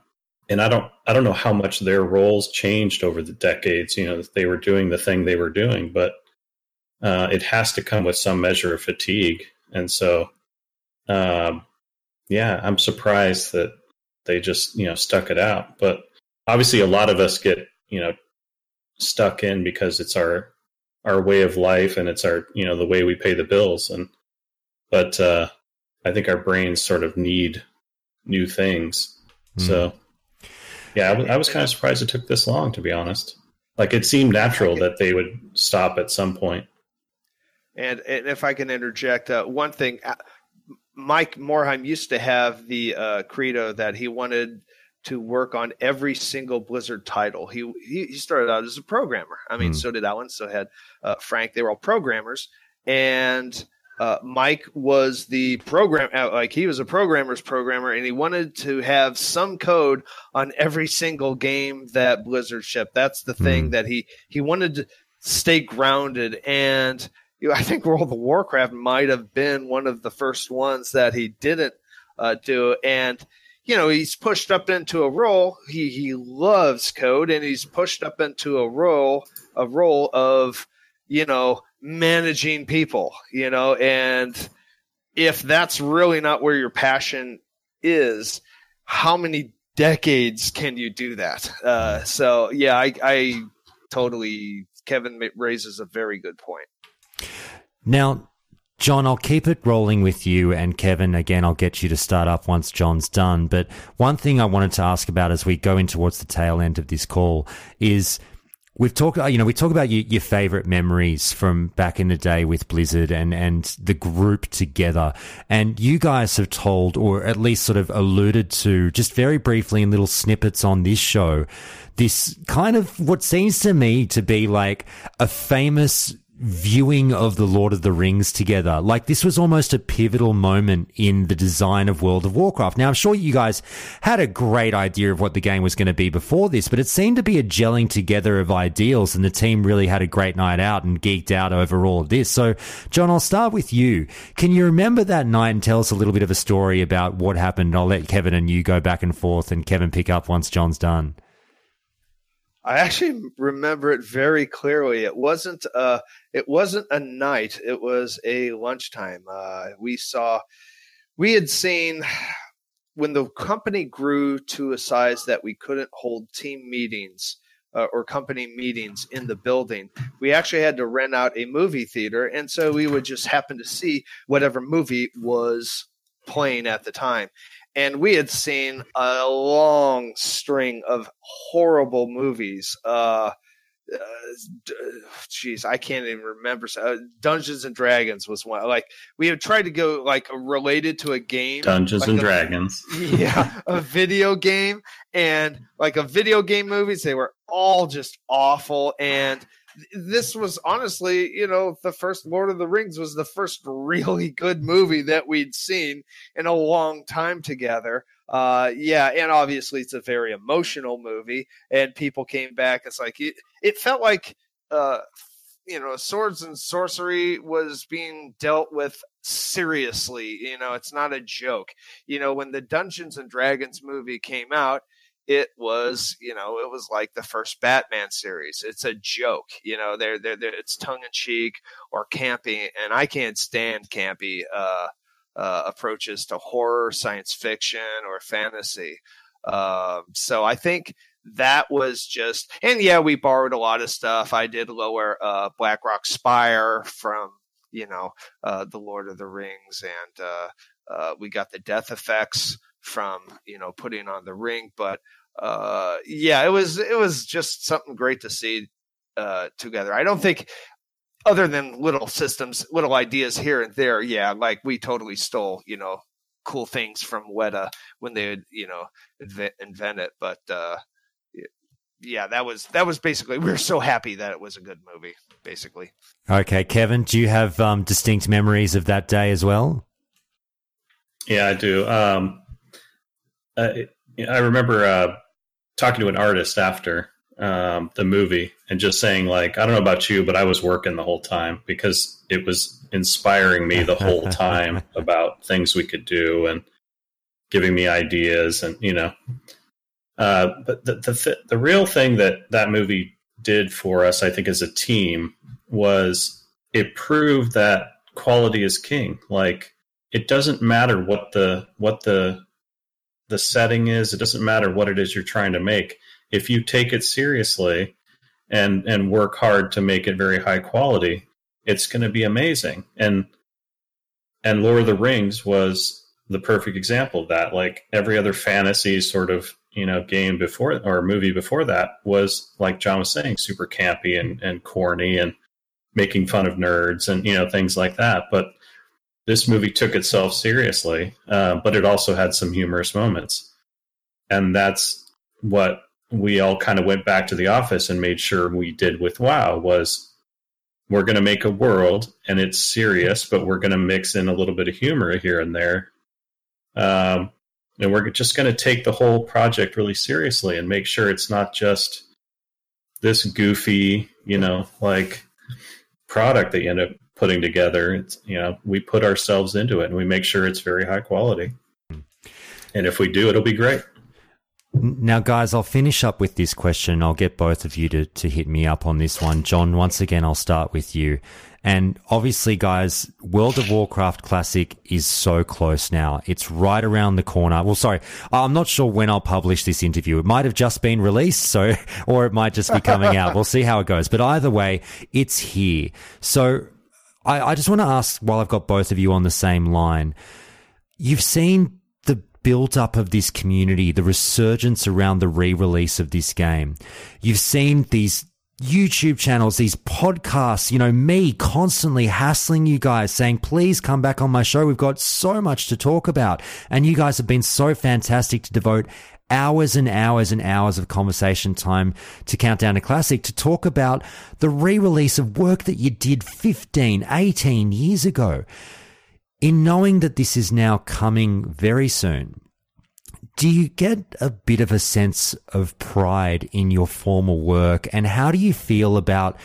and I don't, I don't know how much their roles changed over the decades. You know, they were doing the thing they were doing, but uh, it has to come with some measure of fatigue. And so, um, yeah, I'm surprised that they just you know stuck it out. But obviously, a lot of us get you know stuck in because it's our our way of life and it's our you know the way we pay the bills. And but uh, I think our brains sort of need new things. So yeah, I was, kind of surprised it took this long, to be honest. Like it seemed natural that they would stop at some point.
And, and if I can interject, uh, one thing, uh, Mike Morhaime used to have the uh, credo that he wanted to work on every single Blizzard title. He he, he started out as a programmer. I mean,
Hmm.
so did Allen. So had uh, Frank. They were all programmers, and uh, Mike was the program. uh, Like he was a programmer's programmer, and he wanted to have some code on every single game that Blizzard shipped. That's the thing that he he wanted to stay grounded and you know, I think World of Warcraft might have been one of the first ones that he didn't uh, do. And, you know, he's pushed up into a role. He, he loves code and he's pushed up into a role, a role of, you know, managing people, you know, and if that's really not where your passion is, how many decades can you do that? Uh, so yeah, I, I totally, Kevin raises a very good point.
Now, John, I'll keep it rolling with you and Kevin. Again, I'll get you to start up once John's done. But one thing I wanted to ask about as we go in towards the tail end of this call is we've talked, uh, you know, we talk about your, your favorite memories from back in the day with Blizzard and, and the group together. And you guys have told, or at least sort of alluded to, just very briefly in little snippets on this show, this kind of what seems to me to be like a famous viewing of the Lord of the Rings together. Like this was almost a pivotal moment in the design of World of Warcraft. Now I'm sure you guys had a great idea of what the game was going to be before this, but it seemed to be a gelling together of ideals and the team really had a great night out and geeked out over all of this. So John, I'll start with you. Can you remember that night and tell us a little bit of a story about what happened? I'll let Kevin and you go back and forth and Kevin pick up once John's done.
I actually remember it very clearly. It wasn't uh it wasn't a night, it was a lunchtime. Uh we saw we had seen when the company grew to a size that we couldn't hold team meetings uh, or company meetings in the building, we actually had to rent out a movie theater. And so we would just happen to see whatever movie was playing at the time. And we had seen a long string of horrible movies. Uh, uh, jeez, I can't even remember. Uh, Dungeons and Dragons was one. Like we had tried to go like related to a game,
Dungeons
like
and
a-
Dragons. [LAUGHS]
yeah, a video game and like a video game movies. They were all just awful. And this was honestly, you know, the first Lord of the Rings was the first really good movie that we'd seen in a long time together. Uh, yeah, and obviously it's a very emotional movie, and people came back. It's like it, it felt like, uh, you know, swords and sorcery was being dealt with seriously. You know, it's not a joke. You know, when the Dungeons and Dragons movie came out, it was, you know, it was like the first Batman series. It's a joke, you know, they're, they're, they're it's tongue in cheek or campy, and I can't stand campy uh, uh, approaches to horror, science fiction, or fantasy. Um, so I think that was just, and yeah, we borrowed a lot of stuff. I did lower uh, Blackrock Spire from, you know, uh, the Lord of the Rings, and uh, uh, we got the death effects from, you know, putting on the ring. But uh, yeah, it was it was just something great to see uh, together. I don't think other than little systems, little ideas here and there, yeah, like we totally stole, you know, cool things from Weta when they would, you know, invent, invent it. But uh, yeah, that was that was basically we were so happy that it was a good movie. Basically.
Okay, Kevin, do you have um, distinct memories of that day as well?
Yeah, I do. Um, I, I remember uh, talking to an artist after um, the movie and just saying like, I don't know about you, but I was working the whole time because it was inspiring me the whole [LAUGHS] time about things we could do and giving me ideas and you know. Uh, but the, the the real thing that that movie did for us, I think, as a team, was it proved that quality is king. Like it doesn't matter what the what the the setting is. It doesn't matter what it is you're trying to make. If you take it seriously and and work hard to make it very high quality, it's going to be amazing. And and Lord of the Rings was the perfect example of that. Like every other fantasy sort of you know game before or movie before that was like John was saying, super campy and and corny and making fun of nerds and you know things like that. But this movie took itself seriously, uh, but it also had some humorous moments, and that's what we all kind of went back to the office and made sure we did with WoW was we're going to make a world and it's serious, but we're going to mix in a little bit of humor here and there. Um, and we're just going to take the whole project really seriously and make sure it's not just this goofy, you know, like product that you end up putting together. It's you know we put ourselves into it and we make sure it's very high quality. And if we do, it'll be great.
Now, guys, I'll finish up with this question. I'll get both of you to, to hit me up on this one. John, once again, I'll start with you. And obviously, guys, World of Warcraft Classic is so close now. It's right around the corner. Well, sorry, I'm not sure when I'll publish this interview. It might have just been released, so, [LAUGHS] or it might just be coming out. We'll see how it goes. But either way, it's here. So I, I just want to ask while I've got both of you on the same line, you've seen the build up of this community, the resurgence around the re release of this game. You've seen these YouTube channels, these podcasts, you know, me constantly hassling you guys saying, please come back on my show. We've got so much to talk about. And you guys have been so fantastic to devote hours and hours and hours of conversation time to Countdown a Classic to talk about the re-release of work that you did 15, 18 years ago. In knowing that this is now coming very soon, do you get a bit of a sense of pride in your former work? And how do you feel about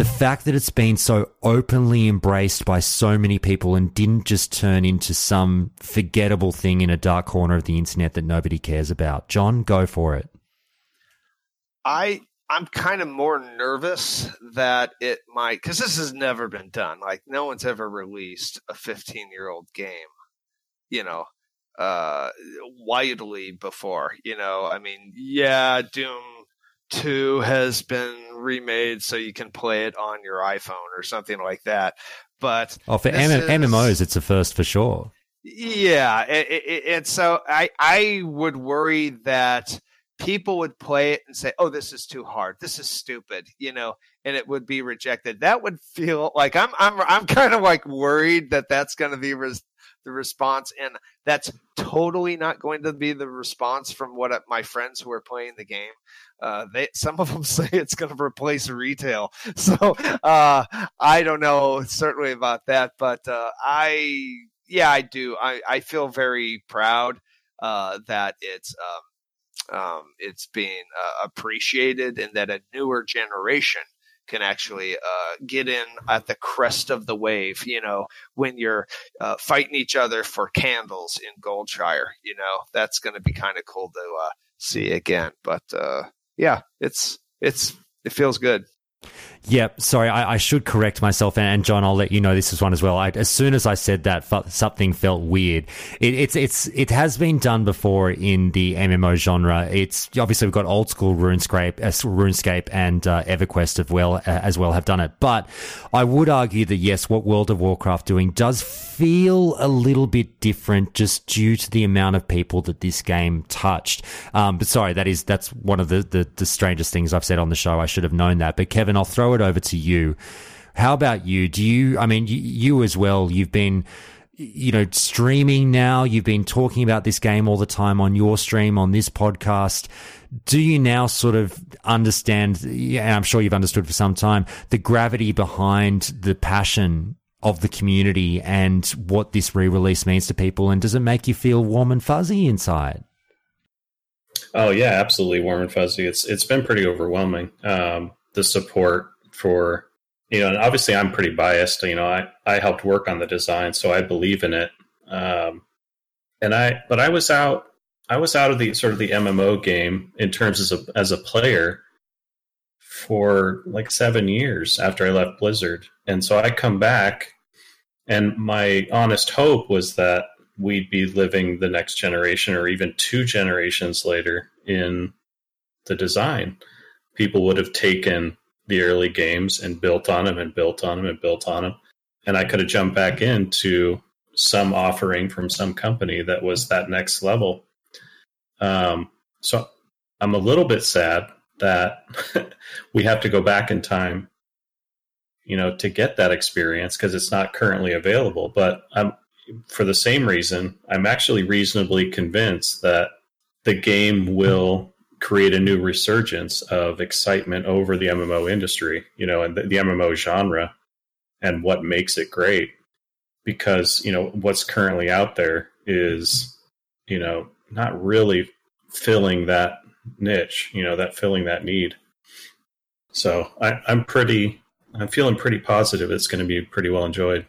the fact that it's been so openly embraced by so many people and didn't just turn into some forgettable thing in a dark corner of the internet that nobody cares about. John, go for it.
I I'm kind of more nervous that it might because this has never been done. Like no one's ever released a 15 year old game, you know, uh, widely before. You know, I mean, yeah, Doom 2 has been remade so you can play it on your iPhone or something like that. But
oh, for M- is, MMOs, it's a first for sure.
Yeah, and so I I would worry that people would play it and say, "Oh, this is too hard. This is stupid," you know, and it would be rejected. That would feel like I'm I'm I'm [LAUGHS] kind of like worried that that's going to be res- the response, and that's totally not going to be the response from what uh, my friends who are playing the game. Uh, they some of them [LAUGHS] say it's going to replace retail, [LAUGHS] so uh, I don't know certainly about that, but uh, I yeah I do I I feel very proud uh, that it's. Um, um, it's being uh, appreciated and that a newer generation can actually uh, get in at the crest of the wave. You know, when you're uh, fighting each other for candles in Goldshire, you know, that's going to be kind of cool to uh, see again. But uh, yeah, it's it's it feels good.
Yep. Sorry, I, I, should correct myself. And, and, John, I'll let you know this is one as well. I, as soon as I said that, something felt weird. It, it's it's it has been done before in the MMO genre. It's obviously we've got old school RuneScape, uh, RuneScape, and uh, EverQuest as well uh, as well have done it. But I would argue that yes, what World of Warcraft doing does feel a little bit different, just due to the amount of people that this game touched. Um, but sorry, that is that's one of the, the the strangest things I've said on the show. I should have known that. But Kevin, I'll throw it over to you. How about you? Do you, I mean, you, you as well, you've been, you know, streaming now. You've been talking about this game all the time on your stream, on this podcast. Do you now sort of understand, and I'm sure you've understood for some time, the gravity behind the passion of the community and what this re release means to people? And does it make you feel warm and fuzzy inside?
Oh yeah, absolutely warm and fuzzy. It's it's been pretty overwhelming. Um, the support for you know, and obviously I'm pretty biased. You know, I I helped work on the design, so I believe in it. Um, and I, but I was out, I was out of the sort of the MMO game in terms as a as a player for like seven years after I left Blizzard, and so I come back, and my honest hope was that we'd be living the next generation or even two generations later in the design. People would have taken the early games and built on them and built on them and built on them. And I could have jumped back into some offering from some company that was that next level. Um, so I'm a little bit sad that [LAUGHS] we have to go back in time, you know, to get that experience because it's not currently available. But I'm for the same reason, I'm actually reasonably convinced that the game will create a new resurgence of excitement over the MMO industry, you know, and the, the MMO genre and what makes it great. Because, you know, what's currently out there is, you know, not really filling that niche, you know, that filling that need. So I, I'm pretty, I'm feeling pretty positive it's going to be pretty well enjoyed.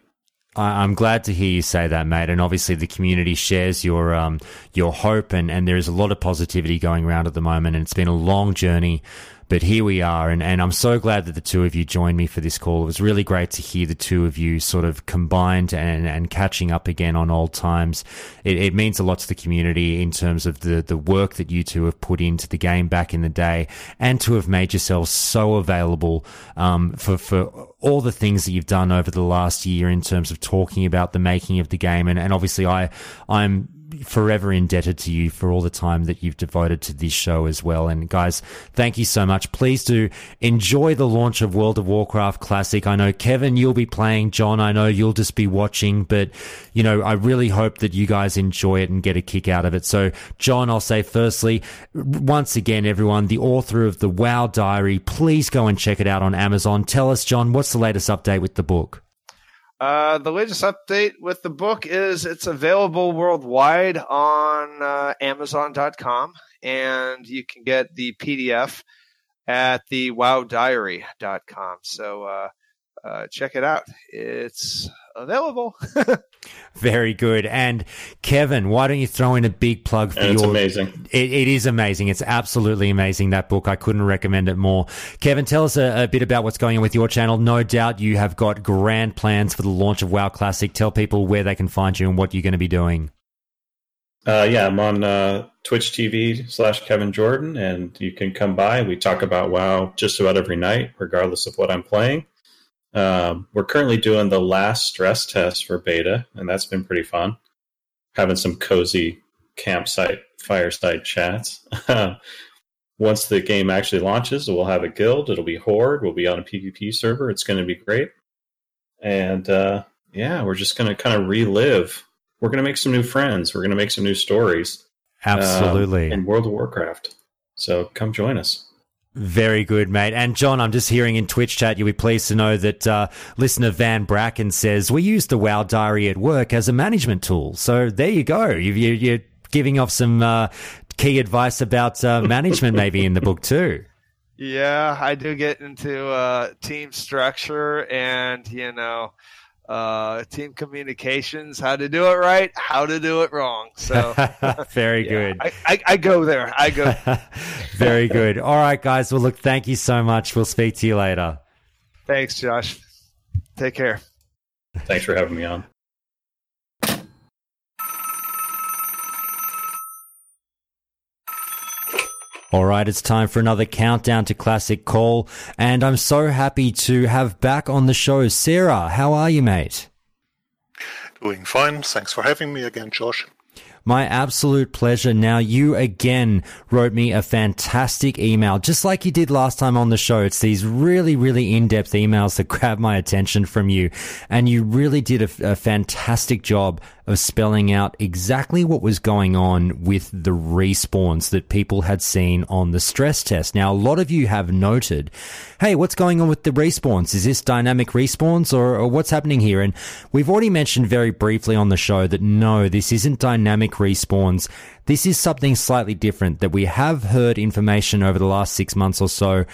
I'm glad to hear you say that, mate. And obviously, the community shares your um, your hope, and, and there is a lot of positivity going around at the moment. And it's been a long journey but here we are, and, and I'm so glad that the two of you joined me for this call. It was really great to hear the two of you sort of combined and, and catching up again on old times. It, it means a lot to the community in terms of the, the work that you two have put into the game back in the day and to have made yourselves so available um, for, for all the things that you've done over the last year in terms of talking about the making of the game. And, and obviously, I, I'm forever indebted to you for all the time that you've devoted to this show as well. And guys, thank you so much. Please do enjoy the launch of World of Warcraft Classic. I know Kevin, you'll be playing. John, I know you'll just be watching, but you know, I really hope that you guys enjoy it and get a kick out of it. So, John, I'll say firstly, once again, everyone, the author of the WoW Diary, please go and check it out on Amazon. Tell us, John, what's the latest update with the book?
Uh, the latest update with the book is it's available worldwide on uh, Amazon.com, and you can get the PDF at the WoWDiary.com. So uh, check it out. It's available. [LAUGHS]
Very good. And Kevin, why don't you throw in a big plug for
and
your?
amazing.
It, it is amazing. It's absolutely amazing. That book. I couldn't recommend it more. Kevin, tell us a, a, bit about what's going on with your channel. No doubt you have got grand plans for the launch of WoW Classic. Tell people where they can find you and what you're going to be doing.
Uh, yeah, I'm on uh, Twitch TV slash Kevin Jordan, and you can come by. We talk about WoW just about every night, regardless of what I'm playing. Um, we're currently doing the last stress test for beta, and that's been pretty fun. Having some cozy campsite fireside chats. [LAUGHS] Once the game actually launches, we'll have a guild. It'll be Horde. We'll be on a PvP server. It's going to be great. And uh, yeah, we're just going to kind of relive. We're going to make some new friends. We're going to make some new stories.
Absolutely.
Um, in World of Warcraft. So come join us.
Very good, mate. And John, I'm just hearing in Twitch chat, you'll be pleased to know that uh, listener Van Bracken says we use the WoW Diary at work as a management tool. So there you go. You, are giving off some uh, key advice about uh, [LAUGHS] management, maybe in the book too.
Yeah, I do get into uh, team structure and you know uh, team communications, how to do it right, how to do it wrong. So [LAUGHS]
very
yeah,
good.
I, I, I go there. I go. [LAUGHS]
very good. All right, guys. Well, look, thank you so much. We'll speak to you later.
Thanks, Josh. Take care.
Thanks for having me on.
All right, it's time for another countdown to classic call, and I'm so happy to have back on the show Sarah. How are you, mate?
Doing fine. Thanks for having me again, Josh.
My absolute pleasure. Now, you again wrote me a fantastic email, just like you did last time on the show. It's these really, really in-depth emails that [LAUGHS] grab my attention from you. And you really did a, a fantastic job of spelling out exactly what was going on with the respawns that people had seen on the stress test. Now, a lot of you have noted, hey, what's going on with the respawns? Is this dynamic respawns or, or what's happening here? And we've already mentioned very briefly on the show that no, this isn't dynamic respawns. This is something slightly different that we have heard information over the last six months or so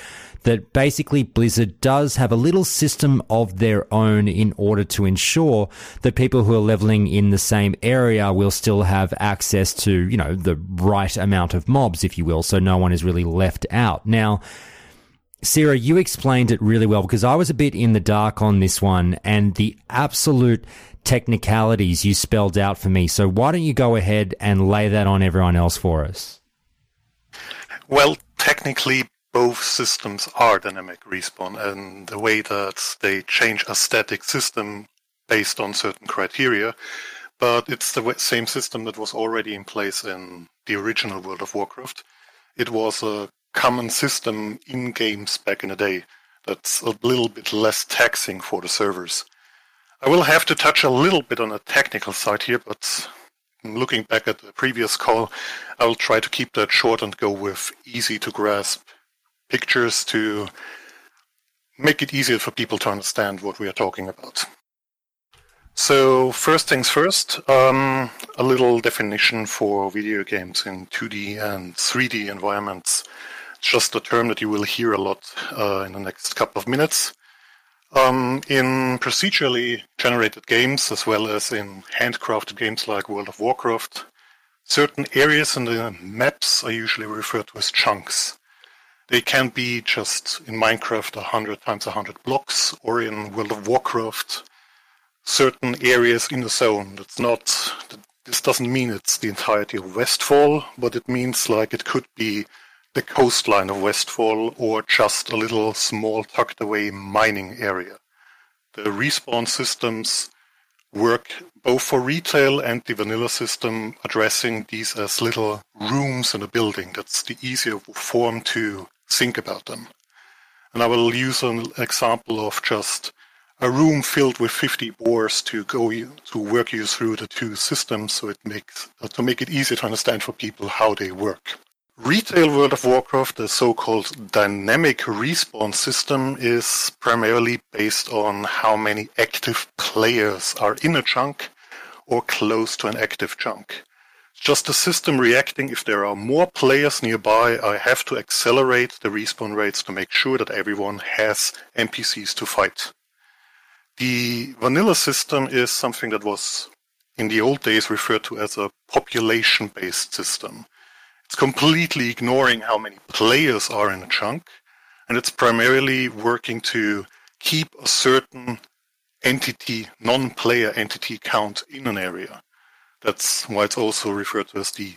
that basically Blizzard does have a little system of their own in order to ensure that people who are leveling in the same area will still have access to, you know, the right amount of mobs, if you will, so no one is really left out. Now, Sarah, you explained it really well because I was a bit in the dark on this one and the absolute technicalities you spelled out for me. So why don't you go ahead and lay that on everyone else for us?
Well, technically, both systems are dynamic respawn and the way that they change a static system based on certain criteria, but it's the same system that was already in place in the original World of Warcraft. It was a common system in games back in the day that's a little bit less taxing for the servers. I will have to touch a little bit on the technical side here, but looking back at the previous call, I will try to keep that short and go with easy to grasp pictures to make it easier for people to understand what we are talking about. So first things first, um, a little definition for video games in 2D and 3D environments. It's just a term that you will hear a lot uh, in the next couple of minutes. Um, in procedurally generated games, as well as in handcrafted games like World of Warcraft, certain areas in the maps are usually referred to as chunks. They can be just in Minecraft 100 times 100 blocks, or in World of Warcraft, certain areas in the zone. That's not, this doesn't mean it's the entirety of Westfall, but it means like it could be the coastline of Westfall or just a little small tucked away mining area. The respawn systems work both for retail and the vanilla system addressing these as little rooms in a building. That's the easier form to think about them. And I will use an example of just a room filled with 50 boars to go to work you through the two systems so it makes to make it easy to understand for people how they work. Retail World of Warcraft, the so-called dynamic respawn system, is primarily based on how many active players are in a chunk or close to an active chunk. Just a system reacting if there are more players nearby, I have to accelerate the respawn rates to make sure that everyone has NPCs to fight. The vanilla system is something that was in the old days referred to as a population-based system. It's completely ignoring how many players are in a chunk, and it's primarily working to keep a certain entity, non-player entity count in an area. That's why it's also referred to as the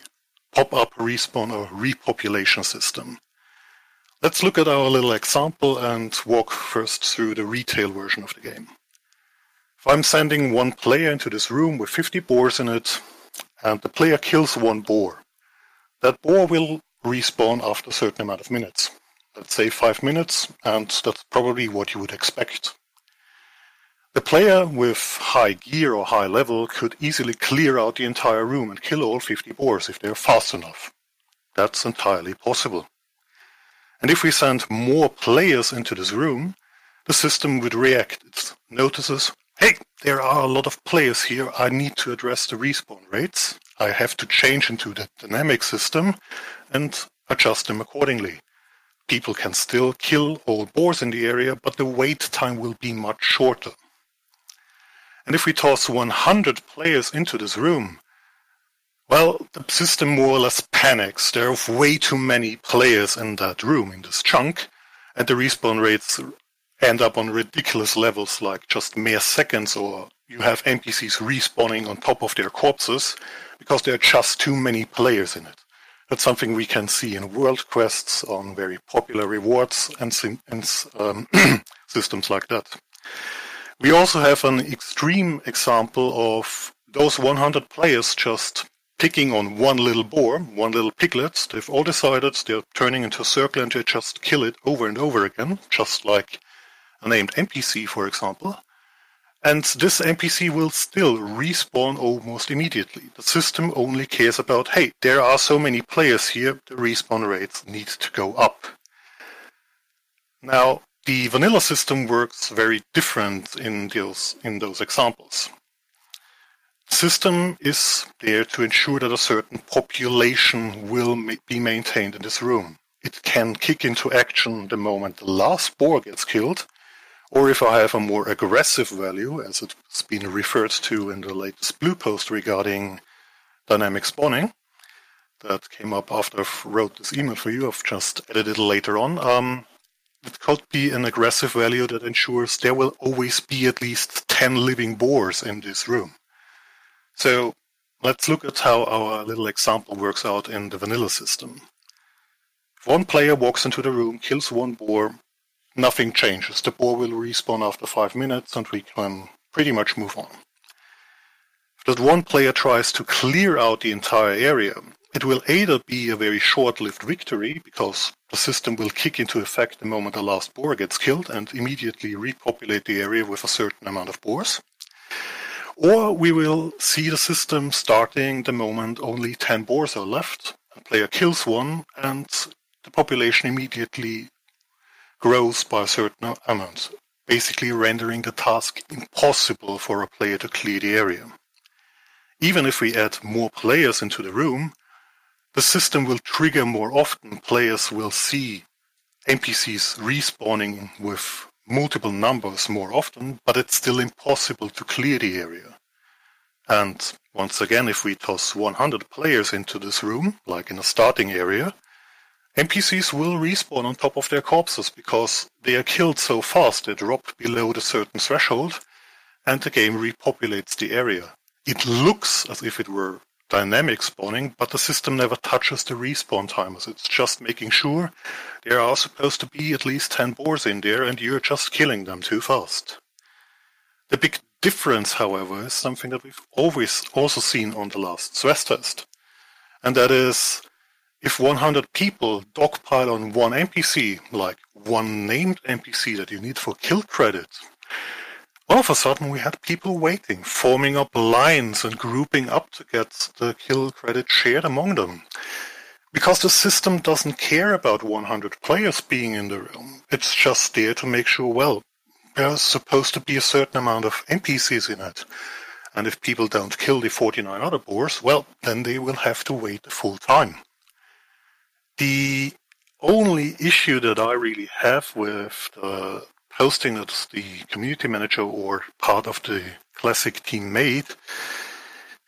pop-up respawn or repopulation system. Let's look at our little example and walk first through the retail version of the game. If I'm sending one player into this room with 50 boars in it, and the player kills one boar, that boar will respawn after a certain amount of minutes. Let's say five minutes, and that's probably what you would expect. The player with high gear or high level could easily clear out the entire room and kill all 50 boars if they're fast enough. That's entirely possible. And if we send more players into this room, the system would react. It notices, hey, there are a lot of players here. I need to address the respawn rates. I have to change into the dynamic system and adjust them accordingly. People can still kill all boars in the area, but the wait time will be much shorter. And if we toss 100 players into this room, well, the system more or less panics. There are way too many players in that room, in this chunk, and the respawn rates end up on ridiculous levels like just mere seconds, or you have NPCs respawning on top of their corpses because there are just too many players in it. That's something we can see in world quests on very popular rewards and, and um, [CLEARS THROAT] systems like that. We also have an extreme example of those 100 players just picking on one little boar, one little piglet. They've all decided they're turning into a circle and they just kill it over and over again, just like a named NPC, for example. And this NPC will still respawn almost immediately. The system only cares about, hey, there are so many players here, the respawn rates need to go up. Now, the vanilla system works very different in those, in those examples. The system is there to ensure that a certain population will ma- be maintained in this room. It can kick into action the moment the last boar gets killed, or if I have a more aggressive value, as it's been referred to in the latest blue post regarding dynamic spawning, that came up after I wrote this email for you, I've just edited it later on. Um, it could be an aggressive value that ensures there will always be at least 10 living boars in this room. So let's look at how our little example works out in the vanilla system. If one player walks into the room, kills one boar, nothing changes. The boar will respawn after five minutes and we can pretty much move on. If that one player tries to clear out the entire area, it will either be a very short-lived victory because the system will kick into effect the moment the last boar gets killed and immediately repopulate the area with a certain amount of boars. Or we will see the system starting the moment only 10 boars are left. A player kills one and the population immediately grows by a certain amount, basically rendering the task impossible for a player to clear the area. Even if we add more players into the room, the system will trigger more often. Players will see NPCs respawning with multiple numbers more often, but it's still impossible to clear the area. And once again, if we toss 100 players into this room, like in a starting area, NPCs will respawn on top of their corpses because they are killed so fast they drop below the certain threshold and the game repopulates the area. It looks as if it were dynamic spawning, but the system never touches the respawn timers. It's just making sure there are supposed to be at least 10 boars in there and you're just killing them too fast. The big difference, however, is something that we've always also seen on the last stress test. And that is if 100 people dogpile on one NPC, like one named NPC that you need for kill credit, all of a sudden we had people waiting, forming up lines and grouping up to get the kill credit shared among them. Because the system doesn't care about 100 players being in the room. It's just there to make sure, well, there's supposed to be a certain amount of NPCs in it. And if people don't kill the 49 other boars, well, then they will have to wait the full time. The only issue that I really have with uh, the posting that the community manager or part of the classic team made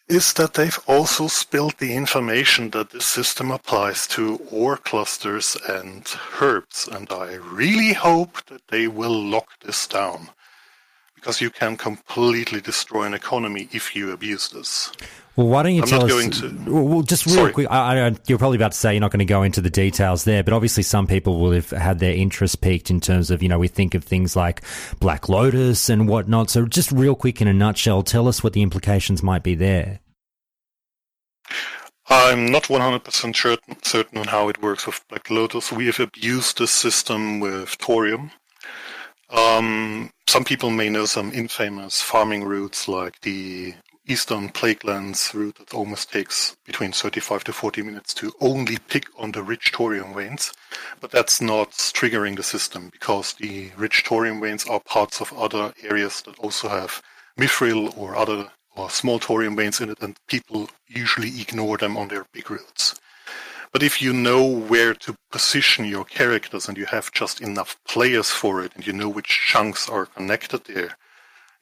is that they've also spilled the information that this system applies to ore clusters and herbs. And I really hope that they will lock this down because you can completely destroy an economy if you abuse this.
Well, why don't you
I'm
tell
not
us?
going to-
Well, just real
Sorry.
quick. I, I, you're probably about to say you're not going to go into the details there, but obviously some people will have had their interest piqued in terms of you know we think of things like Black Lotus and whatnot. So just real quick in a nutshell, tell us what the implications might be there.
I'm not 100% certain, certain on how it works with Black Lotus. We have abused this system with Thorium. Um, some people may know some infamous farming routes like the Eastern Plaguelands route that almost takes between 35 to 40 minutes to only pick on the rich thorium veins. But that's not triggering the system because the rich thorium veins are parts of other areas that also have mithril or other or small thorium veins in it, and people usually ignore them on their big routes. But if you know where to position your characters and you have just enough players for it and you know which chunks are connected there,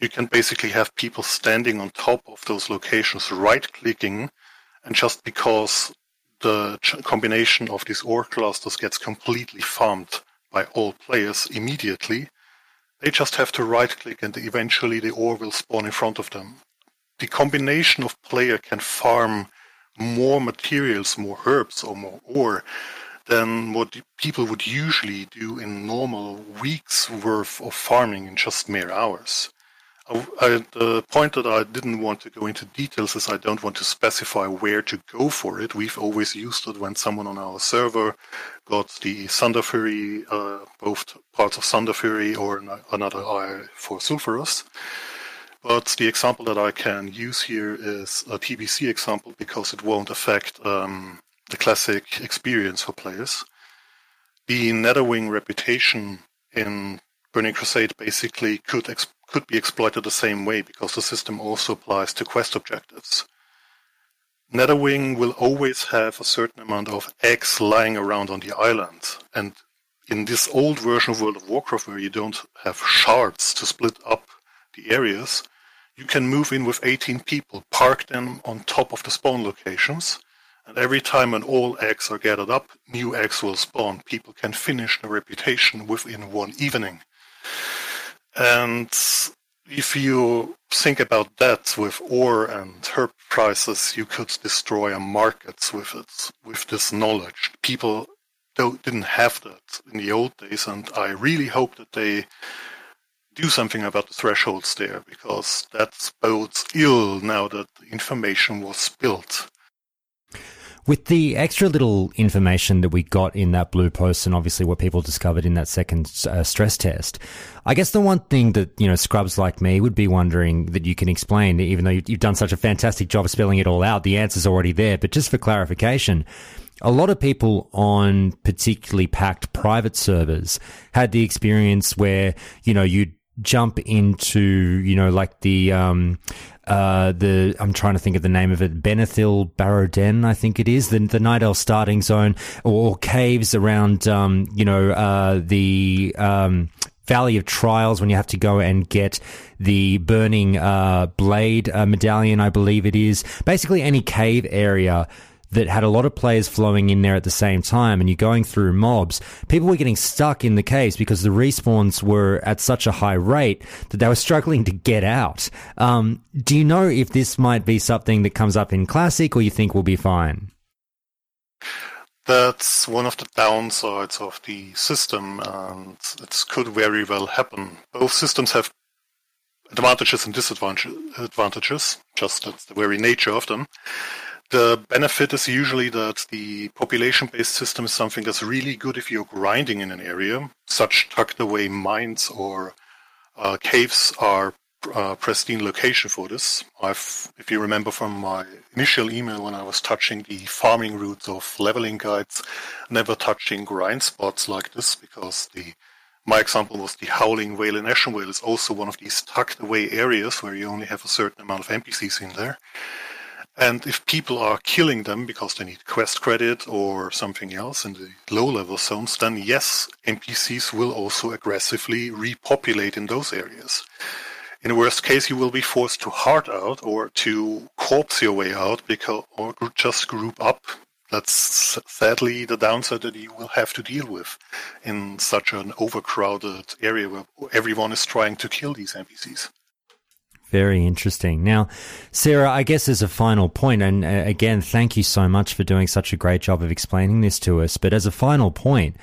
you can basically have people standing on top of those locations, right clicking, and just because the ch- combination of these ore clusters gets completely farmed by all players immediately, they just have to right click and eventually the ore will spawn in front of them. The combination of player can farm more materials, more herbs, or more ore than what people would usually do in normal weeks worth of farming in just mere hours. I, the point that I didn't want to go into details is I don't want to specify where to go for it. We've always used it when someone on our server got the Thunderfury, uh, both parts of Thunderfury or another eye for Sulfuras. But the example that I can use here is a TBC example because it won't affect um, the classic experience for players. The Netherwing reputation in Burning Crusade basically could ex- could be exploited the same way because the system also applies to quest objectives. Netherwing will always have a certain amount of eggs lying around on the island, and in this old version of World of Warcraft where you don't have shards to split up the areas, you can move in with 18 people, park them on top of the spawn locations, and every time when all eggs are gathered up, new eggs will spawn. People can finish the reputation within one evening. And if you think about that with ore and herb prices, you could destroy a market with it, with this knowledge. People didn't have that in the old days, and I really hope that they do something about the thresholds there, because that bodes ill now that the information was spilled.
With the extra little information that we got in that blue post and obviously what people discovered in that second uh, stress test, I guess the one thing that, you know, scrubs like me would be wondering that you can explain, even though you've done such a fantastic job spelling it all out, the answer's already there. But just for clarification, a lot of people on particularly packed private servers had the experience where, you know, you'd jump into, you know, like the, um, uh, the I'm trying to think of the name of it, Ban'ethil Barrow-Den, I think it is, the the Night Elf starting zone, or, or caves around, um, you know, uh, the um, Valley of Trials when you have to go and get the burning uh, blade uh, medallion, I believe it is. Basically, any cave area that had a lot of players flowing in there at the same time and you're going through mobs, people were getting stuck in the caves because the respawns were at such a high rate that they were struggling to get out. Um, do you know if this might be something that comes up in Classic or you think will be fine?
That's one of the downsides of the system, and it could very well happen. Both systems have advantages and disadvantages, just that's the very nature of them. The benefit is usually that the population-based system is something that's really good if you're grinding in an area. Such tucked away mines or uh, caves are uh, pristine location for this. I've, if you remember from my initial email when I was touching the farming routes of leveling guides, never touching grind spots like this because the my example was the Howling Vale in Ashenvale is also one of these tucked away areas where you only have a certain amount of NPCs in there. And if people are killing them because they need quest credit or something else in the low level zones, then yes, NPCs will also aggressively repopulate in those areas. In the worst case, you will be forced to hearth out or to corpse your way out because, or just group up. That's sadly the downside that you will have to deal with in such an overcrowded area where everyone is trying to kill these NPCs.
Very interesting. Now, Sarah, I guess as a final point, and uh, again, thank you so much for doing such a great job of explaining this to us. But as a final point,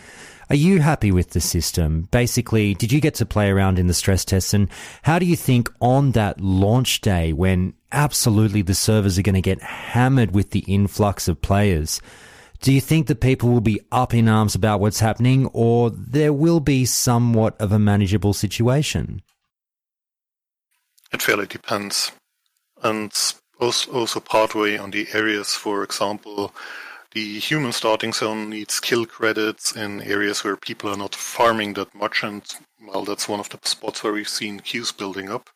are you happy with the system? Basically, did you get to play around in the stress tests? And how do you think on that launch day, when absolutely the servers are going to get hammered with the influx of players, do you think that people will be up in arms about what's happening, or there will be somewhat of a manageable situation?
It fairly depends. And also partway on the areas, for example, the human starting zone needs kill credits in areas where people are not farming that much, and well, that's one of the spots where we've seen queues building up.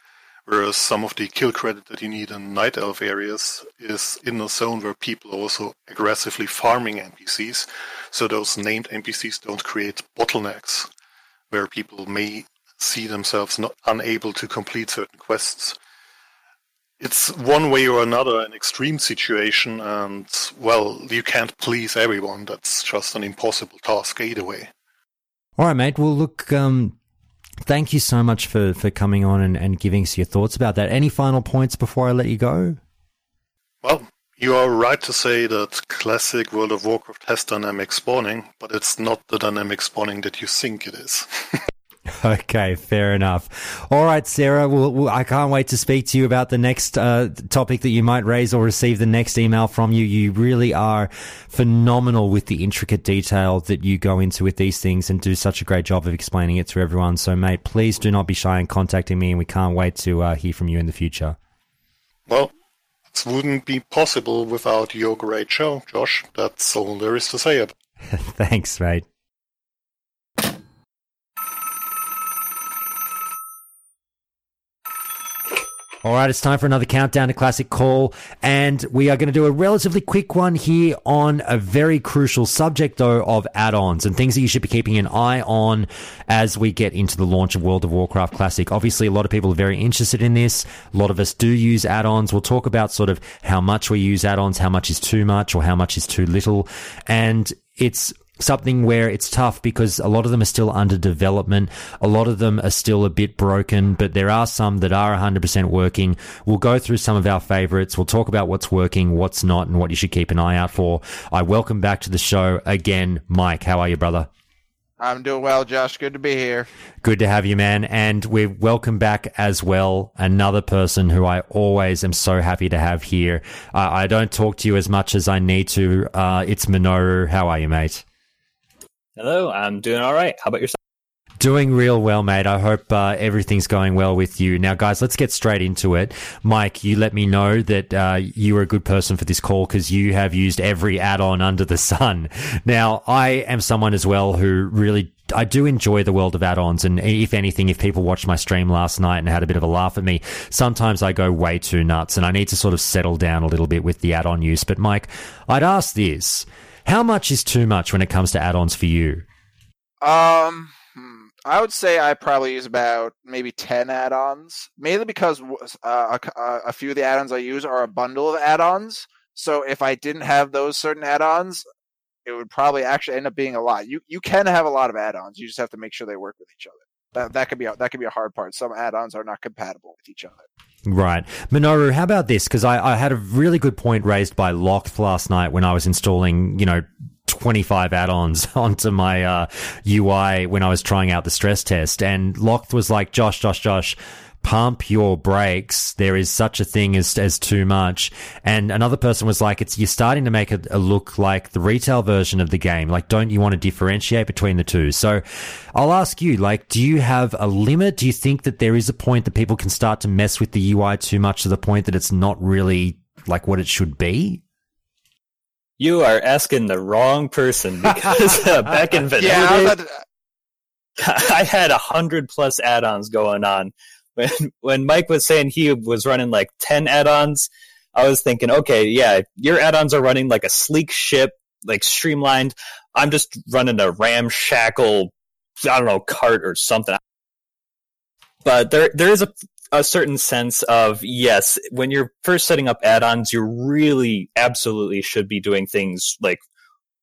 Whereas some of the kill credit that you need in night elf areas is in a zone where people are also aggressively farming NPCs, so those named NPCs don't create bottlenecks where people may see themselves not unable to complete certain quests. It's one way or another an extreme situation, and well, you can't please everyone. That's just an impossible task either way.
All right, mate. Well, look, um, thank you so much for, for coming on and, and giving us your thoughts about that. Any final points before I let you go?
Well, you are right to say that classic World of Warcraft has dynamic spawning, but it's not the dynamic spawning that you think it is. [LAUGHS] [LAUGHS]
Okay, fair enough. All right, Sarah. Well, well, I can't wait to speak to you about the next uh, topic that you might raise or receive the next email from you. You really are phenomenal with the intricate detail that you go into with these things and do such a great job of explaining it to everyone. So, mate, please do not be shy in contacting me, and we can't wait to uh, hear from you in the future.
Well, it wouldn't be possible without your great show, Josh. That's all there is to say. [LAUGHS]
Thanks, mate. All right, it's time for another countdown to classic call, and we are going to do a relatively quick one here on a very crucial subject, though, of add-ons and things that you should be keeping an eye on as we get into the launch of World of Warcraft Classic. Obviously, a lot of people are very interested in this. A lot of us do use add-ons. We'll talk about sort of how much we use add-ons, how much is too much, or how much is too little, and it's something where it's tough because a lot of them are still under development. A lot of them are still a bit broken, but there are some that are 100% working. We'll go through some of our favorites. We'll talk about what's working, what's not, and what you should keep an eye out for. I welcome back to the show again, Mike. How are you, brother?
I'm doing well, Josh. Good to be here.
Good to have you, man. And we welcome back as well another person who I always am so happy to have here. Uh, I don't talk to you as much as I need to. Uh, it's Minoru. How are you, mate?
Hello, I'm doing all right. How about yourself?
Doing real well, mate. I hope uh, everything's going well with you. Now, guys, let's get straight into it. Mike, you let me know that uh, you were a good person for this call because you have used every add-on under the sun. [LAUGHS] Now, I am someone as well who really I do enjoy the world of add-ons, and if anything, if people watched my stream last night and had a bit of a laugh at me, sometimes I go way too nuts, and I need to sort of settle down a little bit with the add-on use. But Mike, I'd ask this: How much is too much when it comes to add-ons for you?
Um, hmm, I would say I probably use about maybe ten add-ons, mainly because uh, a, a few of the add-ons I use are a bundle of add-ons. So if I didn't have those certain add-ons, it would probably actually end up being a lot. You you can have a lot of add-ons. You just have to make sure they work with each other. That that could be a, that could be a hard part. Some add-ons are not compatible with each other.
Right. Minoru, how about this? Because I, I had a really good point raised by Locked last night when I was installing, you know, 25 add-ons [LAUGHS] onto my uh, UI when I was trying out the stress test. And Locked was like, Josh, Josh, Josh, pump your brakes. There is such a thing as, as too much. And another person was like, it's, you're starting to make it look like the retail version of the game. Like, don't you want to differentiate between the two? So I'll ask you, like, do you have a limit? Do you think that there is a point that people can start to mess with the UI too much to the point that it's not really like what it should be?
You are asking the wrong person because uh, back in vanilla, [LAUGHS]
Yeah,
days, [LAUGHS] I had a hundred plus add-ons going on. When when Mike was saying he was running like ten add-ons, I was thinking, okay, yeah, your add-ons are running like a sleek ship, like streamlined. I'm just running a ramshackle, I don't know, cart or something. But there there is a a certain sense of yes, when you're first setting up add-ons, you really absolutely should be doing things like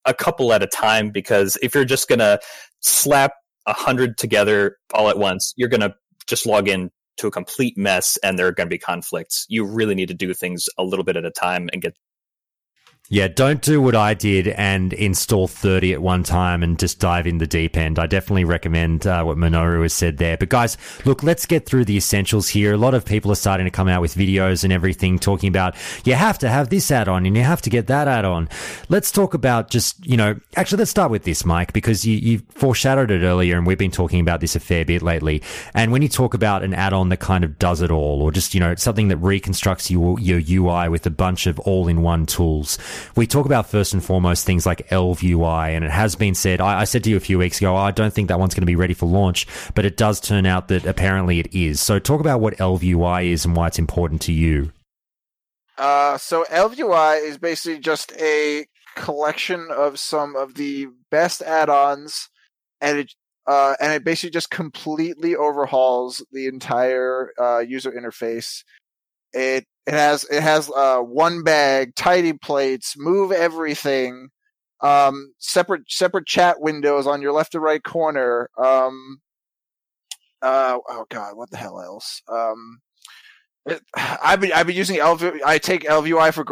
a couple at a time because if you're just gonna slap a hundred together all at once, you're gonna just log in to a complete mess and there are gonna be conflicts. You really need to do things a little bit at a time and get
Yeah, don't do what I did and install 30 at one time and just dive in the deep end. I definitely recommend uh, what Minoru has said there. But guys, look, let's get through the essentials here. A lot of people are starting to come out with videos and everything talking about you have to have this add on and you have to get that add on. Let's talk about just, you know, actually, let's start with this, Mike, because you, you foreshadowed it earlier and we've been talking about this a fair bit lately. And when you talk about an add on that kind of does it all or just, you know, something that reconstructs your, your UI with a bunch of all in one tools, we talk about first and foremost things like ElvUI, and it has been said. I, I said to you a few weeks ago, I don't think that one's going to be ready for launch, but it does turn out that apparently it is. So, talk about what ElvUI is and why it's important to you.
Uh, so ElvUI is basically just a collection of some of the best add-ons, and it,
uh, and it basically just completely overhauls the entire uh, user interface. It it has it has uh, one bag, tidy plates, move everything, um, separate separate chat windows on your left and right corner. Um, uh, oh god, what the hell else? Um, it, I've been I've been using LV, I take ElvUI for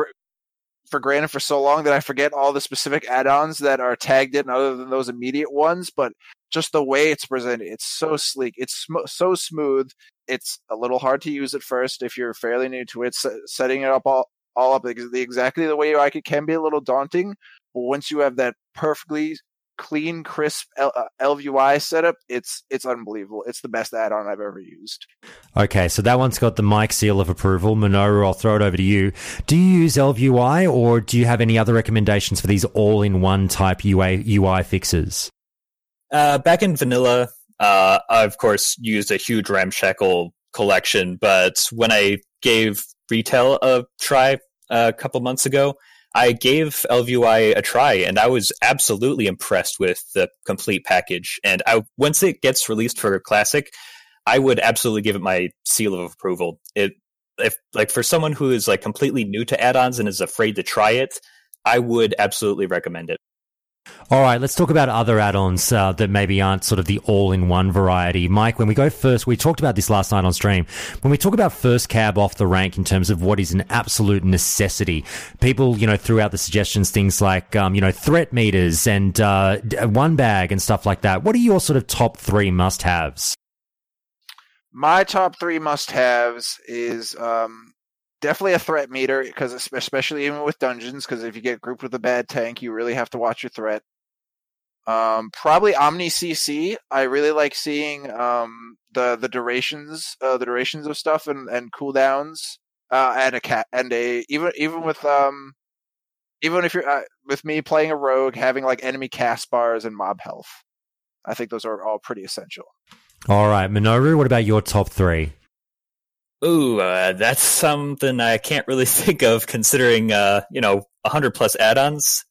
for granted for so long that I forget all the specific add-ons that are tagged in, other than those immediate ones. But just the way it's presented, it's so sleek, it's sm- so smooth. It's a little hard to use at first if you're fairly new to it. Setting it up all all up exactly the way you like it can be a little daunting. But once you have that perfectly clean, crisp L- uh, setup, it's it's unbelievable. It's the best add-on I've ever used.
Okay, so that one's got the mic seal of approval. Minoru, I'll throw it over to you. Do you use ElvUI or do you have any other recommendations for these all-in-one type UI, UI fixes?
Uh, back in vanilla, uh, I of course used a huge ramshackle collection, but when I gave retail a try a couple months ago, I gave ElvUI a try, and I was absolutely impressed with the complete package. And I, once it gets released for classic, I would absolutely give it my seal of approval. It, if like for someone who is like completely new to add-ons and is afraid to try it, I would absolutely recommend it.
All right, let's talk about other add-ons uh, that maybe aren't sort of the all-in-one variety. Mike, when we go first, we talked about this last night on stream. When we talk about first cab off the rank in terms of what is an absolute necessity, people, you know, threw out the suggestions, things like, um, you know, threat meters and uh, one bag and stuff like that. What are your sort of top three must-haves?
My top three must-haves is um, definitely a threat meter because especially even with dungeons, because if you get grouped with a bad tank, you really have to watch your threat. Um, probably OmniCC. I really like seeing um, the the durations, uh, the durations of stuff and and cooldowns, uh, and a cat and a even even with um even if you're uh, with me playing a rogue, having like enemy cast bars and mob health. I think those are all pretty essential.
All right, Minoru, what about your top three?
Ooh, uh, that's something I can't really [LAUGHS] think of considering, uh, you know, 100 plus add ons.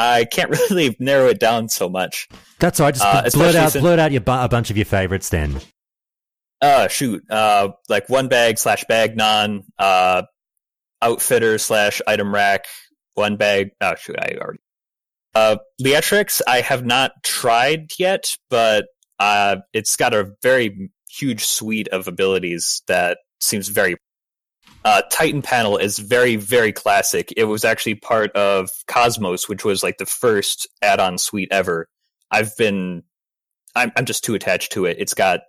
I can't [LAUGHS] really narrow it down so much.
That's all right. Just
Uh,
blurt out,
since-
blurt out your, bu- a bunch of your favorites then.
Uh, shoot. Uh, like one bag slash Bagnon, uh, outfitter slash item rack, one bag. Oh, shoot. I already. Uh, Leatrix, I have not tried yet, but, uh, it's got a very huge suite of abilities that seems very. Uh, Titan panel is very, very classic. It was actually part of Cosmos, which was like the first add on suite ever. I've been. I'm, I'm just too attached to it. It's got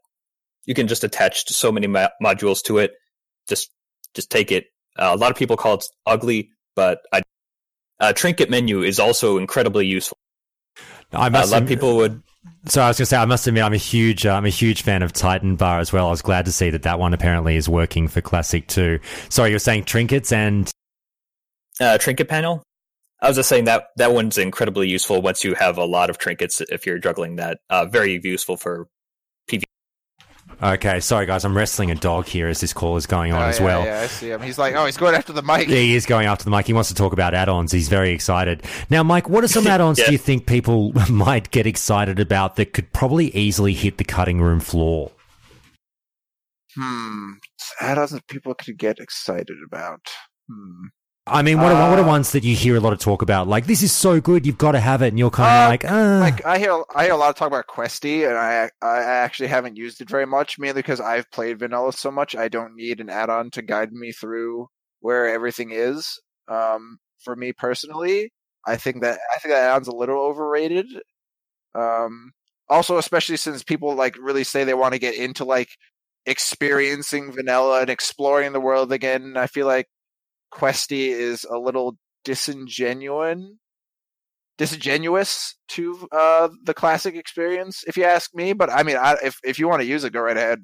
you can just attach so many mo- modules to it. Just just take it. Uh, a lot of people call it ugly, but I, uh, trinket menu is also incredibly useful.
I
Uh,
must
a lot of people would.
So I was going to say, I must admit, I'm a huge, uh, I'm a huge fan of Titan Bar as well. I was glad to see that that one apparently is working for Classic too. Sorry, you were saying trinkets and
Uh, trinket panel. I was just saying that that one's incredibly useful once you have a lot of trinkets. If you're juggling that, uh, very useful for.
Okay. Sorry, guys, I'm wrestling a dog here as this call is going on
Oh,
as
yeah,
well.
Yeah, I see him. He's like, oh, he's going after the mic.
Yeah, he is going after the mic. He wants to talk about add-ons. He's very excited. Now, Mike, what are some [LAUGHS] add-ons
Yeah.
do you think people [LAUGHS] might get excited about that could probably easily hit the cutting room floor?
Hmm. Add-ons that people could get excited about. Hmm.
I mean, what are, what are
Uh,
ones that you hear a lot of talk about? Like, this is so good, you've got to have it, and you're kind of
Uh,
like, uh,
Like I hear, I hear a lot of talk about Questie, and I, I actually haven't used it very much, mainly because I've played vanilla so much. I don't need an add-on to guide me through where everything is. Um, for me personally, I think that I think that add-on's a little overrated. Um, also, especially since people like really say they want to get into like experiencing vanilla and exploring the world again. I feel like Questie is a little disingenuous disingenuous to uh, the classic experience, if you ask me. But I mean, I, if if you want to use it, go right ahead.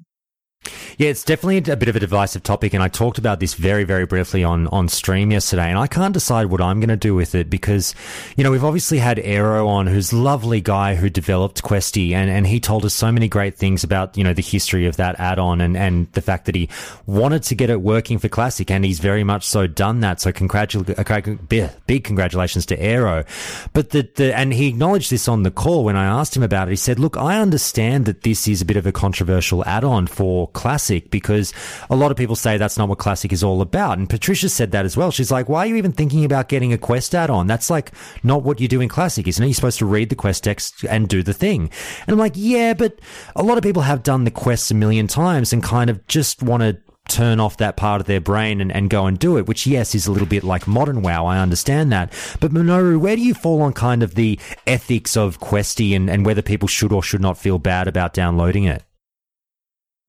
Yeah, it's definitely a bit of a divisive topic, and I talked about this very, very briefly on, on stream yesterday, and I can't decide what I'm going to do with it because, you know, we've obviously had Aero on, who's lovely guy who developed Questie, and, and he told us so many great things about, you know, the history of that add-on and, and the fact that he wanted to get it working for Classic, and he's very much so done that. So congratulations, uh, big, big congratulations to Aero. But the, the, and he acknowledged this on the call when I asked him about it. He said, look, I understand that this is a bit of a controversial add-on for Classic because a lot of people say that's not what Classic is all about. And Patricia said that as well. She's like, why are you even thinking about getting a quest add-on? That's like not what you do in Classic, isn't it? You're supposed to read the quest text and do the thing. And I'm like, yeah, but a lot of people have done the quests a million times and kind of just want to turn off that part of their brain and, and go and do it, which yes is a little bit like modern WoW. I understand that. But Minoru, where do you fall on kind of the ethics of Questie and, and whether people should or should not feel bad about downloading it?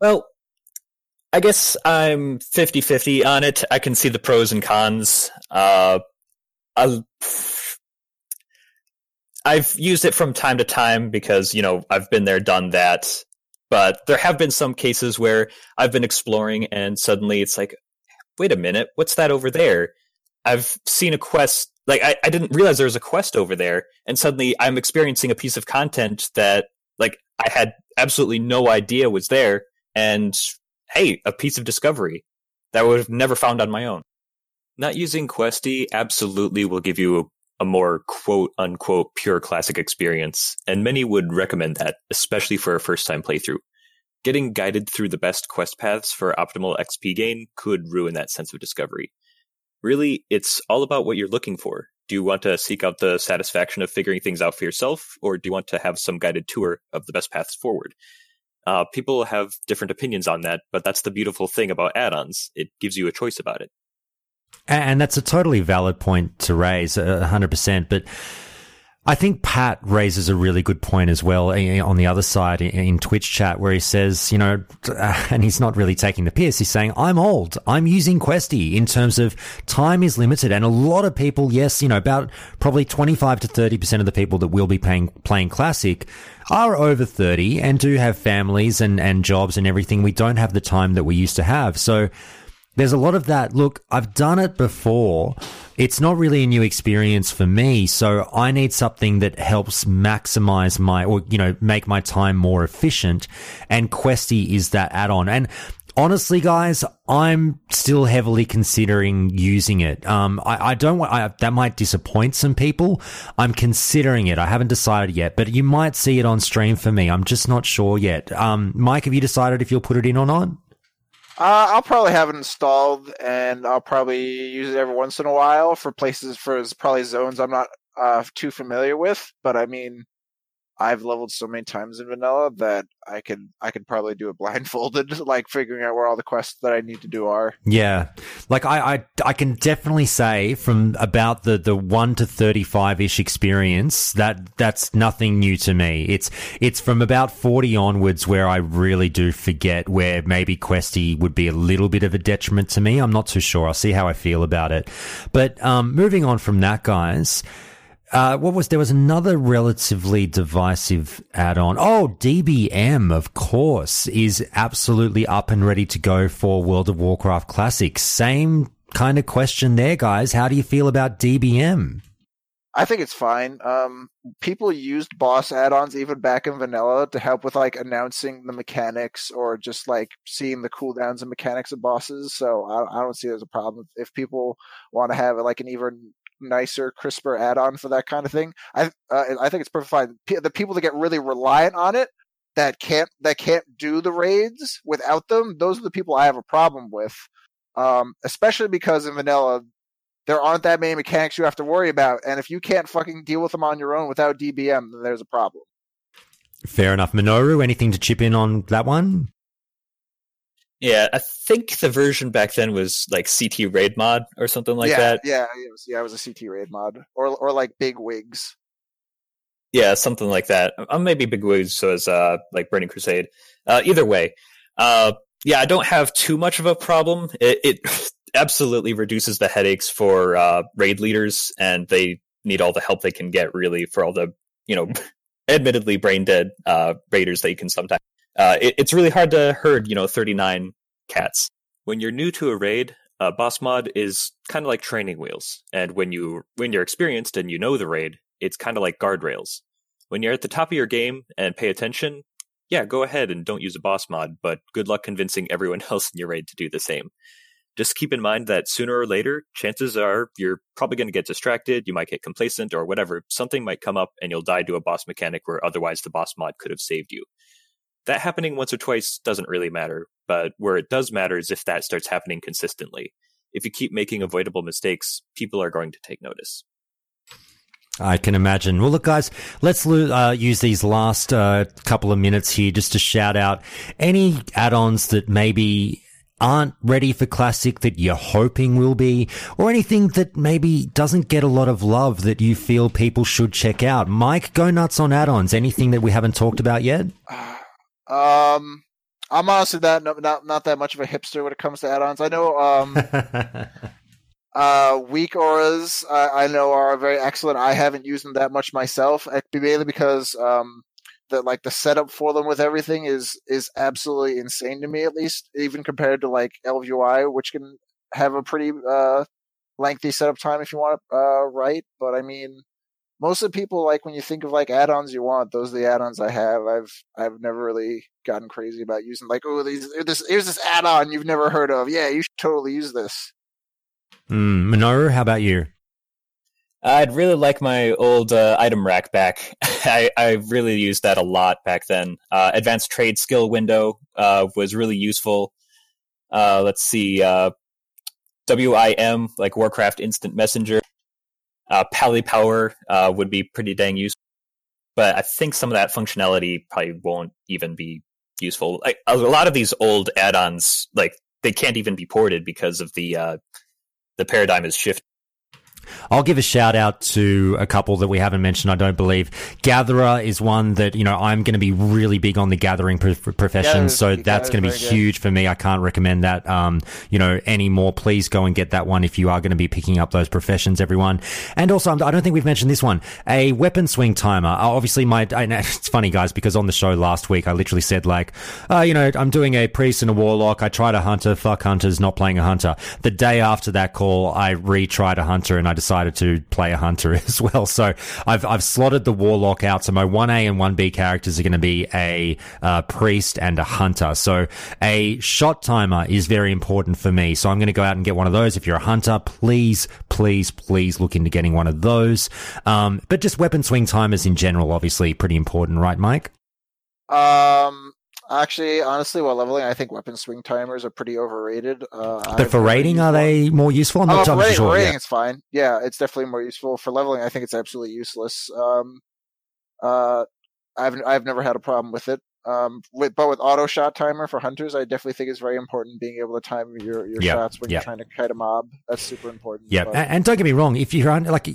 Well, I guess I'm 50 50 on it. I can see the pros and cons. Uh, i I've used it from time to time because, you know, I've been there, done that. But there have been some cases where I've been exploring and suddenly it's like, wait a minute, what's that over there? I've seen a quest, like, I, I didn't realize there was a quest over there. And suddenly I'm experiencing a piece of content that, like, I had absolutely no idea was there. And hey, a piece of discovery that I would have never found on my own. Not using Questie absolutely will give you a, more quote unquote pure classic experience, and many would recommend that, especially for a first time playthrough. Getting guided through the best quest paths for optimal XP gain could ruin that sense of discovery. Really, it's all about what you're looking for. Do you want to seek out the satisfaction of figuring things out for yourself, or do you want to have some guided tour of the best paths forward? Uh, people have different opinions on that, but that's the beautiful thing about add-ons. It gives you a choice about it.
And that's a totally valid point to raise, hundred percent. But I think Pat raises a really good point as well eh, on the other side in Twitch chat where he says, you know, [LAUGHS] and he's not really taking the piss. He's saying, I'm old. I'm using Questie in terms of time is limited. And a lot of people, yes, you know, about probably 25 to 30% of the people that will be paying, playing Classic are over 30 and do have families and, and jobs and everything. We don't have the time that we used to have. So there's a lot of that. Look, I've done it before. It's not really a new experience for me. So I need something that helps maximize my, or, you know, make my time more efficient. And Questie is that add on. And honestly, guys, I'm still heavily considering using it. Um, I, I don't want, I, that might disappoint some people. I'm considering it. I haven't decided yet, but you might see it on stream for me. I'm just not sure yet. Um, Mike, have you decided if you'll put it in or not?
Uh, I'll probably have it installed, and I'll probably use it every once in a while for places for probably zones I'm not uh, too familiar with. But I mean, I've leveled so many times in vanilla that I could I could probably do it blindfolded, [LAUGHS] like figuring out where all the quests that I need to do are.
Yeah, like I I, I can definitely say from about the the one to thirty five ish experience that that's nothing new to me. It's it's from about forty onwards where I really do forget where maybe Questie would be a little bit of a detriment to me. I'm not too sure. I'll see how I feel about it. But um, moving on from that, guys. Uh, what was there was another relatively divisive add-on. Oh, DBM, of course, is absolutely up and ready to go for World of Warcraft Classic. Same kind of question there, guys. How do you feel about DBM?
I think it's fine. Um, people used boss add-ons even back in vanilla to help with like announcing the mechanics or just like seeing the cooldowns and mechanics of bosses. So I, I don't see as a problem if people want to have like an even nicer, crisper add-on for that kind of thing. I uh, I think it's perfect fine. P- the people that get really reliant on it that can't that can't do the raids without them, those are the people I have a problem with. Um, especially because in vanilla there aren't that many mechanics you have to worry about, and if you can't fucking deal with them on your own without DBM, then there's a problem.
Fair enough, Minoru. Anything to chip in on that one?
Yeah, I think the version back then was like CT raid mod or something like
yeah,
that.
Yeah, it was, yeah, it was a CT raid mod or or like BigWigs.
Yeah, something like that. Uh, maybe BigWigs was uh, like Burning Crusade. Uh, either way, uh, yeah, I don't have too much of a problem. It, it [LAUGHS] absolutely reduces the headaches for uh, raid leaders, and they need all the help they can get really for all the you know, [LAUGHS] admittedly brain dead uh, raiders that you can sometimes uh, it, it's really hard to herd, you know, 39 cats. When you're new to a raid, uh, boss mod is kind of like training wheels, and when you when you're experienced and you know the raid, it's kind of like guardrails. When you're at the top of your game and pay attention, yeah, go ahead and don't use a boss mod, but good luck convincing [LAUGHS] everyone else in your raid to do the same. Just keep in mind that sooner or later, chances are you're probably going to get distracted, you might get complacent or whatever. Something might come up and you'll die to a boss mechanic where otherwise the boss mod could have saved you. That happening once or twice doesn't really matter, but where it does matter is if that starts happening consistently. If you keep making avoidable mistakes, people are going to take notice.
I can imagine. Well, look, guys, let's uh, use these last uh, couple of minutes here just to shout out any add-ons that maybe aren't ready for classic that you're hoping will be, or anything that maybe doesn't get a lot of love that you feel people should check out. Mike, go nuts on add-ons. Anything that we haven't talked about yet?
Um, I'm honestly that not not that much of a hipster when it comes to add-ons. I know um, [LAUGHS] uh, WeakAuras I, I know are very excellent. I haven't used them that much myself, eh, mainly because um, that like the setup for them with everything is is absolutely insane to me. At least even compared to like ElvUI, which can have a pretty uh, lengthy setup time if you want to uh, write. But I mean, most of the people like when you think of like add-ons you want those are the add-ons i have i've i've never really gotten crazy about using like oh these this here's this add-on you've never heard of yeah you should totally use this
mm, minoru how about you
I'd really like my old uh, item rack back. [LAUGHS] I, I really used that a lot back then. Uh, advanced trade skill window uh, was really useful. Uh, let's see, uh, WIM, like Warcraft Instant Messenger, uh, Pally Power uh, would be pretty dang useful, but I think some of that functionality probably won't even be useful. Like, a lot of these old add-ons, like they can't even be ported because of the uh, the paradigm is shifted.
I'll give a shout out to a couple that we haven't mentioned, I don't believe. Gatherer is one that, you know, I'm going to be really big on the gathering pro- profession. So that's going to be huge for me. I can't recommend that, um, you know, anymore. Please go and get that one if you are going to be picking up those professions, everyone. And also, I don't think we've mentioned this one, a weapon swing timer. Uh, obviously, my, [LAUGHS] it's funny, guys, because on the show last week, I literally said, like, uh, you know, I'm doing a priest and a warlock. I tried a hunter. Fuck hunters, not playing a hunter. The day after that call, I retried a hunter and I decided to play a hunter [LAUGHS] as well. So I've I've slotted the warlock out. So my one A and one B characters are going to be a uh, priest and a hunter. So a shot timer is very important for me. So I'm going to go out and get one of those. If you're a hunter, please, please, please look into getting one of those. Um, but just weapon swing timers in general, obviously pretty important, right, Mike?
Um, Actually, honestly, while leveling, I think weapon swing timers are pretty overrated. Uh,
but I've for raiding, are they more useful? I'm not
uh,
sure.
raiding
yeah.
it's fine. Yeah, it's definitely more useful. For leveling, I think it's absolutely useless. Um, uh, I've I've never had a problem with it. Um, with, but with auto shot timer for hunters, I definitely think it's very important being able to time your, your
yep,
shots when
yep.
you're trying to kite a mob. That's super important.
Yeah, and, and, don't get me wrong. If you're on, like,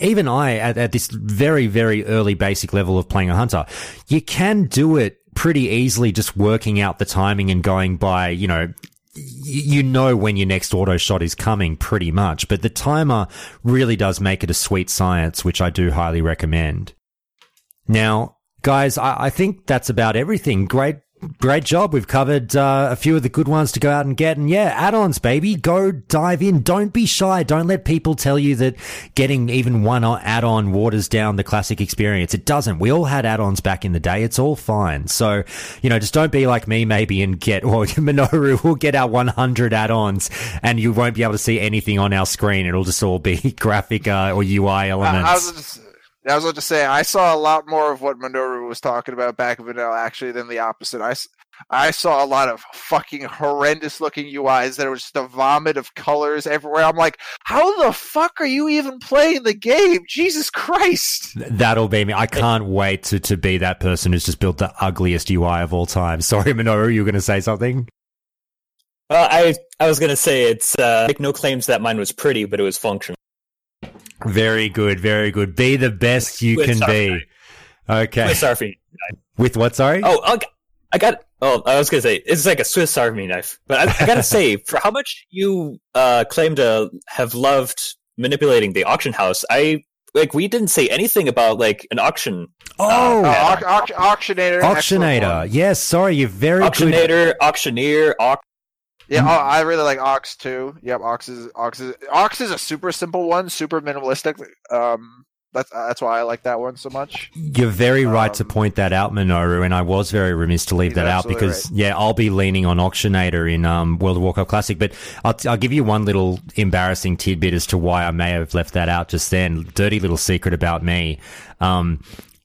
even I at, at this very very early basic level of playing a hunter, you can do it pretty easily just working out the timing and going by, you know, you know when your next auto shot is coming pretty much, but the timer really does make it a sweet science, which I do highly recommend. Now, guys, I, I think that's about everything. Great Great job. We've covered uh, a few of the good ones to go out and get. And yeah, add-ons, baby. Go dive in. Don't be shy. Don't let people tell you that getting even one add-on waters down the classic experience. It doesn't. We all had add-ons back in the day. It's all fine. So, you know, just don't be like me maybe and get, [LAUGHS] or Minoru will get our 100 add-ons and you won't be able to see anything on our screen. It'll just all be [LAUGHS] graphic uh, or UI elements.
I was about to say I saw a lot more of what Minoru was talking about back in vanilla actually than the opposite. I, I saw a lot of fucking horrendous looking UIs that were just a vomit of colors everywhere. I'm like, how the fuck are you even playing the game? Jesus Christ!
That'll be me. I can't wait to to be that person who's just built the ugliest UI of all time. [LAUGHS] Sorry, Minoru, you were going to say something.
Well, I I was going to say it's uh, make no claims that mine was pretty, but it was functional.
Very good, very good. Be the best you can be. Okay.
Swiss Army.
With what? Sorry.
Oh, I got. Oh, I was gonna say it's like a Swiss Army knife, but I, I gotta [LAUGHS] say, for how much you uh, claim to have loved manipulating the auction house, I like we didn't say anything about like an auction.
Oh,
uh, au- au- auctionator.
Auctionator. Yes. Sorry, you're very
auctionator,
good.
auctioneer, au-
Yeah, oh, I really like aux too. Yep, aux is aux is aux is a super simple one, super minimalistic. Um, that's that's why I like that one so much.
You're very right to point that out, Minoru, and I was very remiss to leave that out because, yeah, I'll be leaning on Auctionator in um, World of Warcraft Classic. But I'll, I'll give you one little embarrassing tidbit as to why I may have left that out just then. Dirty little secret about me. Um,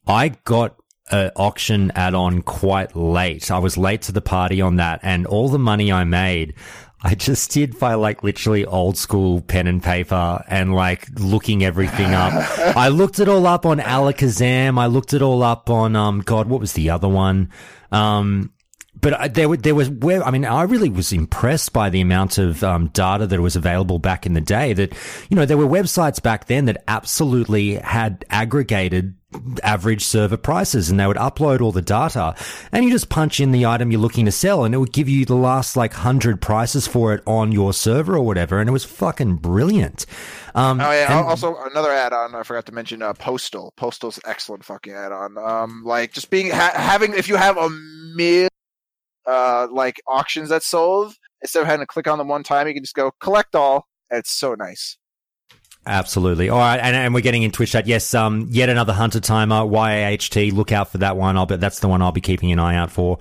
I got an auction add-on quite late. I was late to the party on that, and all the money I made. I just did by like literally old school pen and paper and like looking everything up. [LAUGHS] I looked it all up on Allakhazam. I looked it all up on, um, God, what was the other one? Um, but I, there, there was where I mean, I really was impressed by the amount of um, data that was available back in the day. That you know, there were websites back then that absolutely had aggregated average server prices, and they would upload all the data, and you just punch in the item you're looking to sell, and it would give you the last like hundred prices for it on your server or whatever, and it was fucking brilliant. Um,
Oh yeah.
and-
also, another add-on I forgot to mention. Uh, Postal. Postal's excellent fucking add-on. Um, like just being ha- having if you have a million uh like auctions that sold instead of having to click on them one time, you can just go collect all. And it's so nice.
Absolutely. All right, and, and we're getting in Twitch chat. Yes, um, yet another hunter timer, YAHT. Look out for that one. I'll bet that's the one I'll be keeping an eye out for.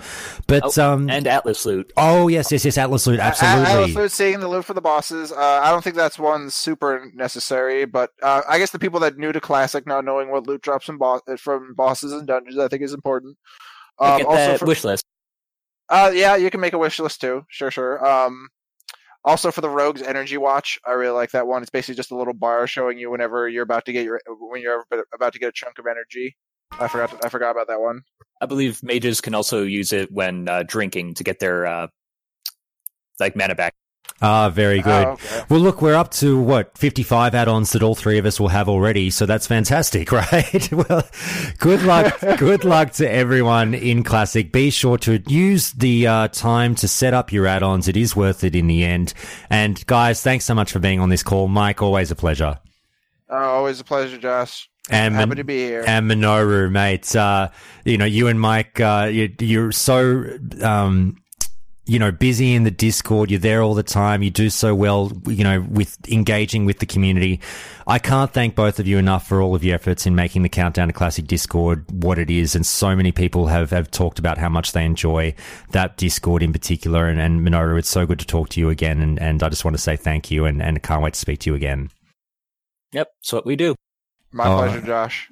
But um,
and Atlas Loot.
Oh yes, yes, yes, Atlas Loot. Absolutely.
Atlas loot, seeing the loot for the bosses. Uh, I don't think that's one super necessary, but uh, I guess the people that new to classic not knowing what loot drops from, boss- from bosses and dungeons, I think is important. Um,
Get
also
that
for-
wish list.
Uh, yeah, you can make a wish list too. Sure, sure. Um, also for the Rogues Energy Watch, I really like that one. It's basically just a little bar showing you whenever you're about to get your when you're about to get a chunk of energy. I forgot. I forgot about that one.
I believe mages can also use it when uh, drinking to get their uh, like mana back.
Ah, very good.
Oh, okay.
Well, look, we're up to what fifty-five add-ons that all three of us will have already, so that's fantastic, [LAUGHS] right? well, good luck, [LAUGHS] good luck to everyone in Classic. Be sure to use the uh, time to set up your add-ons. It is worth it in the end. And guys, thanks so much for being on this call, Mike. Always a pleasure.
Uh, always a pleasure, Josh.
And
happy to be here.
And Minoru, mate. Uh, you know, you and Mike, uh, you, you're so, um, you know, busy in the Discord. You're there all the time. You do so well, you know, with engaging with the community. I can't thank both of you enough for all of your efforts in making the Countdown to Classic Discord what it is. And so many people have, have talked about how much they enjoy that Discord in particular. And, and Minoru, it's so good to talk to you again. And, and I just want to say thank you and, and can't wait to speak to you again.
Yep, that's what we do.
My
All
pleasure. Josh.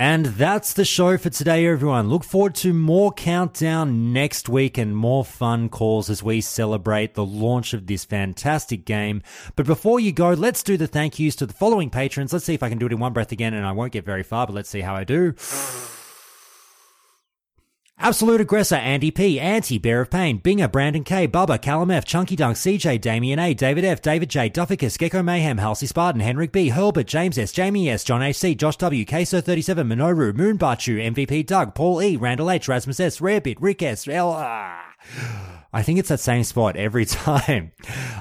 And that's the show for today, everyone. Look forward to more countdown next week and more fun calls as we celebrate the launch of this fantastic game. But before you go, let's do the thank yous to the following patrons. Let's see if I can do it in one breath again, and I won't get very far, but let's see how I do. Absolute Aggressor, Andy P, Anti, Bear of Pain, Binger, Brandon K, Bubba, Callum F, Chunky Dunk, CJ, Damien A, David F, David J, Dufficus, Gecko Mayhem, Halsey Spartan, Henrik B, Herbert, James S, Jamie S, John AC, Josh W, Queso37, Minoru, Moonbachu, MVP Doug, Paul E, Randall H, Rasmus S, Rarebit, Rick S, L. I think it's that same spot every [LAUGHS] time.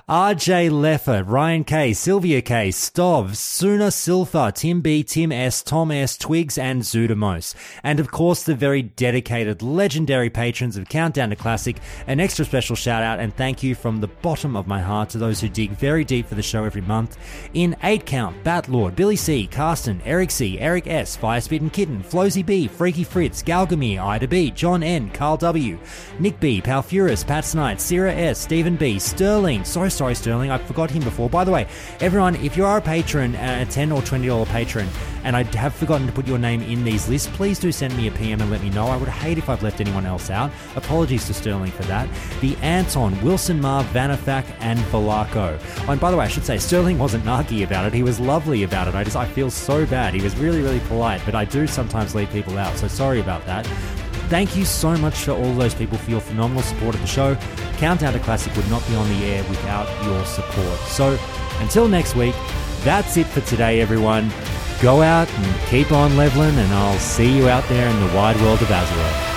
RJ Leffer, Ryan K, Sylvia K, Stov, Suna Silfa, Tim B, Tim S, Tom S, Twigs, and Zudamos. And of course, the very dedicated, legendary patrons of Countdown to Classic. An extra special shout out and thank you from the bottom of my heart to those who dig very deep for the show every month. In 8 Count, Batlord, Billy C, Carsten, Eric C, Eric S, Firespit Kitten, Flosy B, Freaky Fritz, Galgamir, Ida B, John N, Carl W, Nick B, Palfurus, Pat Snight, Sarah S, Stephen B, Sterling. So sorry, Sterling, I forgot him before. By the way, everyone, if you are a patron, uh, a 10 or $20 patron, and I have forgotten to put your name in these lists, please do send me a PM and let me know. I would hate if I've left anyone else out. Apologies to Sterling for that. The Anton, Wilson Mar, Vanafak, and Valaco. And by the way, I should say Sterling wasn't narky about it. He was lovely about it. I just I feel so bad. He was really, really polite, but I do sometimes leave people out. So sorry about that. Thank you so much for all those people for your phenomenal support of the show. Countdown to Classic would not be on the air without your support. So until next week, that's it for today, everyone. Go out and keep on leveling, and I'll see you out there in the wide world of Azeroth.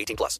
18 plus.